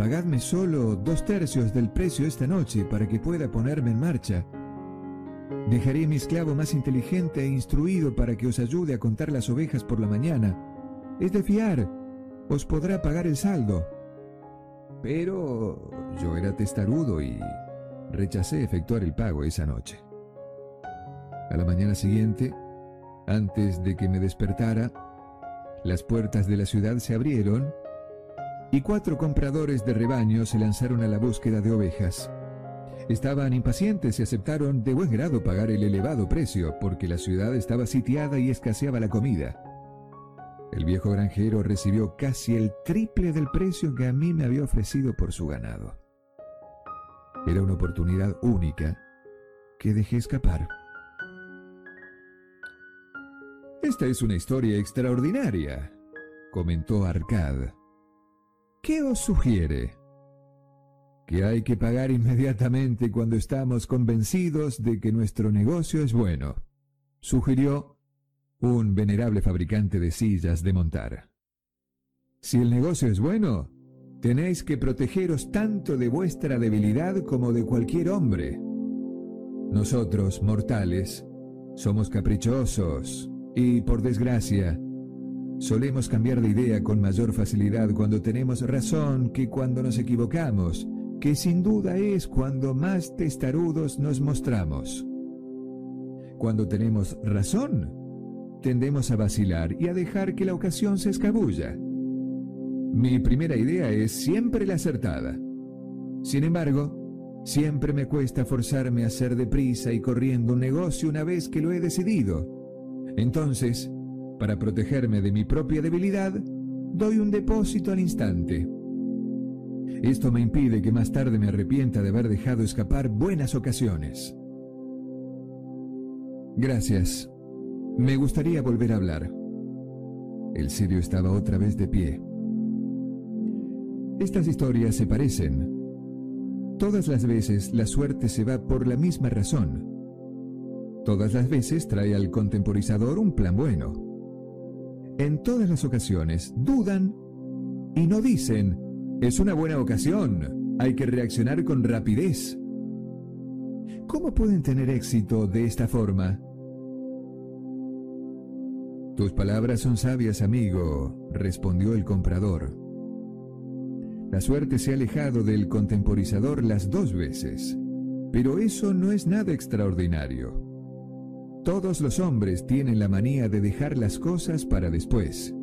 A: Pagadme solo dos tercios del precio esta noche para que pueda ponerme en marcha. Dejaré mi esclavo más inteligente e instruido para que os ayude a contar las ovejas por la mañana. Es de fiar. Os podrá pagar el saldo. Pero yo era testarudo y rechacé efectuar el pago esa noche. A la mañana siguiente, antes de que me despertara, las puertas de la ciudad se abrieron y cuatro compradores de rebaño se lanzaron a la búsqueda de ovejas. Estaban impacientes y aceptaron de buen grado pagar el elevado precio porque la ciudad estaba sitiada y escaseaba la comida. El viejo granjero recibió casi el triple del precio que a mí me había ofrecido por su ganado. Era una oportunidad única que dejé escapar. Esta es una historia extraordinaria, comentó Arcad. ¿Qué os sugiere? Que hay que pagar inmediatamente cuando estamos convencidos de que nuestro negocio es bueno, sugirió un venerable fabricante de sillas de montar. Si el negocio es bueno, tenéis que protegeros tanto de vuestra debilidad como de cualquier hombre. Nosotros, mortales, somos caprichosos y, por desgracia, solemos cambiar de idea con mayor facilidad cuando tenemos razón que cuando nos equivocamos, que sin duda es cuando más testarudos nos mostramos. Cuando tenemos razón, tendemos a vacilar y a dejar que la ocasión se escabulla. Mi primera idea es siempre la acertada. Sin embargo, siempre me cuesta forzarme a hacer deprisa y corriendo un negocio una vez que lo he decidido. Entonces, para protegerme de mi propia debilidad, doy un depósito al instante. Esto me impide que más tarde me arrepienta de haber dejado escapar buenas ocasiones. Gracias. Me gustaría volver a hablar. El sirio estaba otra vez de pie. Estas historias se parecen. Todas las veces la suerte se va por la misma razón. Todas las veces trae al contemporizador un plan bueno. En todas las ocasiones dudan y no dicen, es una buena ocasión, hay que reaccionar con rapidez. ¿Cómo pueden tener éxito de esta forma? Tus palabras son sabias, amigo, respondió el comprador. La suerte se ha alejado del contemporizador las dos veces, pero eso no es nada extraordinario. Todos los hombres tienen la manía de dejar las cosas para después.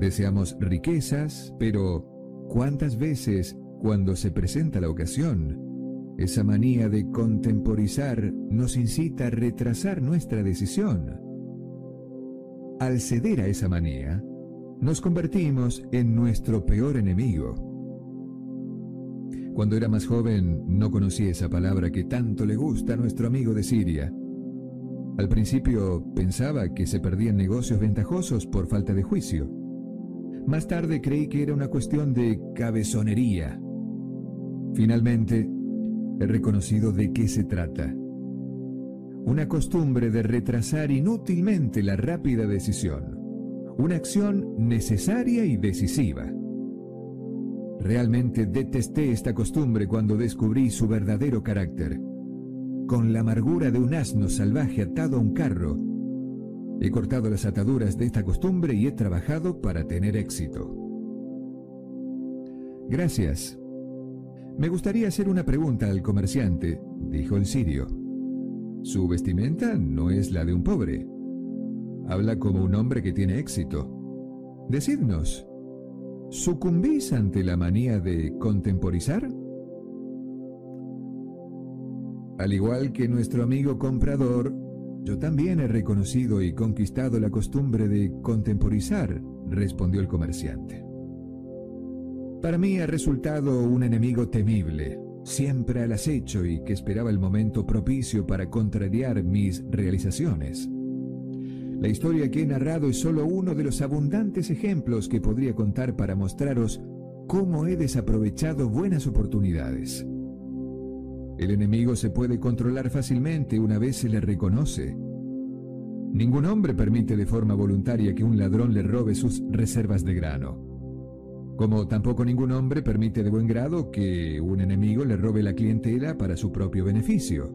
A: Deseamos riquezas, pero ¿cuántas veces, cuando se presenta la ocasión, esa manía de contemporizar nos incita a retrasar nuestra decisión? Al ceder a esa manía, nos convertimos en nuestro peor enemigo. Cuando era más joven no conocí esa palabra que tanto le gusta a nuestro amigo de Siria. Al principio pensaba que se perdían negocios ventajosos por falta de juicio. Más tarde creí que era una cuestión de cabezonería. Finalmente, he reconocido de qué se trata una costumbre de retrasar inútilmente la rápida decisión, una acción necesaria y decisiva. Realmente detesté esta costumbre cuando descubrí su verdadero carácter. Con la amargura de un asno salvaje atado a un carro, he cortado las ataduras de esta costumbre y he trabajado para tener éxito. Gracias. Me gustaría hacer una pregunta al comerciante, dijo el sirio. Su vestimenta no es la de un pobre. Habla como un hombre que tiene éxito. Decidnos, ¿sucumbís ante la manía de contemporizar? Al igual que nuestro amigo comprador, yo también he reconocido y conquistado la costumbre de contemporizar, respondió el comerciante. Para mí ha resultado un enemigo temible, siempre al acecho y que esperaba el momento propicio para contrariar mis realizaciones. La historia que he narrado es solo uno de los abundantes ejemplos que podría contar para mostraros cómo he desaprovechado buenas oportunidades. El enemigo se puede controlar fácilmente una vez se le reconoce. Ningún hombre permite de forma voluntaria que un ladrón le robe sus reservas de grano como tampoco ningún hombre permite de buen grado que un enemigo le robe la clientela para su propio beneficio.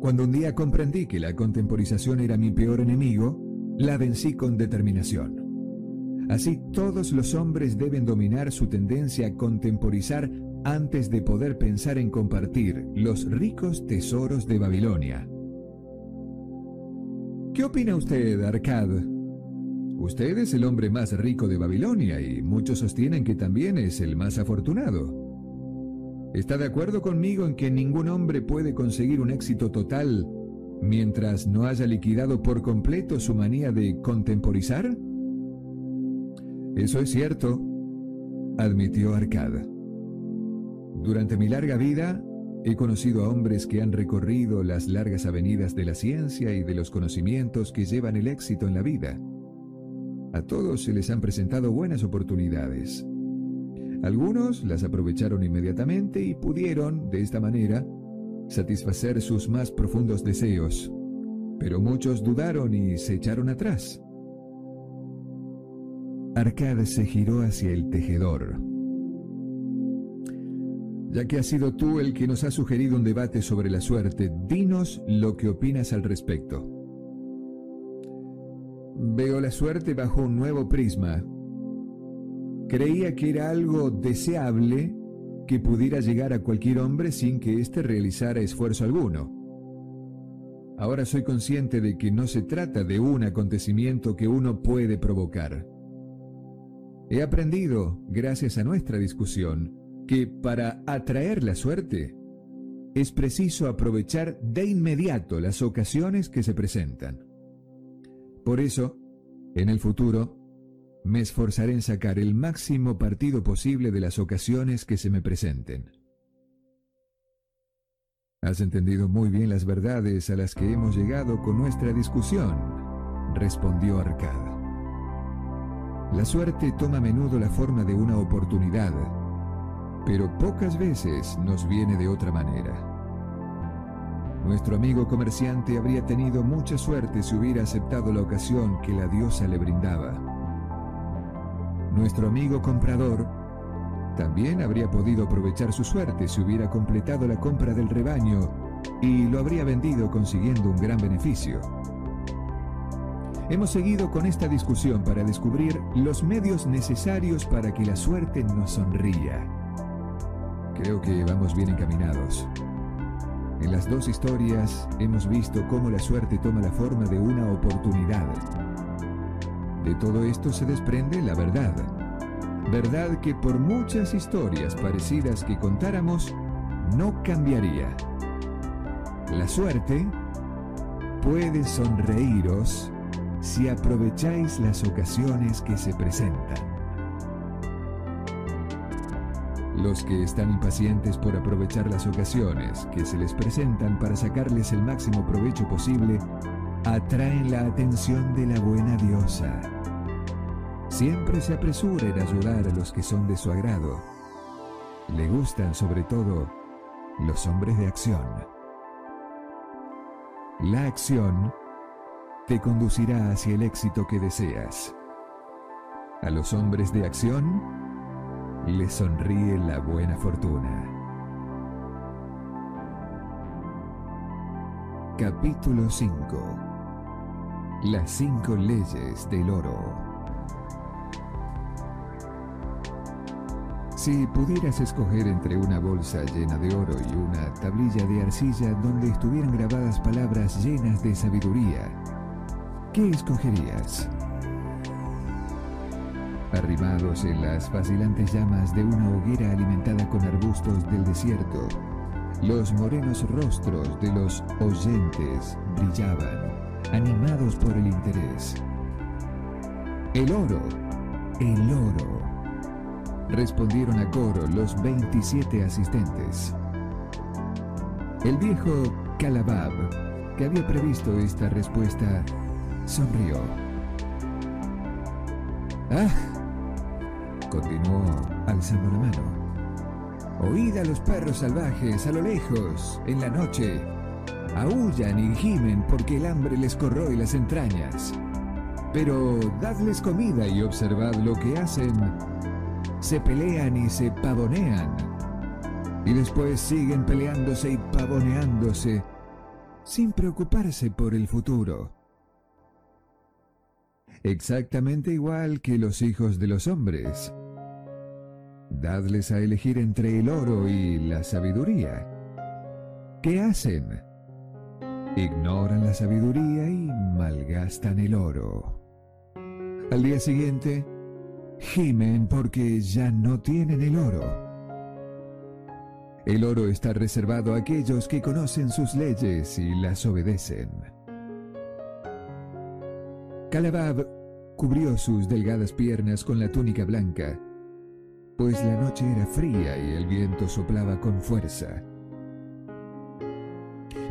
A: Cuando un día comprendí que la contemporización era mi peor enemigo, la vencí con determinación. Así todos los hombres deben dominar su tendencia a contemporizar antes de poder pensar en compartir los ricos tesoros de Babilonia. ¿Qué opina usted, Arcad? Usted es el hombre más rico de Babilonia y muchos sostienen que también es el más afortunado. ¿Está de acuerdo conmigo en que ningún hombre puede conseguir un éxito total mientras no haya liquidado por completo su manía de contemporizar? Eso es cierto, admitió Arcada. Durante mi larga vida he conocido a hombres que han recorrido las largas avenidas de la ciencia y de los conocimientos que llevan el éxito en la vida. A todos se les han presentado buenas oportunidades. Algunos las aprovecharon inmediatamente y pudieron, de esta manera, satisfacer sus más profundos deseos, pero muchos dudaron y se echaron atrás. Arcade se giró hacia el tejedor. Ya que has sido tú el que nos ha sugerido un debate sobre la suerte, dinos lo que opinas al respecto. Veo la suerte bajo un nuevo prisma. Creía que era algo deseable que pudiera llegar a cualquier hombre sin que éste realizara esfuerzo alguno. Ahora soy consciente de que no se trata de un acontecimiento que uno puede provocar. He aprendido, gracias a nuestra discusión, que para atraer la suerte es preciso aprovechar de inmediato las ocasiones que se presentan. Por eso, en el futuro, me esforzaré en sacar el máximo partido posible de las ocasiones que se me presenten. Has entendido muy bien las verdades a las que hemos llegado con nuestra discusión, respondió Arcada. La suerte toma a menudo la forma de una oportunidad, pero pocas veces nos viene de otra manera. Nuestro amigo comerciante habría tenido mucha suerte si hubiera aceptado la ocasión que la diosa le brindaba. Nuestro amigo comprador también habría podido aprovechar su suerte si hubiera completado la compra del rebaño y lo habría vendido consiguiendo un gran beneficio. Hemos seguido con esta discusión para descubrir los medios necesarios para que la suerte nos sonría. Creo que vamos bien encaminados. En las dos historias hemos visto cómo la suerte toma la forma de una oportunidad. De todo esto se desprende la verdad. Verdad que por muchas historias parecidas que contáramos, no cambiaría. La suerte puede sonreíros si aprovecháis las ocasiones que se presentan. Los que están impacientes por aprovechar las ocasiones que se les presentan para sacarles el máximo provecho posible, atraen la atención de la buena diosa. Siempre se apresura en ayudar a los que son de su agrado. Le gustan sobre todo los hombres de acción. La acción te conducirá hacia el éxito que deseas. A los hombres de acción le sonríe la buena fortuna. Capítulo 5 Las cinco leyes del oro Si pudieras escoger entre una bolsa llena de oro y una tablilla de arcilla donde estuvieran grabadas palabras llenas de sabiduría, ¿qué escogerías? Arrimados en las vacilantes llamas de una hoguera alimentada con arbustos del desierto. Los morenos rostros de los oyentes brillaban, animados por el interés. El oro, el oro, respondieron a coro los 27 asistentes. El viejo Calabab, que había previsto esta respuesta, sonrió. ¡Ah! Continuó alzando la mano. Oíd a los perros salvajes a lo lejos, en la noche. Aullan y gimen porque el hambre les corroe las entrañas. Pero dadles comida y observad lo que hacen. Se pelean y se pavonean. Y después siguen peleándose y pavoneándose sin preocuparse por el futuro. Exactamente igual que los hijos de los hombres. Dadles a elegir entre el oro y la sabiduría. ¿Qué hacen? Ignoran la sabiduría y malgastan el oro. Al día siguiente, gimen porque ya no tienen el oro. El oro está reservado a aquellos que conocen sus leyes y las obedecen. Calabab cubrió sus delgadas piernas con la túnica blanca, pues la noche era fría y el viento soplaba con fuerza.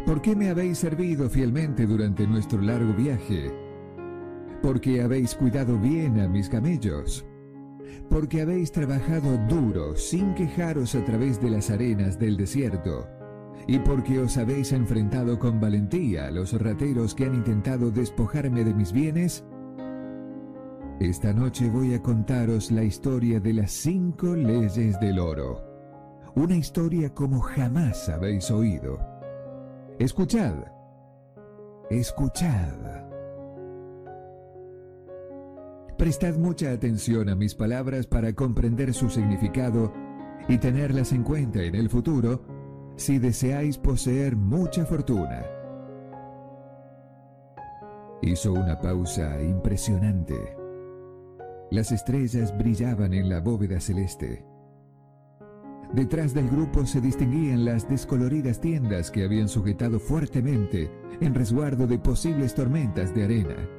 A: ¿Por qué me habéis servido fielmente durante nuestro largo viaje? Porque habéis cuidado bien a mis camellos. Porque habéis trabajado duro sin quejaros a través de las arenas del desierto. Y porque os habéis enfrentado con valentía a los rateros que han intentado despojarme de mis bienes. Esta noche voy a contaros la historia de las cinco leyes del oro. Una historia como jamás habéis oído Escuchad, escuchad. Prestad mucha atención a mis palabras para comprender su significado y tenerlas en cuenta en el futuro si deseáis poseer mucha fortuna. Hizo una pausa impresionante. Las estrellas brillaban en la bóveda celeste. Detrás del grupo se distinguían las descoloridas tiendas que habían sujetado fuertemente en resguardo de posibles tormentas de arena.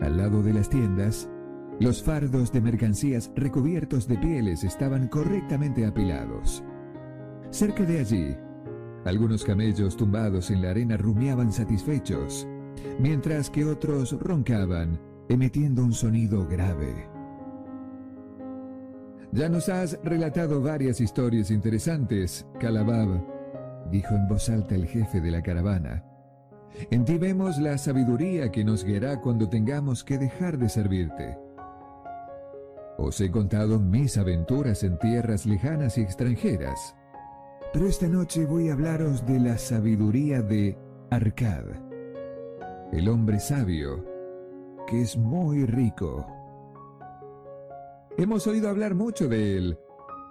A: Al lado de las tiendas, los fardos de mercancías recubiertos de pieles estaban correctamente apilados. Cerca de allí, algunos camellos tumbados en la arena rumiaban satisfechos, mientras que otros roncaban, emitiendo un sonido grave. Ya nos has relatado varias historias interesantes, Calabab, dijo en voz alta el jefe de la caravana. En ti vemos la sabiduría que nos guiará cuando tengamos que dejar de servirte. Os he contado mis aventuras en tierras lejanas y extranjeras, pero esta noche voy a hablaros de la sabiduría de Arcad, el hombre sabio, que es muy rico Hemos oído hablar mucho de él,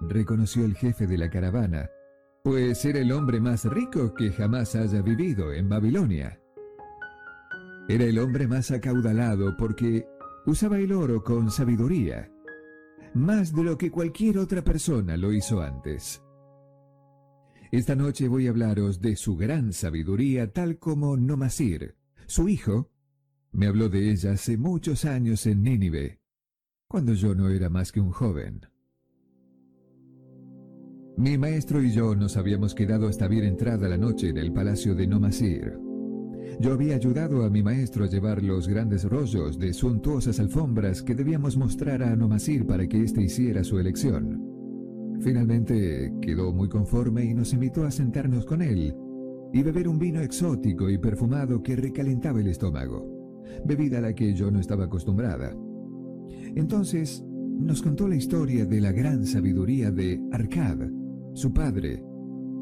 A: reconoció el jefe de la caravana, pues era el hombre más rico que jamás haya vivido en Babilonia. Era el hombre más acaudalado porque usaba el oro con sabiduría, más de lo que cualquier otra persona lo hizo antes. Esta noche voy a hablaros de su gran sabiduría tal como Nomasir, su hijo, me habló de ella hace muchos años en Nínive cuando yo no era más que un joven. Mi maestro y yo nos habíamos quedado hasta bien entrada la noche en el palacio de Nomasir. Yo había ayudado a mi maestro a llevar los grandes rollos de suntuosas alfombras que debíamos mostrar a Nomasir para que éste hiciera su elección. Finalmente quedó muy conforme y nos invitó a sentarnos con él y beber un vino exótico y perfumado que recalentaba el estómago, bebida a la que yo no estaba acostumbrada. Entonces nos contó la historia de la gran sabiduría de Arcad, su padre,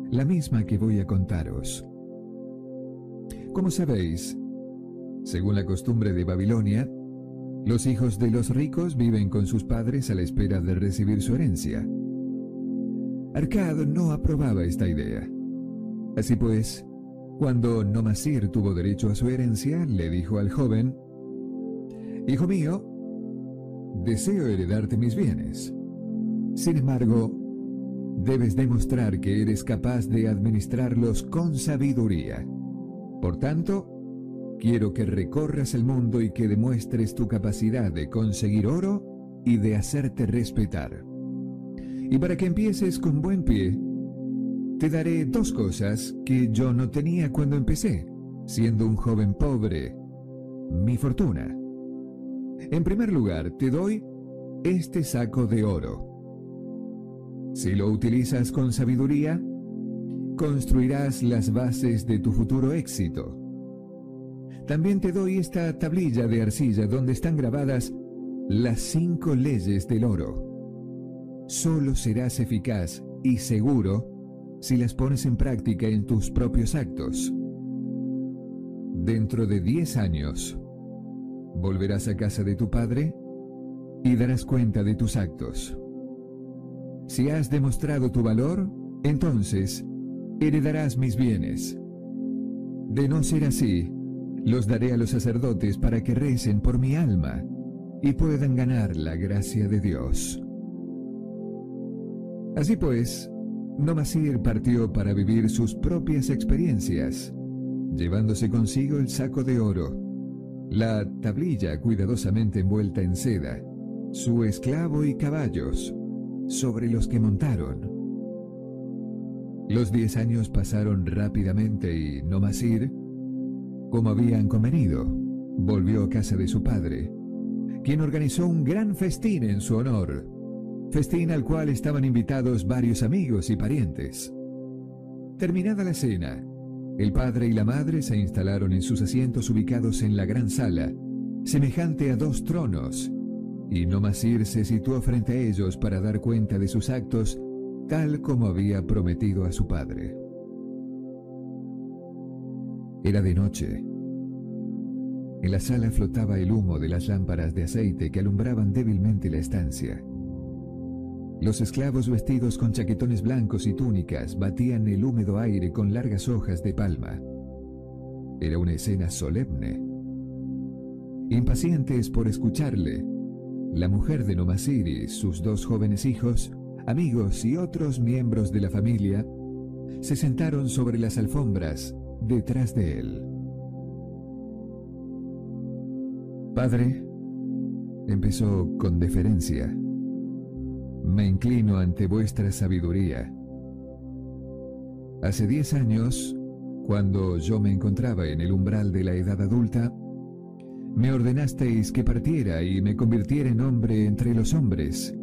A: la misma que voy a contaros. Como sabéis, según la costumbre de Babilonia, los hijos de los ricos viven con sus padres a la espera de recibir su herencia. Arcad no aprobaba esta idea. Así pues, cuando Nomasir tuvo derecho a su herencia, le dijo al joven, Hijo mío, deseo heredarte mis bienes. Sin embargo, debes demostrar que eres capaz de administrarlos con sabiduría. Por tanto, quiero que recorras el mundo y que demuestres tu capacidad de conseguir oro y de hacerte respetar. Y para que empieces con buen pie, te daré dos cosas que yo no tenía cuando empecé, siendo un joven pobre, mi fortuna en primer lugar, te doy este saco de oro. Si lo utilizas con sabiduría, construirás las bases de tu futuro éxito. También te doy esta tablilla de arcilla donde están grabadas las cinco leyes del oro. Solo serás eficaz y seguro si las pones en práctica en tus propios actos. Dentro de diez años, volverás a casa de tu padre y darás cuenta de tus actos. Si has demostrado tu valor, entonces heredarás mis bienes. De no ser así, los daré a los sacerdotes para que recen por mi alma y puedan ganar la gracia de Dios. Así pues, Nomasir partió para vivir sus propias experiencias, llevándose consigo el saco de oro, la tablilla cuidadosamente envuelta en seda, su esclavo y caballos, sobre los que montaron. Los diez años pasaron rápidamente y Nomasir, como habían convenido, volvió a casa de su padre, quien organizó un gran festín en su honor festín al cual estaban invitados varios amigos y parientes. Terminada la cena, el padre y la madre se instalaron en sus asientos ubicados en la gran sala, semejante a dos tronos, y Nomasir se situó frente a ellos para dar cuenta de sus actos, tal como había prometido a su padre. Era de noche. En la sala flotaba el humo de las lámparas de aceite que alumbraban débilmente la estancia. Los esclavos vestidos con chaquetones blancos y túnicas batían el húmedo aire con largas hojas de palma. Era una escena solemne. Impacientes por escucharle, la mujer de Nomasiri, sus dos jóvenes hijos, amigos y otros miembros de la familia se sentaron sobre las alfombras detrás de él. Padre, empezó con deferencia me inclino ante vuestra sabiduría. Hace diez años, cuando yo me encontraba en el umbral de la edad adulta, me ordenasteis que partiera y me convirtiera en hombre entre los hombres,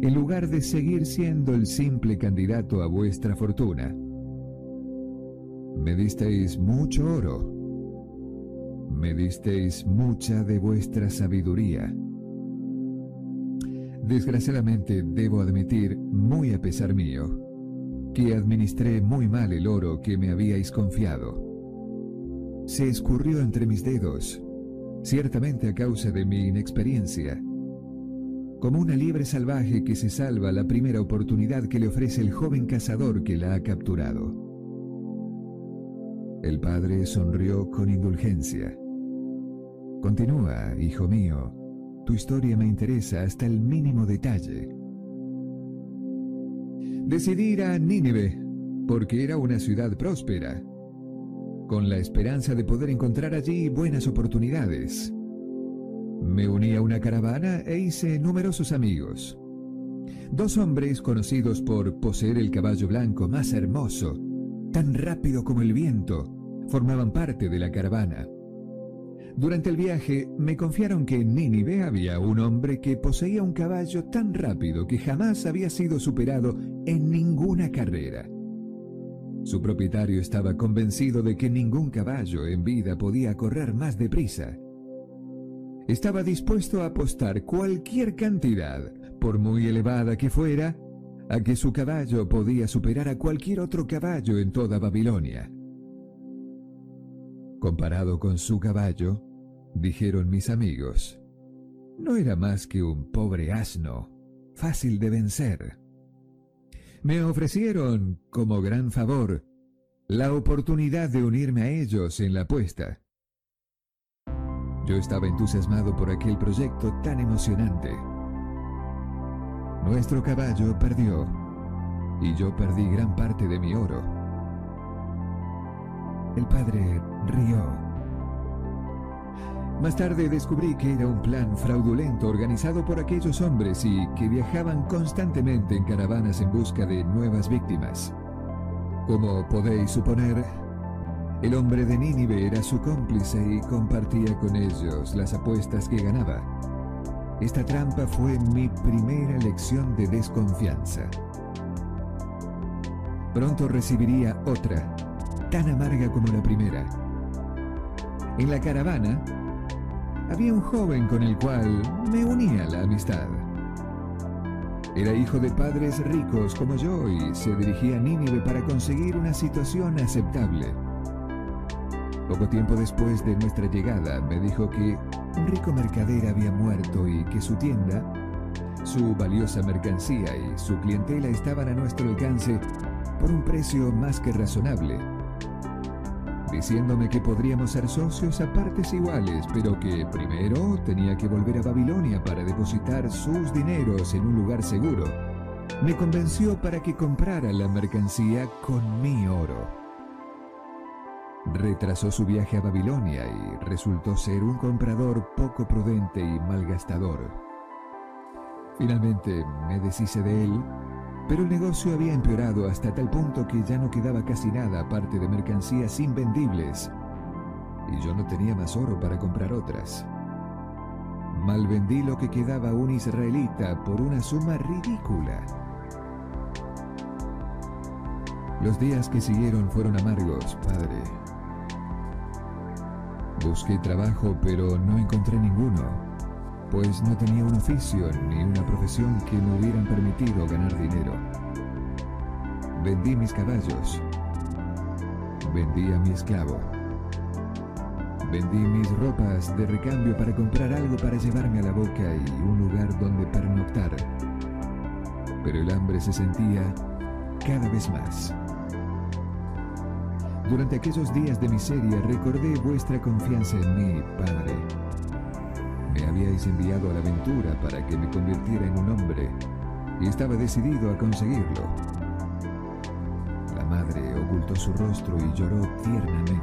A: en lugar de seguir siendo el simple candidato a vuestra fortuna. Me disteis mucho oro, me disteis mucha de vuestra sabiduría Desgraciadamente debo admitir, muy a pesar mío, que administré muy mal el oro que me habíais confiado. Se escurrió entre mis dedos, ciertamente a causa de mi inexperiencia, como una liebre salvaje que se salva la primera oportunidad que le ofrece el joven cazador que la ha capturado. El padre sonrió con indulgencia. Continúa, hijo mío, tu historia me interesa hasta el mínimo detalle. Decidí ir a Nínive porque era una ciudad próspera, con la esperanza de poder encontrar allí buenas oportunidades. Me uní a una caravana e hice numerosos amigos. Dos hombres conocidos por poseer el caballo blanco más hermoso, tan rápido como el viento, formaban parte de la caravana. Durante el viaje me confiaron que en Nínive había un hombre que poseía un caballo tan rápido que jamás había sido superado en ninguna carrera. Su propietario estaba convencido de que ningún caballo en vida podía correr más deprisa. Estaba dispuesto a apostar cualquier cantidad, por muy elevada que fuera, a que su caballo podía superar a cualquier otro caballo en toda Babilonia. Comparado con su caballo, dijeron mis amigos, no era más que un pobre asno, fácil de vencer. Me ofrecieron, como gran favor, la oportunidad de unirme a ellos en la apuesta. Yo estaba entusiasmado por aquel proyecto tan emocionante. Nuestro caballo perdió y yo perdí gran parte de mi oro. El padre rió. Más tarde descubrí que era un plan fraudulento organizado por aquellos hombres y que viajaban constantemente en caravanas en busca de nuevas víctimas. Como podéis suponer, el hombre de Nínive era su cómplice y compartía con ellos las apuestas que ganaba. Esta trampa fue mi primera lección de desconfianza. Pronto recibiría otra, tan amarga como la primera. En la caravana había un joven con el cual me unía la amistad. Era hijo de padres ricos como yo y se dirigía a Nínive para conseguir una situación aceptable. Poco tiempo después de nuestra llegada me dijo que un rico mercader había muerto y que su tienda, su valiosa mercancía y su clientela estaban a nuestro alcance por un precio más que razonable, diciéndome que podríamos ser socios a partes iguales, pero que primero tenía que volver a Babilonia para depositar sus dineros en un lugar seguro. Me convenció para que comprara la mercancía con mi oro. Retrasó su viaje a Babilonia y resultó ser un comprador poco prudente y malgastador. Finalmente me deshice de él, pero el negocio había empeorado hasta tal punto que ya no quedaba casi nada aparte de mercancías invendibles, y yo no tenía más oro para comprar otras. Mal vendí lo que quedaba a un israelita por una suma ridícula. Los días que siguieron fueron amargos, padre. Busqué trabajo, pero no encontré ninguno, pues no tenía un oficio ni una profesión que me hubieran permitido ganar dinero. Vendí mis caballos. Vendí a mi esclavo. Vendí mis ropas de recambio para comprar algo para llevarme a la boca y un lugar donde pernoctar. Pero el hambre se sentía cada vez más. Durante aquellos días de miseria recordé vuestra confianza en mí, Padre. Me habíais enviado a la aventura para que me convirtiera en un hombre y estaba decidido a conseguirlo. La madre ocultó su rostro y lloró tiernamente.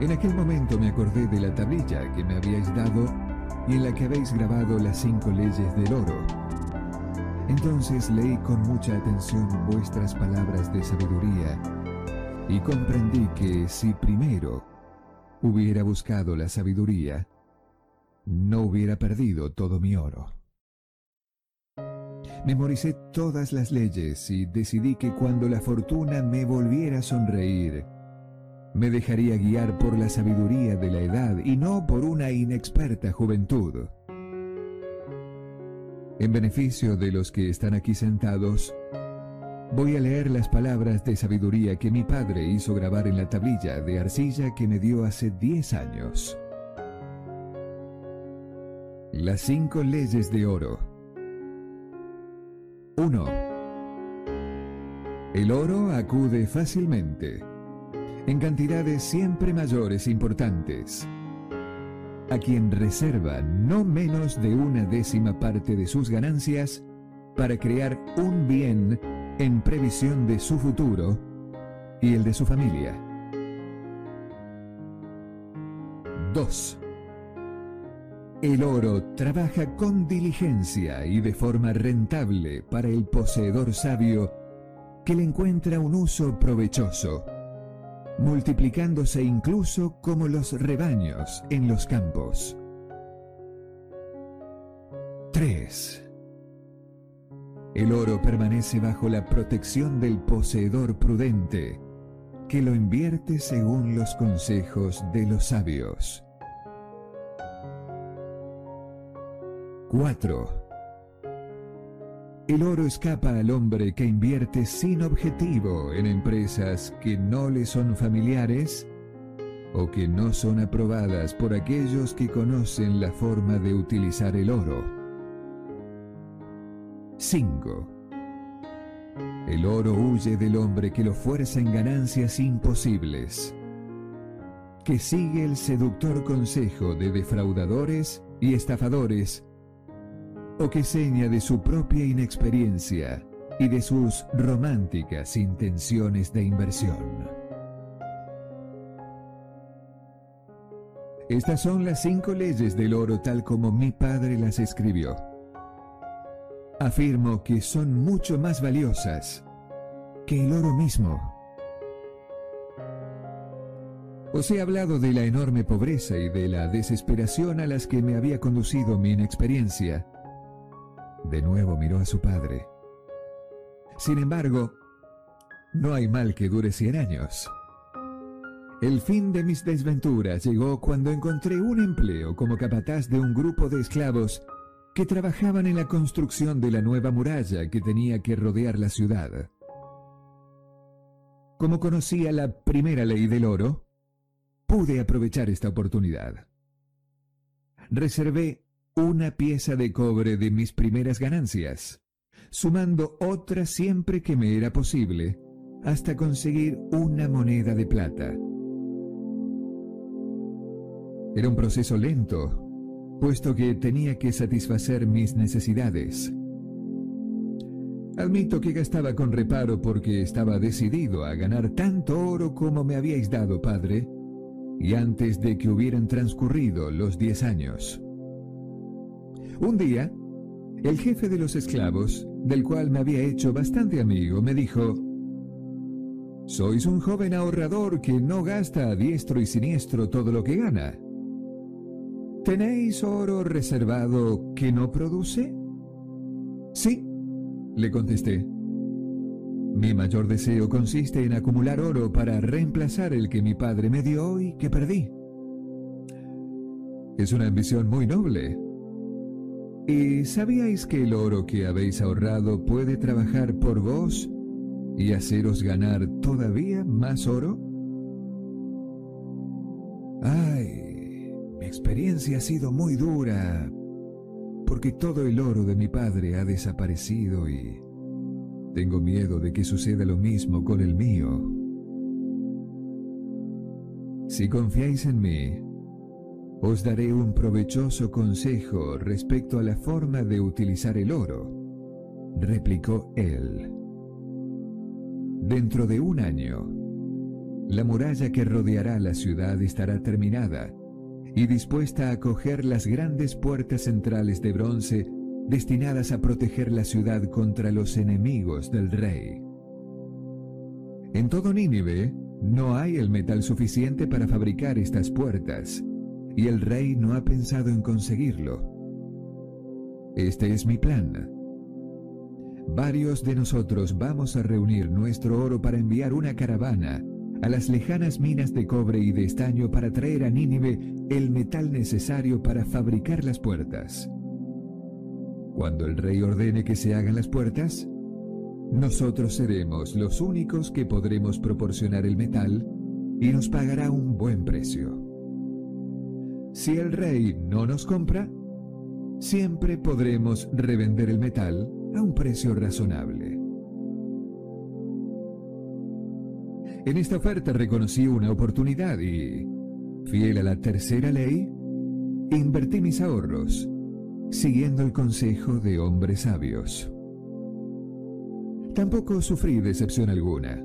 A: En aquel momento me acordé de la tablilla que me habíais dado y en la que habéis grabado las cinco leyes del oro entonces leí con mucha atención vuestras palabras de sabiduría y comprendí que si primero hubiera buscado la sabiduría, no hubiera perdido todo mi oro. Memoricé todas las leyes y decidí que cuando la fortuna me volviera a sonreír, me dejaría guiar por la sabiduría de la edad y no por una inexperta juventud. En beneficio de los que están aquí sentados, voy a leer las palabras de sabiduría que mi padre hizo grabar en la tablilla de arcilla que me dio hace 10 años. Las cinco leyes de oro. 1. El oro acude fácilmente, en cantidades siempre mayores e importantes a quien reserva no menos de una décima parte de sus ganancias para crear un bien en previsión de su futuro y el de su familia. 2. El oro trabaja con diligencia y de forma rentable para el poseedor sabio que le encuentra un uso provechoso multiplicándose incluso como los rebaños en los campos. 3. El oro permanece bajo la protección del poseedor prudente, que lo invierte según los consejos de los sabios. 4. El oro escapa al hombre que invierte sin objetivo en empresas que no le son familiares o que no son aprobadas por aquellos que conocen la forma de utilizar el oro. 5. El oro huye del hombre que lo fuerza en ganancias imposibles, que sigue el seductor consejo de defraudadores y estafadores o que seña de su propia inexperiencia y de sus románticas intenciones de inversión. Estas son las cinco leyes del oro tal como mi padre las escribió. Afirmo que son mucho más valiosas que el oro mismo. Os he hablado de la enorme pobreza y de la desesperación a las que me había conducido mi inexperiencia de nuevo miró a su padre. Sin embargo, no hay mal que dure cien años. El fin de mis desventuras llegó cuando encontré un empleo como capataz de un grupo de esclavos que trabajaban en la construcción de la nueva muralla que tenía que rodear la ciudad. Como conocía la primera ley del oro, pude aprovechar esta oportunidad. Reservé una pieza de cobre de mis primeras ganancias, sumando otra siempre que me era posible, hasta conseguir una moneda de plata. Era un proceso lento, puesto que tenía que satisfacer mis necesidades. Admito que gastaba con reparo porque estaba decidido a ganar tanto oro como me habíais dado, padre, y antes de que hubieran transcurrido los diez años. Un día, el jefe de los esclavos, del cual me había hecho bastante amigo, me dijo, Sois un joven ahorrador que no gasta a diestro y siniestro todo lo que gana. ¿Tenéis oro reservado que no produce? Sí, le contesté. Mi mayor deseo consiste en acumular oro para reemplazar el que mi padre me dio y que perdí. Es una ambición muy noble. ¿Y sabíais que el oro que habéis ahorrado puede trabajar por vos y haceros ganar todavía más oro? Ay, mi experiencia ha sido muy dura porque todo el oro de mi padre ha desaparecido y tengo miedo de que suceda lo mismo con el mío. Si confiáis en mí, os daré un provechoso consejo respecto a la forma de utilizar el oro, replicó él. Dentro de un año, la muralla que rodeará la ciudad estará terminada y dispuesta a acoger las grandes puertas centrales de bronce destinadas a proteger la ciudad contra los enemigos del rey. En todo Nínive no hay el metal suficiente para fabricar estas puertas, y el rey no ha pensado en conseguirlo. Este es mi plan. Varios de nosotros vamos a reunir nuestro oro para enviar una caravana a las lejanas minas de cobre y de estaño para traer a Nínive el metal necesario para fabricar las puertas. Cuando el rey ordene que se hagan las puertas, nosotros seremos los únicos que podremos proporcionar el metal y nos pagará un buen precio. Si el rey no nos compra, siempre podremos revender el metal a un precio razonable. En esta oferta reconocí una oportunidad y, fiel a la tercera ley, invertí mis ahorros, siguiendo el consejo de hombres sabios. Tampoco sufrí decepción alguna.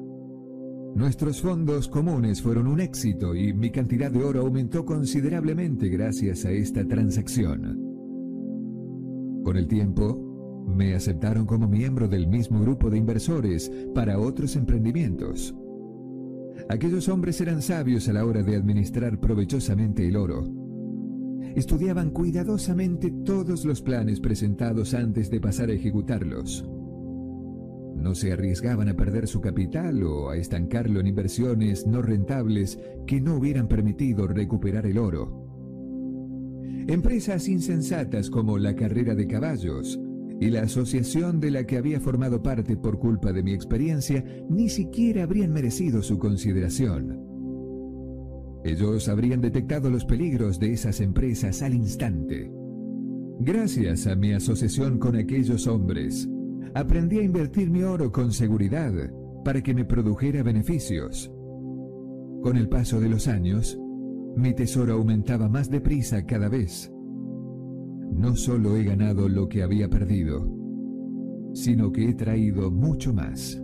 A: Nuestros fondos comunes fueron un éxito y mi cantidad de oro aumentó considerablemente gracias a esta transacción. Con el tiempo, me aceptaron como miembro del mismo grupo de inversores para otros emprendimientos. Aquellos hombres eran sabios a la hora de administrar provechosamente el oro. Estudiaban cuidadosamente todos los planes presentados antes de pasar a ejecutarlos. No se arriesgaban a perder su capital o a estancarlo en inversiones no rentables que no hubieran permitido recuperar el oro. Empresas insensatas como la carrera de caballos, y la asociación de la que había formado parte por culpa de mi experiencia ni siquiera habrían merecido su consideración. Ellos habrían detectado los peligros de esas empresas al instante. Gracias a mi asociación con aquellos hombres, aprendí a invertir mi oro con seguridad para que me produjera beneficios. Con el paso de los años, mi tesoro aumentaba más deprisa cada vez no solo he ganado lo que había perdido, sino que he traído mucho más.